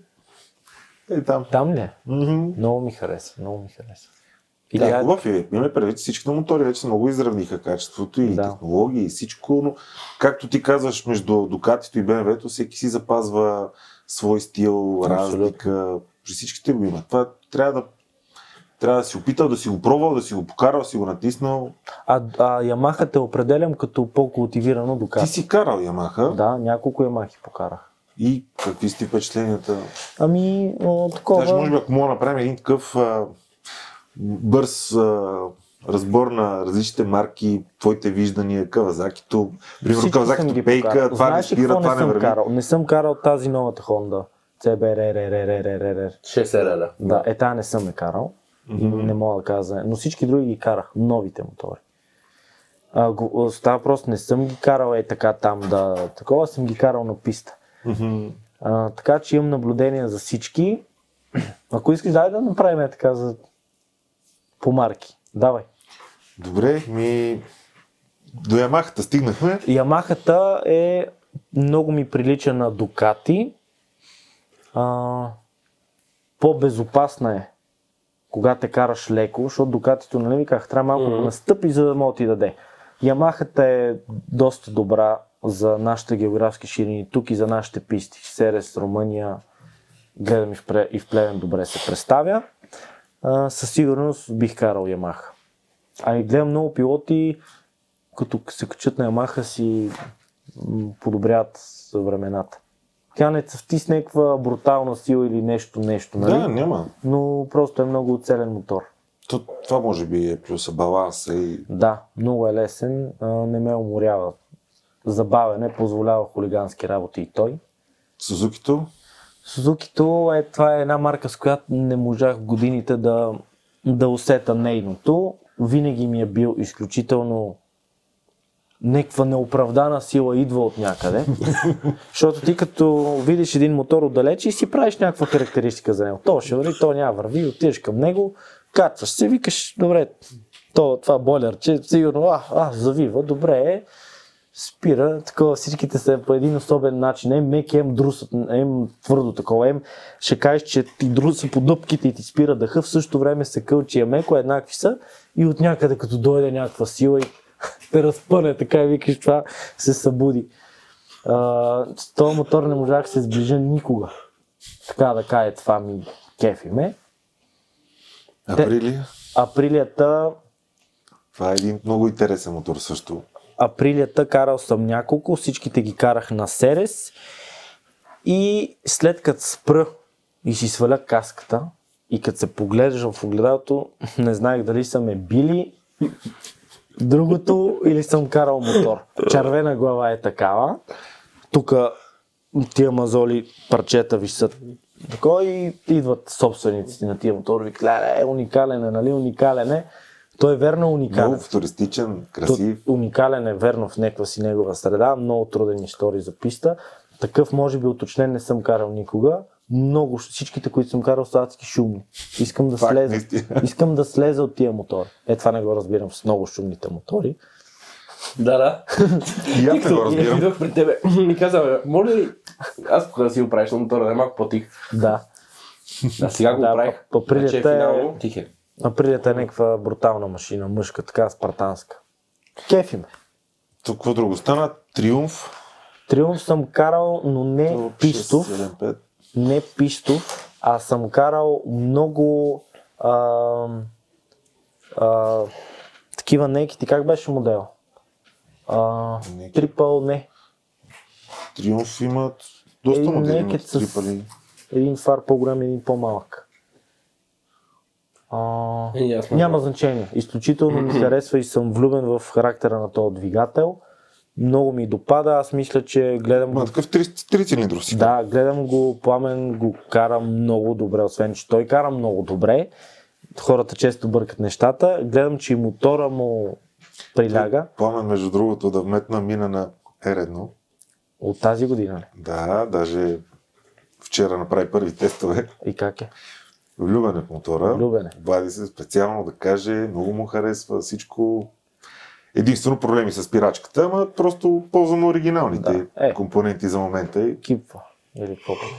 е там. Там ли? Мгм. Много ми харесва, много ми харесва. И Да, тя- хубав е. Имаме предвид, всичките мотори вече много изравниха качеството и Да. технологии и всичко, но както ти казваш, между Дукатито и БМВ-то всеки си запазва свой стил, Абсолютно. разлика. При всичките го има. Това трябва да трябва да си опитал, да си го пробвал, да си го покарал, да си го натиснал. А, а Ямаха те определям като по-култивирано Дукати. Ти си карал Ямаха Да, няколко Ямахи покарах. и какви сте впечатленията? Ами, о, такова... Даже може би ако мога да направим един такъв а, бърз а, разбор на различните марки, твоите виждания, Кавазакито, примерно Кавазакито пейка, покарал. това не Знаеш ли спира, това не не съм върви. карал? Не съм карал тази новата Honda. CBRRRRRR. 6 реда. Да, е тази не съм я карал. Не мога да кажа. Но всички други ги карах. Новите мотори. А, го- става просто не съм ги карал е така там да... Такова съм ги карал на писта. Мгм. А, така че имам наблюдение за всички. [CLEARS THROAT] Ако искаш, дай да направим е така за... по марки. Давай. Добре, ми до Ямахата стигнахме. Ямахата е много ми прилича на Дукати. А, по-безопасна е, когато те караш леко, защото Дукатито, нали ви казах, трябва малко да настъпи, за да мога ти даде. Ямахата е доста добра за нашите географски ширини тук и за нашите писти. Серес, Румъния, гледам и в, Пре- и в Плевен добре се представя. А, със сигурност бих карал Ямаха. А и гледам много пилоти, като се качат на Ямаха си подобряват времената. Тя не цъфти с някаква брутална сила или нещо, нещо, нали? Да, няма. Но просто е много целен мотор. То, това може би е плюса баланса и Да, много е лесен, а, не ме уморява. Забавен е, позволява хулигански работи и той. Сузукито. Сузукито е, това е една марка, с която не можах в годините да, да усета нейното. Винаги ми е бил изключително някаква неоправдана сила идва от някъде. [LAUGHS] Защото ти като видиш един мотор отдалеч и си правиш някаква характеристика за него. То ще върви, то няма върви, отиваш към него, качваш се, викаш, добре, то, това бойлерче, сигурно, а, а, завива, добре е, спира, такова всичките са по един особен начин, ем мек, ем друсът, ем твърдо такова, ем ще кажеш, че ти друса по дупките и ти спира дъха, в същото време се кълчи е меко, еднакви са и от някъде като дойде някаква сила и [LAUGHS] те разпъне, така и викаш това се събуди. А, с този мотор не можах да се сближа никога. Така да кажа, това ми кефи ме. Априлия. Априлията Това е един много интересен мотор също. априлията карал съм няколко, всичките ги карах на Серес и след като спра и си сваля каската и като се поглеждам в огледалото, [LAUGHS] не знаех дали са ме били другото или съм карал мотор. Червена глава е такава. Тук тия мазоли, парчета висят такова и идват собствениците на тия мотори. Викля, е, уникален е, нали, уникален е. Той е верно уникален. Много футуристичен, То, красив. уникален е верно в някаква си негова среда, много труден истории за писта. Такъв може би уточнен не съм карал никога. Много, всичките, които съм карал, са адски шумни. Искам да Факт, слеза. наистина. Искам да слеза от тия мотори. Е, това не го разбирам с много шумните мотори. Да, да. И аз не го разбирам. Идвах при тебе. Ми каза, моля ли, Аз кога си го правиш на мотора, да е малко по-тих. Да. А сега го Да, правих. по- по прилета Вече е- финално тих е. Априлията е някаква брутална машина, мъжка, така спартанска. Кефи ме. Тук какво друго стана? Триумф. Триумф съм карал, но не пистов. 675. Не пистов, а съм карал много а, а, такива некити. Как беше модел? А, трипъл не. Триумф имат доста Един модели. Имат с- трипали. Един фар по-голям, един по-малък. А, Е, няма значение. Изключително ми [CLEARS THROAT] харесва и съм влюбен в характера на този двигател. Много ми допада. Аз мисля, че гледам Ма го такъв три, три цилиндров си. Да, гледам го, Пламен го кара много добре, освен че той кара много добре. Хората често бъркат нещата. Гледам, че и мотора му приляга Пламен, между другото, да вметна мина на R1. от тази година. ли? Да, даже вчера направи първи тестове. И как е? Влюбен е в мотора. Влюбен е. Обади се специално да каже, много му харесва всичко. Единствено проблеми с спирачката, ама просто ползвам оригиналните Да, е. компоненти за момента. Кипва. Или какво прави?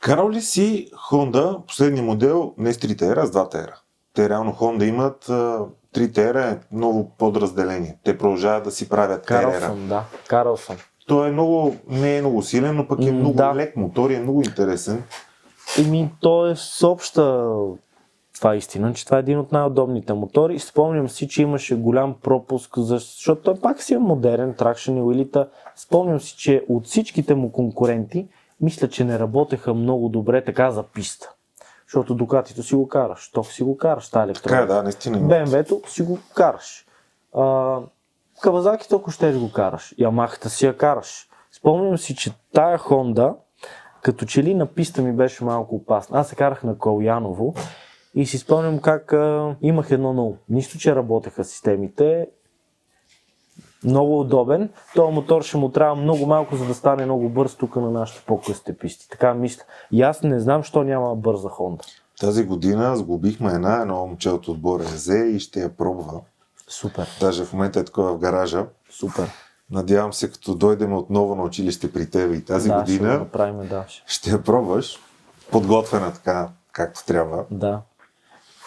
Карал ли си Honda, последния модел, не с 3 TR, а с 2 TR? Те реално Honda имат а, 3 TR е ново подразделение. Те продължават да си правят Карал TR. съм, да. Карал съм. Той е много, не е много силен, но пък е много да. лек мотор и е много интересен. Еми, то е с обща това е истина, че това е един от най-удобните мотори. Спомням си, че имаше голям пропуск, защото той пак си е модерен, тракшен и уилита. Спомням си, че от всичките му конкуренти, мисля, че не работеха много добре така за писта. Защото Дукатито си го караш, то си го караш, тази електроника. Така е, да, наистина. BMW-то си го караш. А, Кавазаки толкова ще го караш. Ямахата си я караш. Спомням си, че тая Honda, като че ли на писта ми беше малко опасна. Аз се карах на Калуяново и си спомням как а, имах едно ново. Нищо, че работеха системите. Много удобен. Този мотор ще му трябва много малко, за да стане много бърз тук на нашите по-късите писти. Така мисля. И аз не знам, що няма бърза Honda. Тази година сглобихме една, едно момче от отбора е взе и ще я пробва. Супер. Даже в момента е такова в гаража. Супер. Надявам се, като дойдем отново на училище при теб и тази да, ще година, го направим, да. ще я пробваш. Подготвена така, както трябва. Да.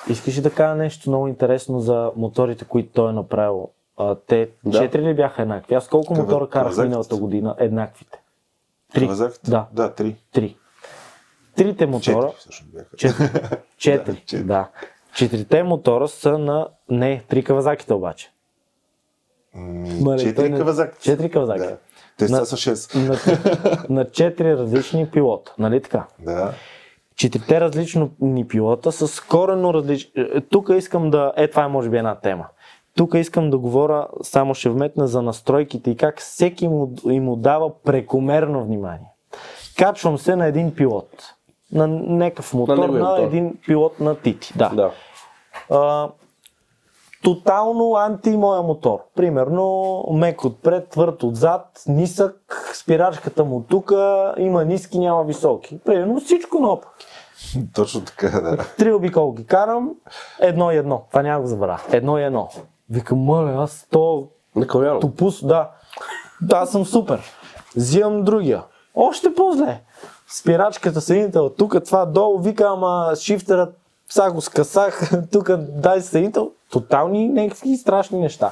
Искаш ли да кажа нещо много интересно за моторите, които той е направил? А, те Да. четири ли бяха еднакви? Аз колко Кава- мотора карах миналата година? Еднаквите. Три. Да, Да, три. три. Трите мотора... Четири всъщност бяха. Четири. [LAUGHS] Четири. Да, четири. да. Четирите мотора са на... Не, три кавазаките обаче. М, Четири не- кавазаките. Четири кавазаки. Да. Те На- са с 6. На, на четири различни пилота. Нали така? Да. Четирите различни пилота с коренно различни. Тук искам да. Е, това е може би една тема. Тук искам да говоря, само ще вметна за настройките и как всеки му, им му дава прекомерно внимание. Качвам се на един пилот. На някакъв мотор, на, мотор. един пилот на Тити. Да. Да. А, тотално анти моя мотор. Примерно мек отпред, твърд отзад, нисък, спирачката му тук, има ниски, няма високи. Примерно всичко наопаки. Точно така, да. Три обиколки карам, едно и едно. Това няма го забравя. Едно и едно. Викам, моля, аз то На Каляно. топус, да. Да, съм супер. Взимам другия. Още по-зле. Спирачката съединител, тук това долу, викам, ама шифтерът, сега го скъсах, [LAUGHS] тук дай съединител. Тотални някакви страшни неща.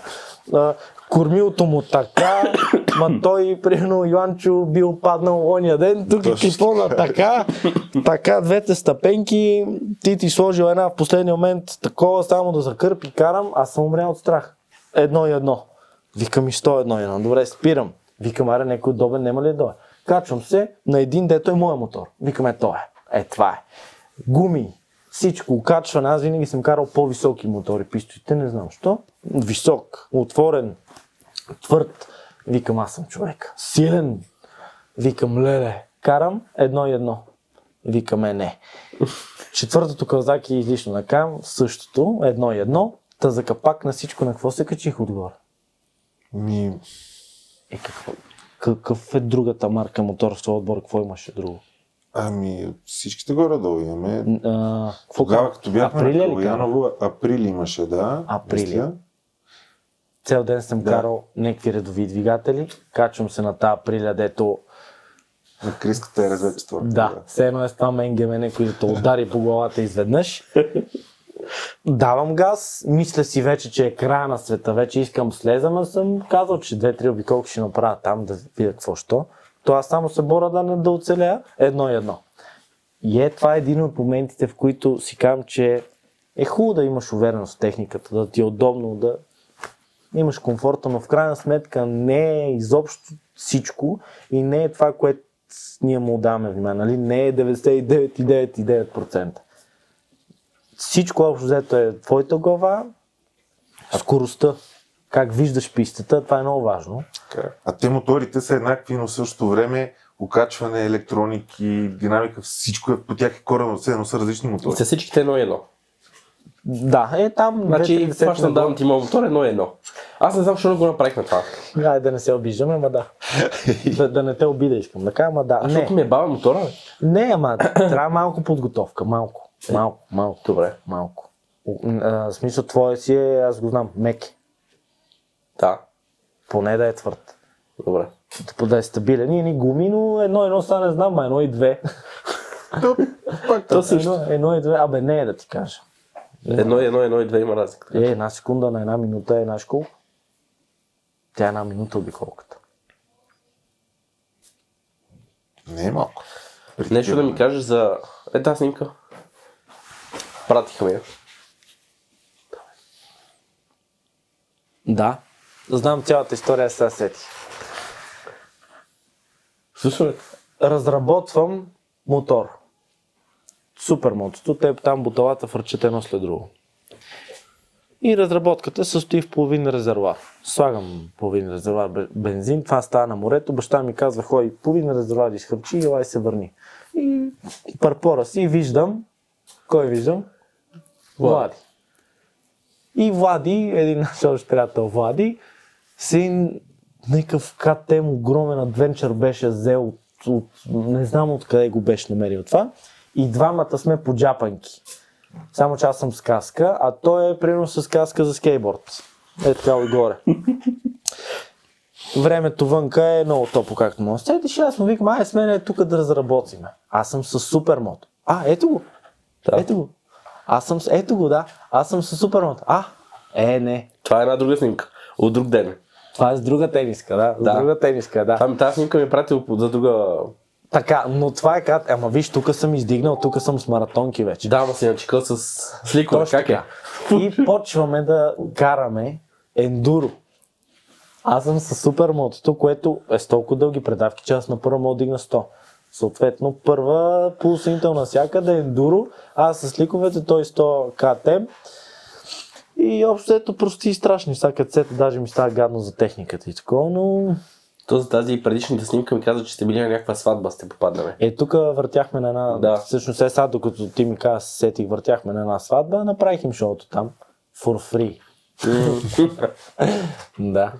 А, кормилото му така, [COUGHS] ма той, примерно, Йоанчо бил паднал ония ден, тук е кипона така, [LAUGHS] така, двете стъпенки, ти ти сложил една в последния момент, такова, само да закърпи, карам, аз съм умрял от страх. Едно и едно. Викам и 100 едно и едно. Добре, спирам. Викам, аре, някой удобен няма ли да? Качвам се на един, дето е моя мотор. Викам, е, то е. Е, това е. Гуми, всичко, качване. Аз винаги съм карал по-високи мотори. Пистолите не знам що. Висок, отворен, твърд. Викам, аз съм човек. Силен. Викам, леле. Карам едно и едно. Викаме не. Четвъртото кълзаки е излишно на кам, същото, едно и едно. Та за капак на всичко, на какво се качих отгоре? Ми, Е, какво? Какъв е другата марка мотор в този отбор? Какво имаше друго? Ами, всичките горе-долу имаме. А, Тогава, като бяхме Априлия на ли кара? Калуяново, април имаше, да. Априлия. наистина. Цел ден съм Да. карал някакви редови двигатели. Качвам се на тази априля, дето На Криската е резец това. Да, все едно е с това мен гемене, който те удари по главата изведнъж. Давам газ, мисля си вече, че е края на света, вече искам слезам, а съм казал, че две-три обиколки ще направя там да видя какво що. То аз само се боря да не да оцеля едно и едно. И е, това е един от моментите, в които си казвам, че е хубаво да имаш увереност в техниката, да ти е удобно, да имаш комфорта, но в крайна сметка не е изобщо всичко и не е това, което ние му даваме внимание. Нали? Не е 99,9%. Всичко общо взето е твоята глава, скоростта, как виждаш пистата, това е много важно. Така. А те моторите са еднакви, но в същото време окачване, електроники, динамика, всичко е по тях е корено, все едно са различни мотори. С всичките едно и едно. Да, е там. Значи, 2-3 това ще давам ти мотор едно и едно. Аз не знам, защо не го направихме това. Айде да не се обиждаме, ама да. [LAUGHS] да. Да не те обида искам. Да кажа, ама да. А Не, защото ми е бавен мотора, бе. не, ама трябва малко подготовка. Малко. Малко, малко. Добре. Малко. А, смисъл твое си е, аз го знам, мек. Да. Поне да е твърд. Добре. Да е стабилен. И ни гуми, но едно едно са не знам, а едно и две. То, пак То също. Едно, едно и две, абе не е да ти кажа. Едно и едно, едно и две има разлика. Е, една секунда на една минута е знаеш колко? Тя е една минута обиколката. Не е малко. Нещо да ми кажеш за... Е, тази снимка. Пратиха ми я. Да. Знам цялата история, сега сети. Слушай. Разработвам мотор. Супер мотото, те там буталата върчат едно след друго. И разработката състои в половин резервуар. Слагам половин резервуар бе- бензин, това става на морето, баща ми казва, хой, половин резервуар изхърчи и елай се върни. И парпора си виждам, кой виждам? Влади. И Влади, един наш общ приятел Влади, си някакъв КТМ огромен адвенчър беше взел от, от, не знам откъде го беше намерил това. И двамата сме по джапанки. Само че аз съм с каска, а той е примерно с каска за скейтборд. Е така отгоре. Времето вънка е много топо, както може. Сетиш, аз му викам, ай с мен е тук да разработиме. Аз съм с супермото. А, ето го. Да. Ето го. Аз съм. Ето го, да. Аз съм с супермото. А, е, не. Това е една друга снимка. От друг ден. Това е с друга тениска, да. С Да. друга тениска, да. Там тази снимка ми е пратил за друга... Така, но това е как... Ама виж, тук съм издигнал, тук съм с маратонки вече. Да, ма си начекал с сликове. Как е? И почваме да караме ендуро. Аз съм с супер мотото, което е с толкова дълги предавки, че аз на първа мога да дигна 100. Съответно, първа полусинител навсякъде е ендуро, аз с ликовете, той 100 КТМ. И общо ето прости и страшни. Сега като сета, даже ми става гадно за техниката и такова, но То за тази предишната снимка ми каза, че сте били на някаква сватба, сте попаднали. Е, тук въртяхме на една... Да. Всъщност е сега, докато ти ми каза, се сетих, въртяхме на една сватба, направих им шоуто там. For free. [LAUGHS] да.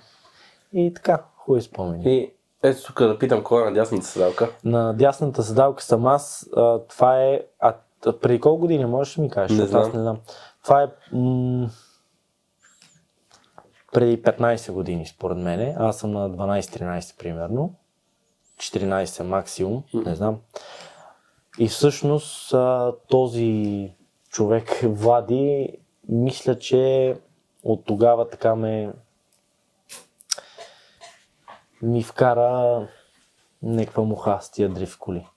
И така, хубави спомени. И ето тук да питам кой е на дясната седалка. На дясната седалка съм аз. А, това е... А, преди колко години можеш да ми кажеш? Не Защото Аз знам. не знам. Това е... М- преди 15 години, според мене. Аз съм на 12-13 примерно. 14 максимум, не знам. И всъщност този човек, [LAUGHS] Влади, мисля, че от тогава така ме ми вкара някаква муха с тия дрифт коли.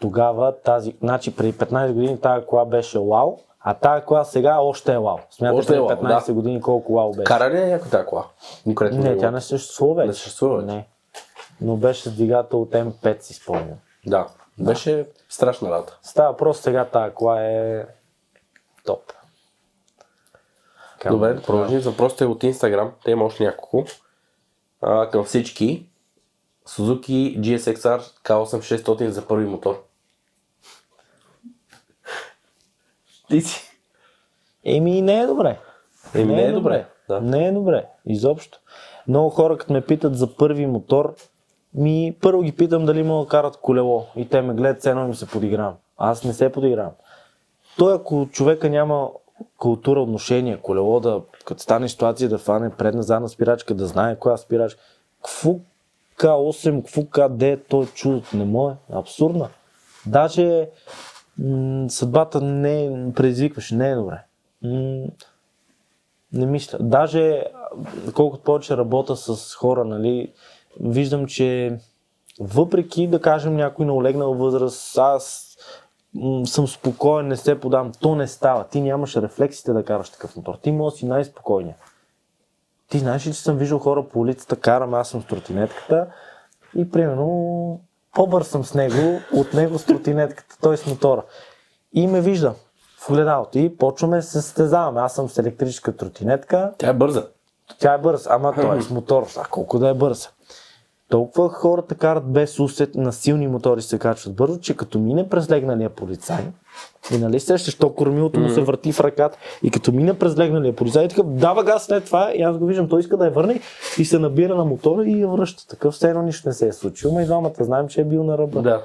Тогава тази, значи преди 15 години тази кола беше вау, а тази кола сега още е вау. Смятате Още е преди вау, 15 да. години колко вау беше. Кара ли е някой тази кола? Конкретно Не, тя не съществува вече. Не съществува. Не. Но беше с двигател от М5 си спомням. Да. Беше страшна работа. Става просто сега тази кола е топ. Към- Добре, продължим за въпросите от Instagram. Те има още няколко. А, към всички. Suzuki GSXR K8600 за първи мотор. Ти си. Еми, не е добре. Еми, не е добре, да. Не е добре, изобщо. Много хора, като ме питат за първи мотор, ми първо ги питам дали могат да карат колело и те ме гледат, цено им се подигравам. Аз не се подигравам. Той, ако човека няма култура, отношение, колело, да, като стане ситуация да фане предна, задна спирачка, да знае коя спирачка, какво, К8, какво КД, той е чудо, не може, абсурдна. Даже съдбата не предизвикваше, не е добре. Не мисля. Даже колкото повече работя с хора, нали, виждам, че въпреки да кажем някой на олегнал възраст, аз съм спокоен, не се подам, то не става. Ти нямаш рефлексите да караш такъв мотор. Ти може да си най-спокойния. Ти знаеш ли, че съм виждал хора по улицата, карам, аз съм с тротинетката и примерно по-бърз съм с него, от него с тротинетката, той с мотора. И ме вижда в огледалото и почваме се състезаваме. Аз съм с електрическа тротинетка, Тя е бърза. тя е бърза, ама той е с мотор. А колко да е бърза? Толкова хората карат без усет на силни мотори се качват бързо, че като мине през легналия полицай, и нали сещаш, то кормилото му се върти в ръката и като мине през легналия полицай, такъв дава газ след това и аз го виждам, той иска да я върне и се набира на мотора и я връща. Такъв все едно нищо не се е случило, но и двамата знаем, че е бил на ръба. Да.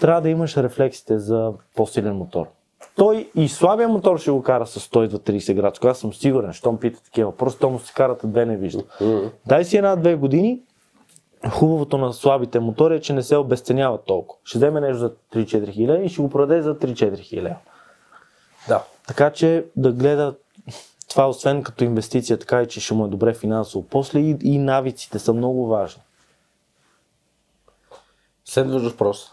Трябва да имаш рефлексите за по-силен мотор. Той и слабия мотор ще го кара с 130 градско. Аз съм сигурен, щом пита такива. Просто то му се карат, две не вижда. Дай си една-две години. Хубавото на слабите мотори е, че не се обесценяват толкова. Ще вземе нещо за 3-4 хиляди и ще го продаде за 3-4 хиляди. Да. Така че да гледа това, освен като инвестиция, така и че ще му е добре финансово. После и, и навиците са много важни. Следващ въпрос.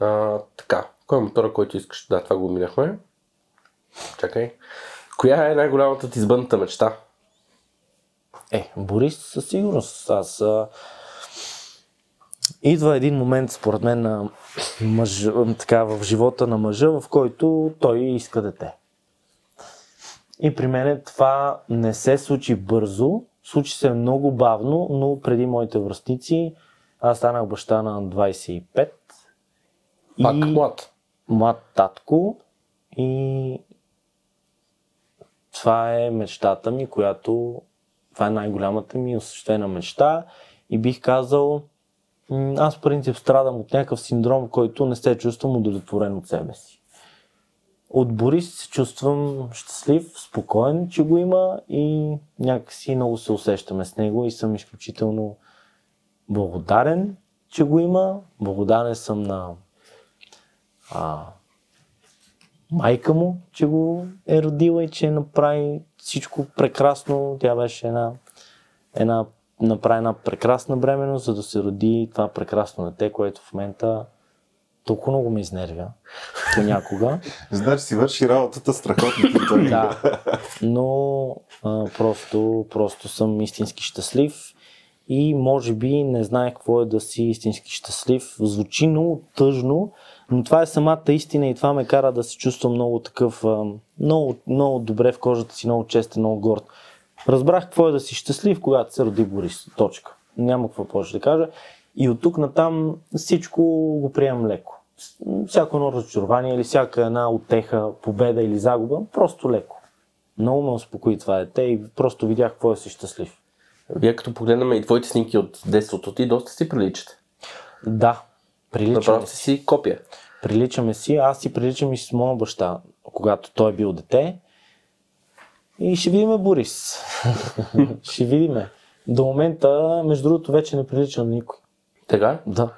А, така, кой е мотора, който искаш? Да, това го минахме. Чакай. Коя е най-голямата ти избъдната мечта? Е, Борис със сигурност. Аз а... Идва един момент, според мен, на мъж, така, в живота на мъжа, в който той иска дете. И при мен това не се случи бързо, случи се много бавно, но преди моите връстници аз станах баща на 25. Пак млад. млад татко и това е мечтата ми, която това е най-голямата ми осъществена мечта и бих казал, аз в принцип страдам от някакъв синдром, който не се чувствам удовлетворен от себе си. От Борис се чувствам щастлив, спокоен, че го има и някакси много се усещаме с него и съм изключително благодарен, че го има. Благодарен съм на а, майка му, че го е родила и че направи всичко прекрасно. Тя беше една, една направи една прекрасна бременност, за да се роди това прекрасно дете, което в момента толкова много ме изнервя понякога. [LAUGHS] Значи си върши работата страхотно. Да, но а, просто, просто съм истински щастлив и може би не знаех какво е да си истински щастлив. Звучи много тъжно, но това е самата истина и това ме кара да се чувствам много такъв, много, много добре в кожата си, много честен, много горд. Разбрах какво е да си щастлив, когато се роди Борис. Точка. Няма какво повече да кажа. И от тук натам всичко го приемам леко. Всяко едно разочарование или всяка една отеха, победа или загуба, просто леко. Много ме успокои това дете и просто видях какво е си щастлив. Вие като погледнем и твоите снимки от детството ти, доста си приличате. Да, приличаме си. си копия. Приличаме си. Аз си приличам и с моя баща, когато той е бил дете. И ще видиме Борис. [LAUGHS] ще видиме. До момента, между другото, вече не прилича на никой. Така? ли? Да.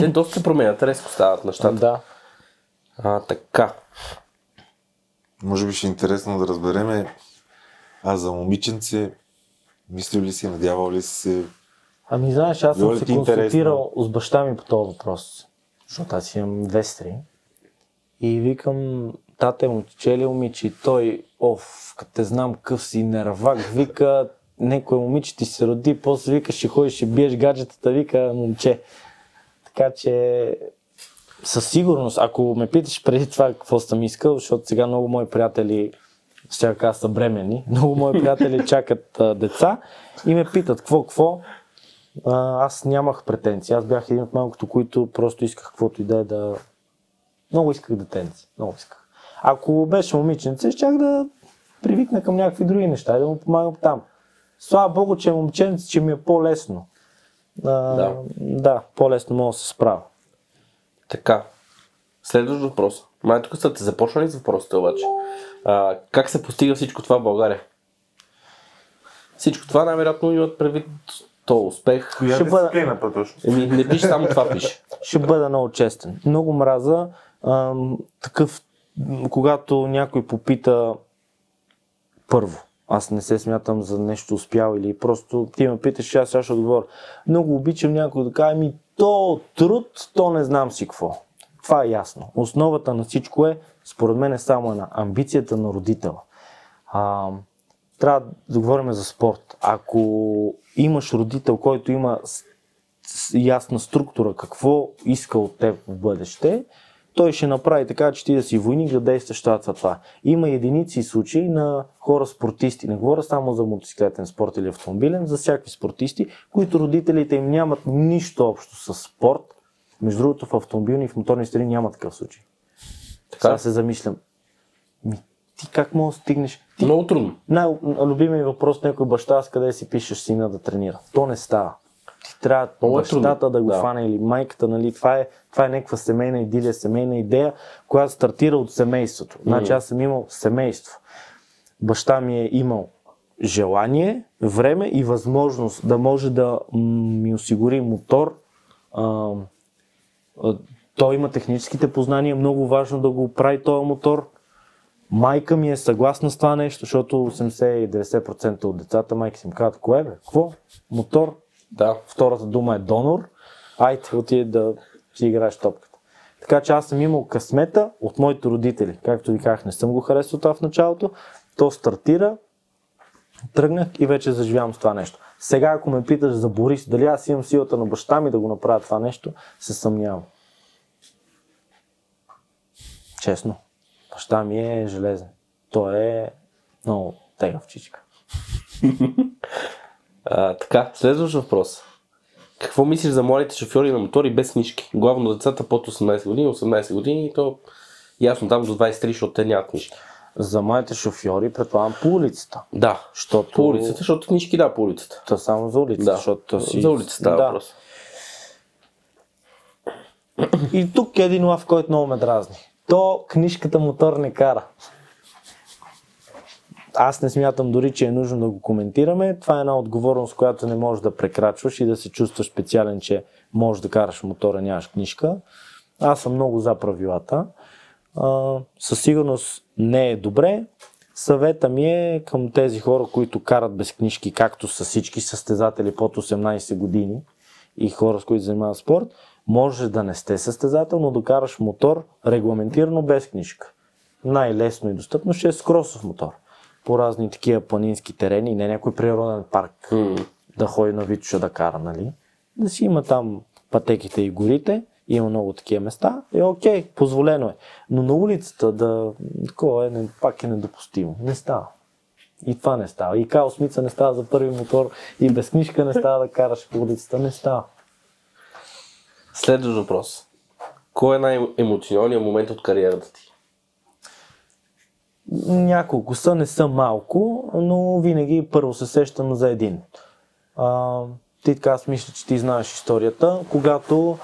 Те доста се променят, резко стават нещата. Да. А, така. Може би ще е интересно да разбереме, а за момиченце, мислил ли си, надявал ли си се, Ами знаеш, аз съм се интересно? консултирал с баща ми по този въпрос. Защото аз имам две сестри. И викам, тате му, че ли момиче? И той, оф, като те знам къв си нервак, вика, некое момиче ти се роди, после вика, ще ходиш, ще биеш гаджетата, вика, момче. Така че, със сигурност, ако ме питаш преди това какво съм искал, защото сега много мои приятели ще да кажа, са бремени. [LAUGHS] Много мои приятели чакат а, деца и ме питат какво, какво. А, аз нямах претенции. Аз бях един от малкото, които просто исках каквото и да е да... Много исках детенце. Много исках. Ако беше момиченце, щях да привикна към някакви други неща и да му помагам там. Слава Богу, че е момченце, че ми е по-лесно. А, Да. да, по-лесно мога да се справя. Така. Следващ въпрос. Май тук са те започнали с въпросите обаче. А, как се постига всичко това в България? Всичко това най-вероятно имат предвид то успех. Коя Ще бъда- дисциплина точно? Еми, не пише само това пише. Ще бъда много честен. Много мраза ам, такъв, когато някой попита първо. Аз не се смятам за нещо успял или просто ти ме питаш, аз сега ще отговоря. Много обичам някой да каже, ми то труд, то не знам си какво. Това е ясно. Основата на всичко е, според мен е само една. Амбицията на родителя. А, трябва да говорим за спорт. Ако имаш родител, който има ясна структура какво иска от теб в бъдеще, той ще направи така, че ти да си войник, да действаш това, това, това. Има единици случаи на хора спортисти, не говоря само за мотоциклетен спорт или автомобилен, за всякакви спортисти, които родителите им нямат нищо общо с спорт. Между другото, в автомобилни и в моторни страни няма такъв случай. Така Сега се замислям. Ми, ти как мога да стигнеш? Ти Много трудно. най-любимият въпрос на някой баща, аз къде си пишеш сина да тренира. То не става. Ти трябва Много е бащата трудно. да го Да. фане или майката, нали? Това е, това е някаква семейна идилия, семейна идея, която стартира от семейството. Значи аз съм имал семейство. Баща ми е имал желание, време и възможност да може да ми осигури мотор. А, той има техническите познания, много важно да го прави този мотор. Майка ми е съгласна с това нещо, защото 80-90% от децата майки си им казват, кое бе, какво? Мотор, Да. втората дума е донор, айде отиде да си играеш топката. Така че аз съм имал късмета от моите родители. Както ви казах, не съм го харесал това в началото. То стартира, тръгнах и вече заживявам с това нещо. Сега, ако ме питаш за Борис, дали аз имам силата на баща ми да го направя това нещо, се съмнявам. Честно. Баща ми е железен. Той е много тегавчичка. [LAUGHS] А, така, следващ въпрос. Какво мислиш за младите шофьори на мотори без книжки? Главно децата под 18 години, 18 години и то ясно там до 23, защото те нямат книжки. За моите шофьори, предполагам, по улицата. Да, Защото... по улицата, защото книжки да, по улицата. То само за улицата, Да, защото си... за улицата става да. въпрос. И тук е един лав, който много ме дразни. То книжката мотор не кара. Аз не смятам дори, че е нужно да го коментираме. Това е една отговорност, която не можеш да прекрачваш и да се чувстваш специален, че можеш да караш мотора, нямаш книжка. Аз съм много за правилата. Със сигурност не е добре. Съвета ми е към тези хора, които карат без книжки, както са всички състезатели под 18 години и хора, с които занимават спорт, може да не сте състезател, но да караш мотор регламентирано без книжка. Най-лесно и достъпно ще е с кросов мотор. По разни такива планински терени, не някой природен парк да ходи на Витоша да кара, нали? Да си има там пътеките и горите, има много такива места, е окей, позволено е. Но на улицата да, такова е, не- пак е недопустимо. Не става. И това не става. И Као Смица не става за първи мотор, и без книжка не става да караш по улицата, не става. Следващ въпрос. Кой е най-емоционалният момент от кариерата ти? Няколко са, не са малко, но винаги първо се сещам за един. А, ти така, аз мисля, че ти знаеш историята. Когато,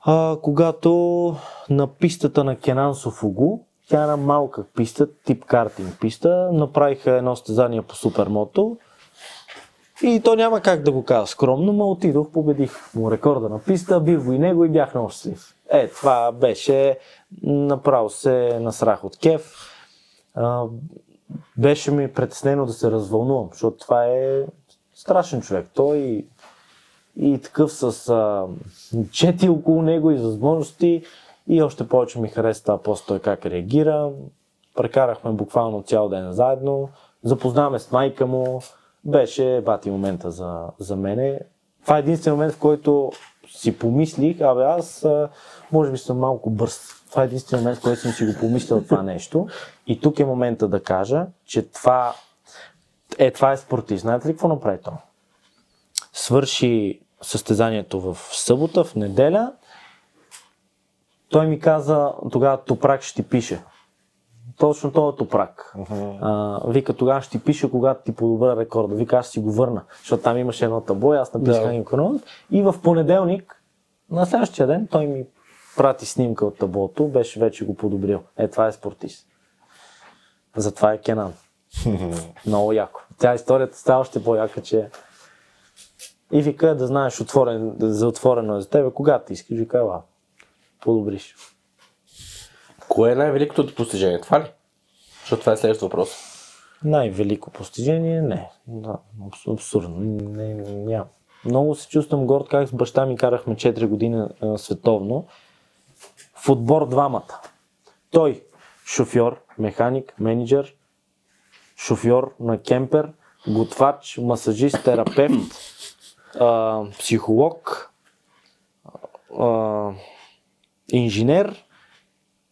а, когато на пистата на Кенан Софугу, тя е една малка писта, тип картинг писта, направиха едно стезание по супермото и то няма как да го кажа скромно, но отидох, победих му рекорда на писта, бих го и него и бях много щастлив. Е, това беше, направо се насрах от кеф. А, беше ми притеснено да се развълнувам, защото това е страшен човек. Той и, такъв с а, чети около него и възможности и още повече ми хареса това пост той как реагира. Прекарахме буквално цял ден заедно, запознаваме с майка му, беше бати момента за, за мене. Това е единствен момент, в който си помислих, абе аз може би съм малко бърз. Това е единствен момент, в който съм си го помислил това [LAUGHS] нещо. И тук е момента да кажа, че това е, това е спортист. Знаете ли какво направи то? Свърши състезанието в събота, в неделя. Той ми каза, тогава Топрак ще ти пише. Точно този Топрак. А, вика, тогава ще ти пише, когато ти подобра рекорда. Вика, аз си го върна, защото там имаше едно табло, аз написах Да. хронот. И в понеделник, на следващия ден, той ми прати снимка от таблото, беше вече го подобрил. Е, това е спортист. Затова е Кенан. [LAUGHS] Много яко. Тя историята става още по-яка, че И вика да знаеш отворен, за отворено е за тебе, когато искаш, вика, ела, подобриш. Кое е най-великото ти постижение? Това ли? Защото това е следващото въпрос. Най-велико постижение? Не. Да, абс- абсурдно. Не, няма. Много се чувствам горд как с баща ми карахме 4 години а, световно. В отбор двамата. Той шофьор, механик, менеджер, шофьор на кемпер, готвач, масажист, терапевт, а, психолог, а, инженер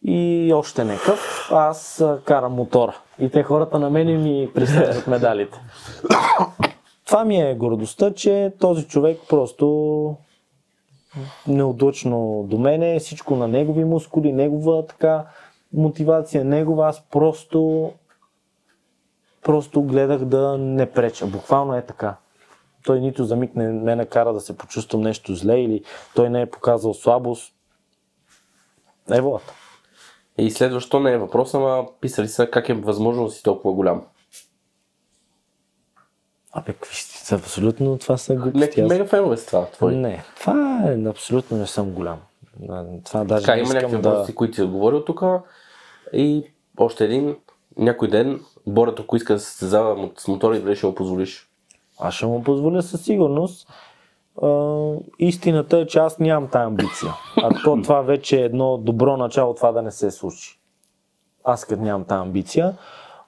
и още некъв. Аз карам мотора. И те хората на мене ми присъждат медалите. Това ми е гордостта, че този човек просто неудачно до мене, всичко на негови мускули, негова така мотивация, негова, аз просто просто гледах да не преча. Буквално е така. Той нито за миг не ме накара да се почувствам нещо зле или той не е показал слабост. Е. И следващо не е въпрос, ама писали са как е възможно да си толкова голям. Абе, какви ще? Абсолютно това са глупости. Аз- мега фенове с това, твои. Не, това е, абсолютно не съм голям. Това даже Така, не има искам някакви да... въпроси, които си отговорил тук. И още един, някой ден, Борят, ако иска да се състезава с мотора и дали ще му позволиш. Аз ще му позволя със сигурност. Истината е, че аз нямам тази амбиция. А то [CLEARS THROAT] това вече е едно добро начало това да не се случи. Аз като нямам тази амбиция.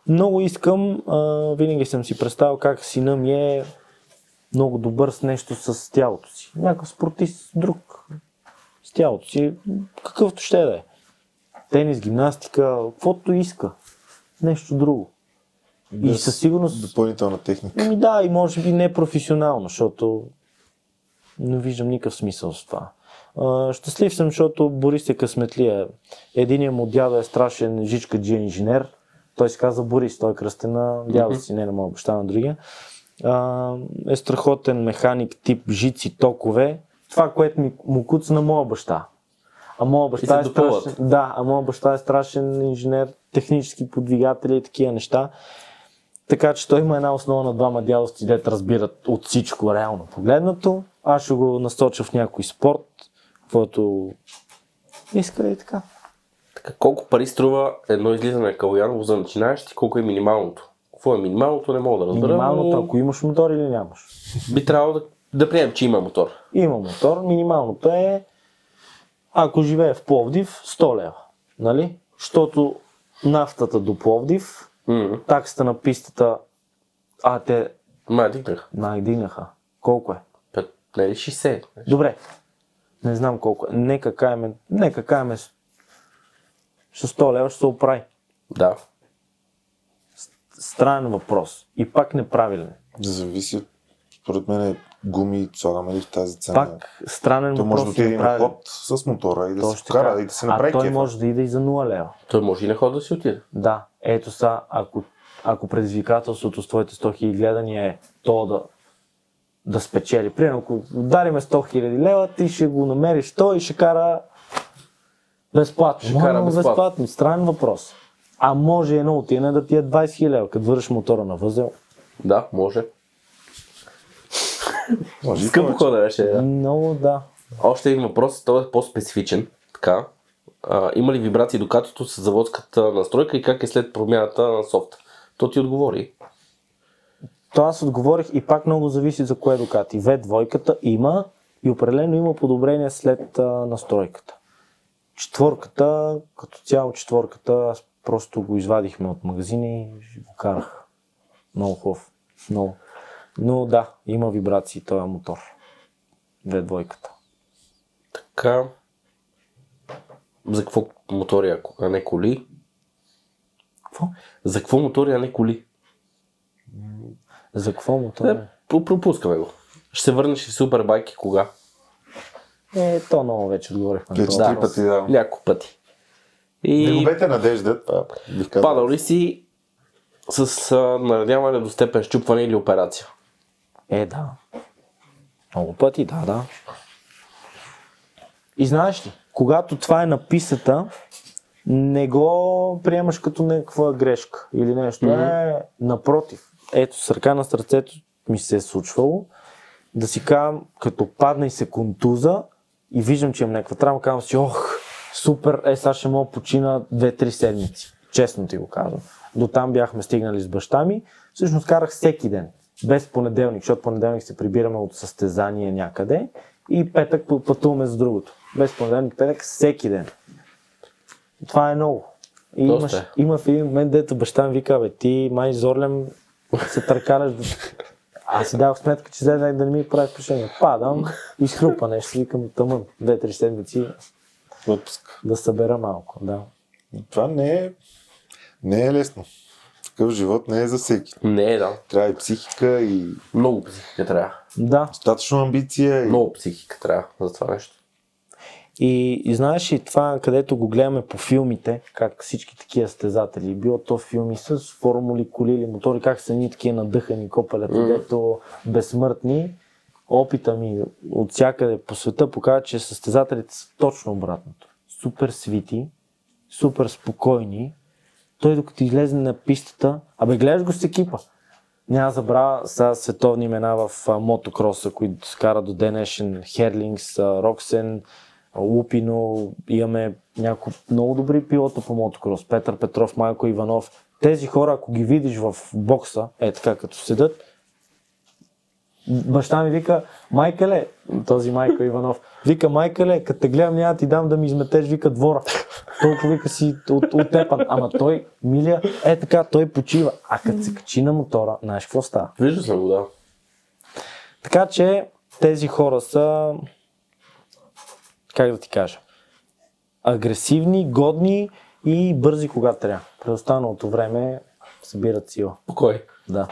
Много искам, а, винаги съм си представил как сина ми е много добър с нещо с тялото си. Някакъв спортист друг с тялото си, какъвто ще да е. Тенис, гимнастика, каквото иска. Нещо друго. И Без със сигурност Допълнителна техника. Ами да, и може би не професионално, защото не виждам никакъв смисъл с това. А, щастлив съм, защото Борис е късметлия. Единият му дядо е страшен жичкаджи инженер. Той се казва Борис, той е кръстен на дядо си, не на моя баща, на другия. А, е страхотен механик тип жици, токове. Това, което ми, му куца на моя баща. А моя баща е страшен. Да, а моя баща е страшен инженер, технически подвигатели и такива неща. Така че той има една основа на двама дядовци, дете разбират от всичко реално погледнато. Аз ще го насоча в някой спорт, който иска и така. Така, колко пари струва едно излизане на Калуяново за начинаещи, колко е минималното? Какво е минималното, не мога да разбера, Минималното, но ако имаш мотор или нямаш. би трябвало да, да приемем, че има мотор. Има мотор, минималното е, ако живее в Пловдив, 100 лева. Нали? Защото нафтата до Пловдив, М-м. таксата на пистата, а те Ма, дигнах. най-дигнаха. Колко е? Е ли 60? Добре. Не знам колко е. Нека каеме, нека каеме с с 100 лева ще се оправи. Да. Странен въпрос. И пак неправилен. Зависи от, според мен, гуми слагаме ли в тази цена. Пак странен Той може да въпрос. отиде на ход с мотора и да Точно се така. и да се а направи той кефа. може да иде и за 0 лева. Той може и на ход да си отиде. Да, ето са, ако, ако предизвикателството с твоите 100 000 гледания е то да, да спечели. Примерно, ако дариме 100 000 лева, ти ще го намериш то и ще кара безплатно. Ще кара безплатно. безплатно. Странен въпрос. А може едно отине да ти е 20 000 лева, като вършиш мотора на възел. Да, може. Може Скъпо хода беше. Да. Много да. Още един въпрос, той е по-специфичен. Така. А, има ли вибрации до катото с заводската настройка и как е след промяната на софт? То ти отговори. То аз отговорих и пак много зависи за кое докати. V2 има и определено има подобрение след а, настройката. Четворката, като цяло четворката, аз просто го извадихме от магазина и го карах. Много хубав. Много. Но да, има вибрации този мотор. V2. Така. За какво мотори, а не коли? Какво? За какво мотори, а не коли? За какво мотор? Не, про- пропускаме го. Ще се върнеш в супербайки кога? Е, то много вече отговорихме. Вече този три пъти, да. Няколко пъти. Не И губете надежда. Това бих казал. падал ли си с а, наредяване до степен щупване или операция? Е, да. Много пъти, да, да. И знаеш ли, когато това е на писата, не го приемаш като някаква грешка или нещо. Е, напротив. Ето, с ръка на сърцето ми се е случвало. да си казвам, като падна и се контуза и виждам, че имам някаква травма, казвам си, ох, супер, е, сега ще мога почина 2-3 седмици. Честно ти го казвам. До там бяхме стигнали с баща ми. Всъщност карах всеки ден. Без понеделник, защото понеделник се прибираме от състезание някъде и петък пътуваме за другото. Без понеделник, петък, всеки ден. Това е много. И Доста имаш, е. има в един момент, дето баща ми вика, бе, ти май зорлем се търкаляш. Да... Аз си давах сметка, че взе да не ми прави впечатление. Падам, изхрупа нещо, викам тъмън, две-три седмици Отпуск. да събера малко. Да. Това не е, не е лесно. Такъв живот не е за всеки. Не, е, да. Трябва и психика, и Много психика трябва. да. достатъчно амбиция. И... Много психика трябва за това нещо. И, и знаеш ли това, където го гледаме по филмите, как всички такива състезатели, било то филми с формули, коли или мотори, как са ни такива надъхани копалета, Мгм. дето безсмъртни, опита ми от всякъде по света показва, че състезателите са точно обратното. Супер свити, супер спокойни. Той докато излезе на пистата, абе гледаш го с екипа. Няма забравя са световни имена в мотокроса, които се карат до ден днешен. Херлингс, Роксен, Лупино, имаме някои много добри пилота по мотокрос. Петър Петров, Майко Иванов. Тези хора, ако ги видиш в бокса, е така като седат, баща ми вика, Майкале, този Майко Иванов, вика, Майкале, като те гледам няма ти дам да ми изметеш, вика двора. Толкова вика си от, отепан. Ама той, милия, е така, той почива. А като се качи на мотора, знаеш какво става? Виждал съм го, да. Така че тези хора са, как да ти кажа, агресивни, годни и бързи когато трябва. През останалото време събират сила. Кой? Да.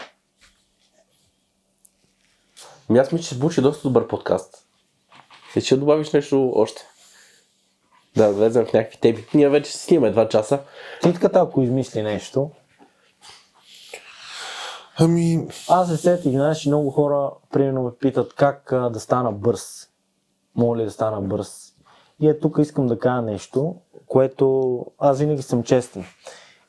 Ми аз мисля, че се получи доста добър подкаст. И ще добавиш нещо още. Да, влезем в някакви теми. Ние вече си снимаме два часа. Титката, ако измисли нещо, Ами, Аз се сетих, знаеш, и много хора, примерно, ме питат как а, да стана бърз. Мога ли да стана бърз? И е тук искам да кажа нещо, което аз винаги съм честен.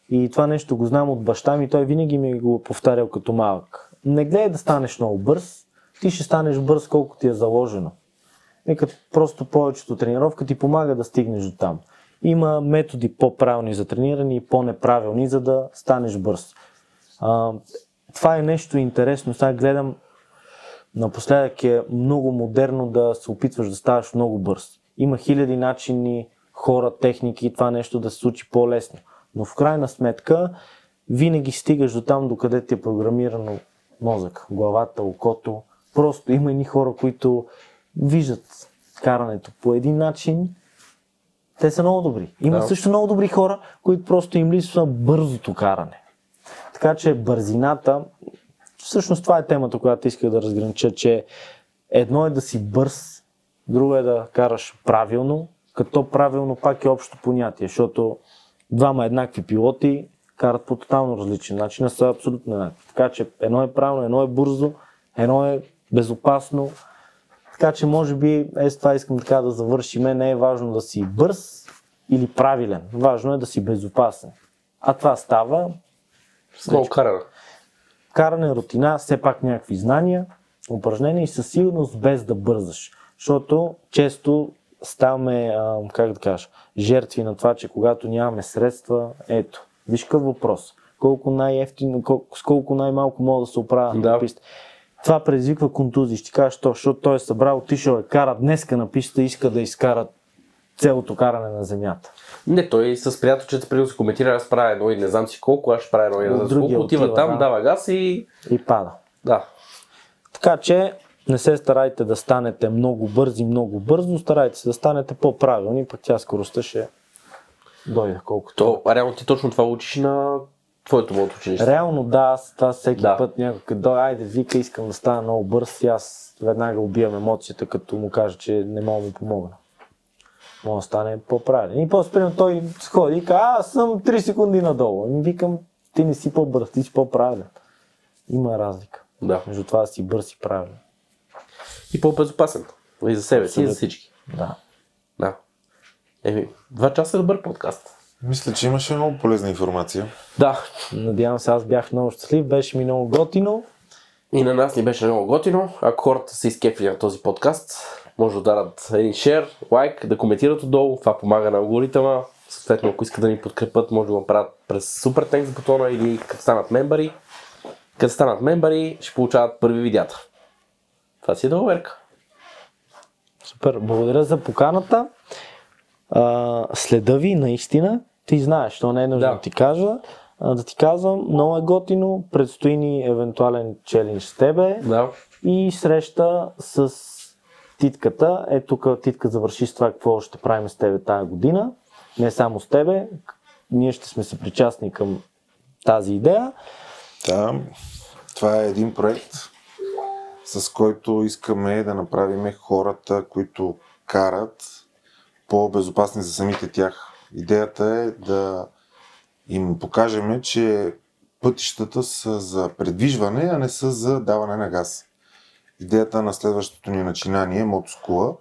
И това нещо го знам от баща ми, той винаги ми го е повтарял като малък. Не гледай да станеш много бърз, ти ще станеш бърз колко ти е заложено. Нека просто повечето тренировка ти помага да стигнеш до там. Има методи по-правилни за трениране и по-неправилни, за да станеш бърз. А, това е нещо интересно. Сега гледам, напоследък е много модерно да се опитваш да ставаш много бърз. Има хиляди начини, хора, техники, това нещо да се случи по-лесно. Но в крайна сметка, винаги стигаш до там, докъде ти е програмирано мозък, главата, окото. Просто има едни хора, които виждат карането по един начин, те са много добри. Има Да. също много добри хора, които просто им липсва бързото каране. Така че бързината, всъщност това е темата, която исках да разгранича, че едно е да си бърз, друго е да караш правилно, като правилно пак е общо понятие, защото двама еднакви пилоти карат по тотално различен начин, а са абсолютно еднакви. Така че едно е правилно, едно е бързо, едно е безопасно. Така че може би е с това искам така да завършиме. Не е важно да си бърз или правилен. Важно е да си безопасен. А това става С много карана. каране, рутина, все пак някакви знания, упражнения и със сигурност без да бързаш. Защото често ставаме, а, как да кажа, жертви на това, че когато нямаме средства, ето, виж какъв въпрос. Колко най-ефтино, колко, с колко най-малко мога да се оправя Да. на писта. Това предизвиква контузии. Ще кажа, що, защото той е събрал, отишъл е кара днеска на писта, иска да изкара цялото каране на земята. Не, той с приятелчета преди да се коментира, аз правя едно и не знам си колко, аз ще правя едно и не знам си колко. Отива отива, там, да. дава газ и... И пада. Да. Така че не се старайте да станете много бързи, много бързо, старайте се да станете по-правилни, пък тя скоростта ще дойде колкото. То, реално ти точно това учиш на твоето мото училище. Реално да, аз това всеки Да. път някой като айде вика, искам да стана много бърз и аз веднага убивам емоцията, като му кажа, че не мога да му помогна. Мога да стане по-правилен. И после примерно той сходи и казва, аз съм 3 секунди надолу. Ами викам, ти не си по-бърз, ти си по-правилен. Има разлика Да. между това да си бърз и правилен. И по-безопасен. И за себе си, и за всички. Да. Да. Еми, два часа е добър подкаст. мисля, че имаше много полезна информация. Да. Надявам се, аз бях много щастлив, беше ми много готино И на нас ни беше много готино. Ако хората се изкепили на този подкаст, може да дарат един шер, лайк, да коментират отдолу. Това помага на алгоритъма. Съответно, ако искат да ни подкрепят, може да го направят през Super Thanks бутона или като станат мембари. Като станат мембари, ще получават първи видеята. Това си е доверка. Супер, благодаря за поканата. А, следа ви, наистина. Ти знаеш, то не е нужно да, Да. ти кажа. А, да ти казвам, много е готино. Предстои ни евентуален челендж с тебе Да. и среща с Титката. Е, тук Титка завърши с това какво ще правим с тебе тази година. Не само с тебе. Ние ще сме съпричастни към тази идея. Да, това е един проект, с който искаме да направим хората, които карат, по-безопасни за самите тях. Идеята е да им покажем, че пътищата са за предвижване, а не са за даване на газ. Идеята на следващото ни начинание, мотоскула,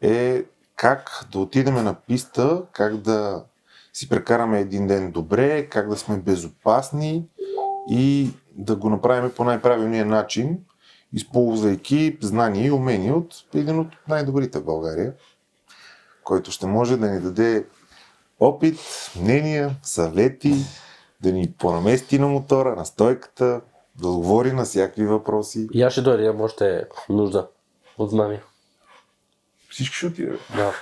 е как да отидем на писта, как да си прекараме един ден добре, как да сме безопасни и да го направим по най-правилния начин, използвайки знания и умения от един от най-добрите в България, който ще може да ни даде опит, мнения, съвети, да ни понамести на мотора, на стойката, да отговори на всякакви въпроси. И аз ще дойда, имам още нужда от знания. Всички ще отидат. Да.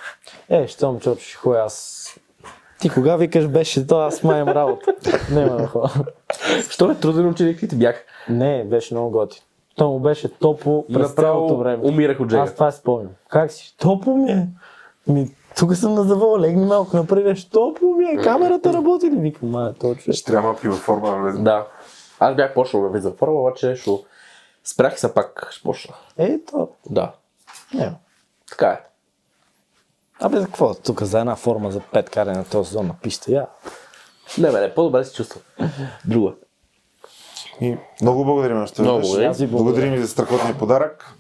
Е, щом чочо ще ходя аз. Ти кога викаш беше то, аз маем работа. Няма да ходя. Що е труден ученик ли ти бях? Не, беше много готин. То му беше топло през цялото време. умирах от жега. Аз това си спомням. Как си? Топло ми е. Ми, тук съм на завола, легни малко напред, беше топло ми е, камерата работи ли? Викам, ма, точно. Ще трябва малко и във форма да влезе. Да. Аз бях почнал да влизам в форма, обаче ще... спрях се пак ще почна. Е, то. Да. Не. Така е. Абе, за какво? Тук за една форма за пет каране на този сезон на писта. Я. Не, бе, не, по-добре се чувствам. Друга. И много благодарим още Много веднъж. благодаря. Благодарим и за страхотния подарък.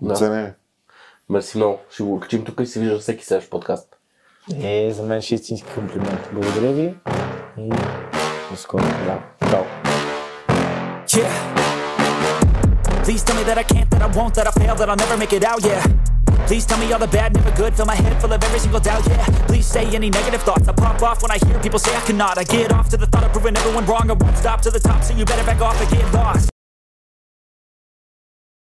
Да. Мерси много. Ще го качим тук и се вижда всеки следващ подкаст. Е, за мен ще е истински комплимент. Благодаря ви и до скоро. Да. Чао. Yeah. Please tell me that I can't, that I won't, that I fail, that I'll never make it out, yeah. Please tell me all the bad, never good, fill my head full of every single doubt, yeah. Please say any negative thoughts, I pop off when I hear people say I cannot. I get off to the thought of proving everyone wrong, I won't stop to the top, so you better back off and get lost.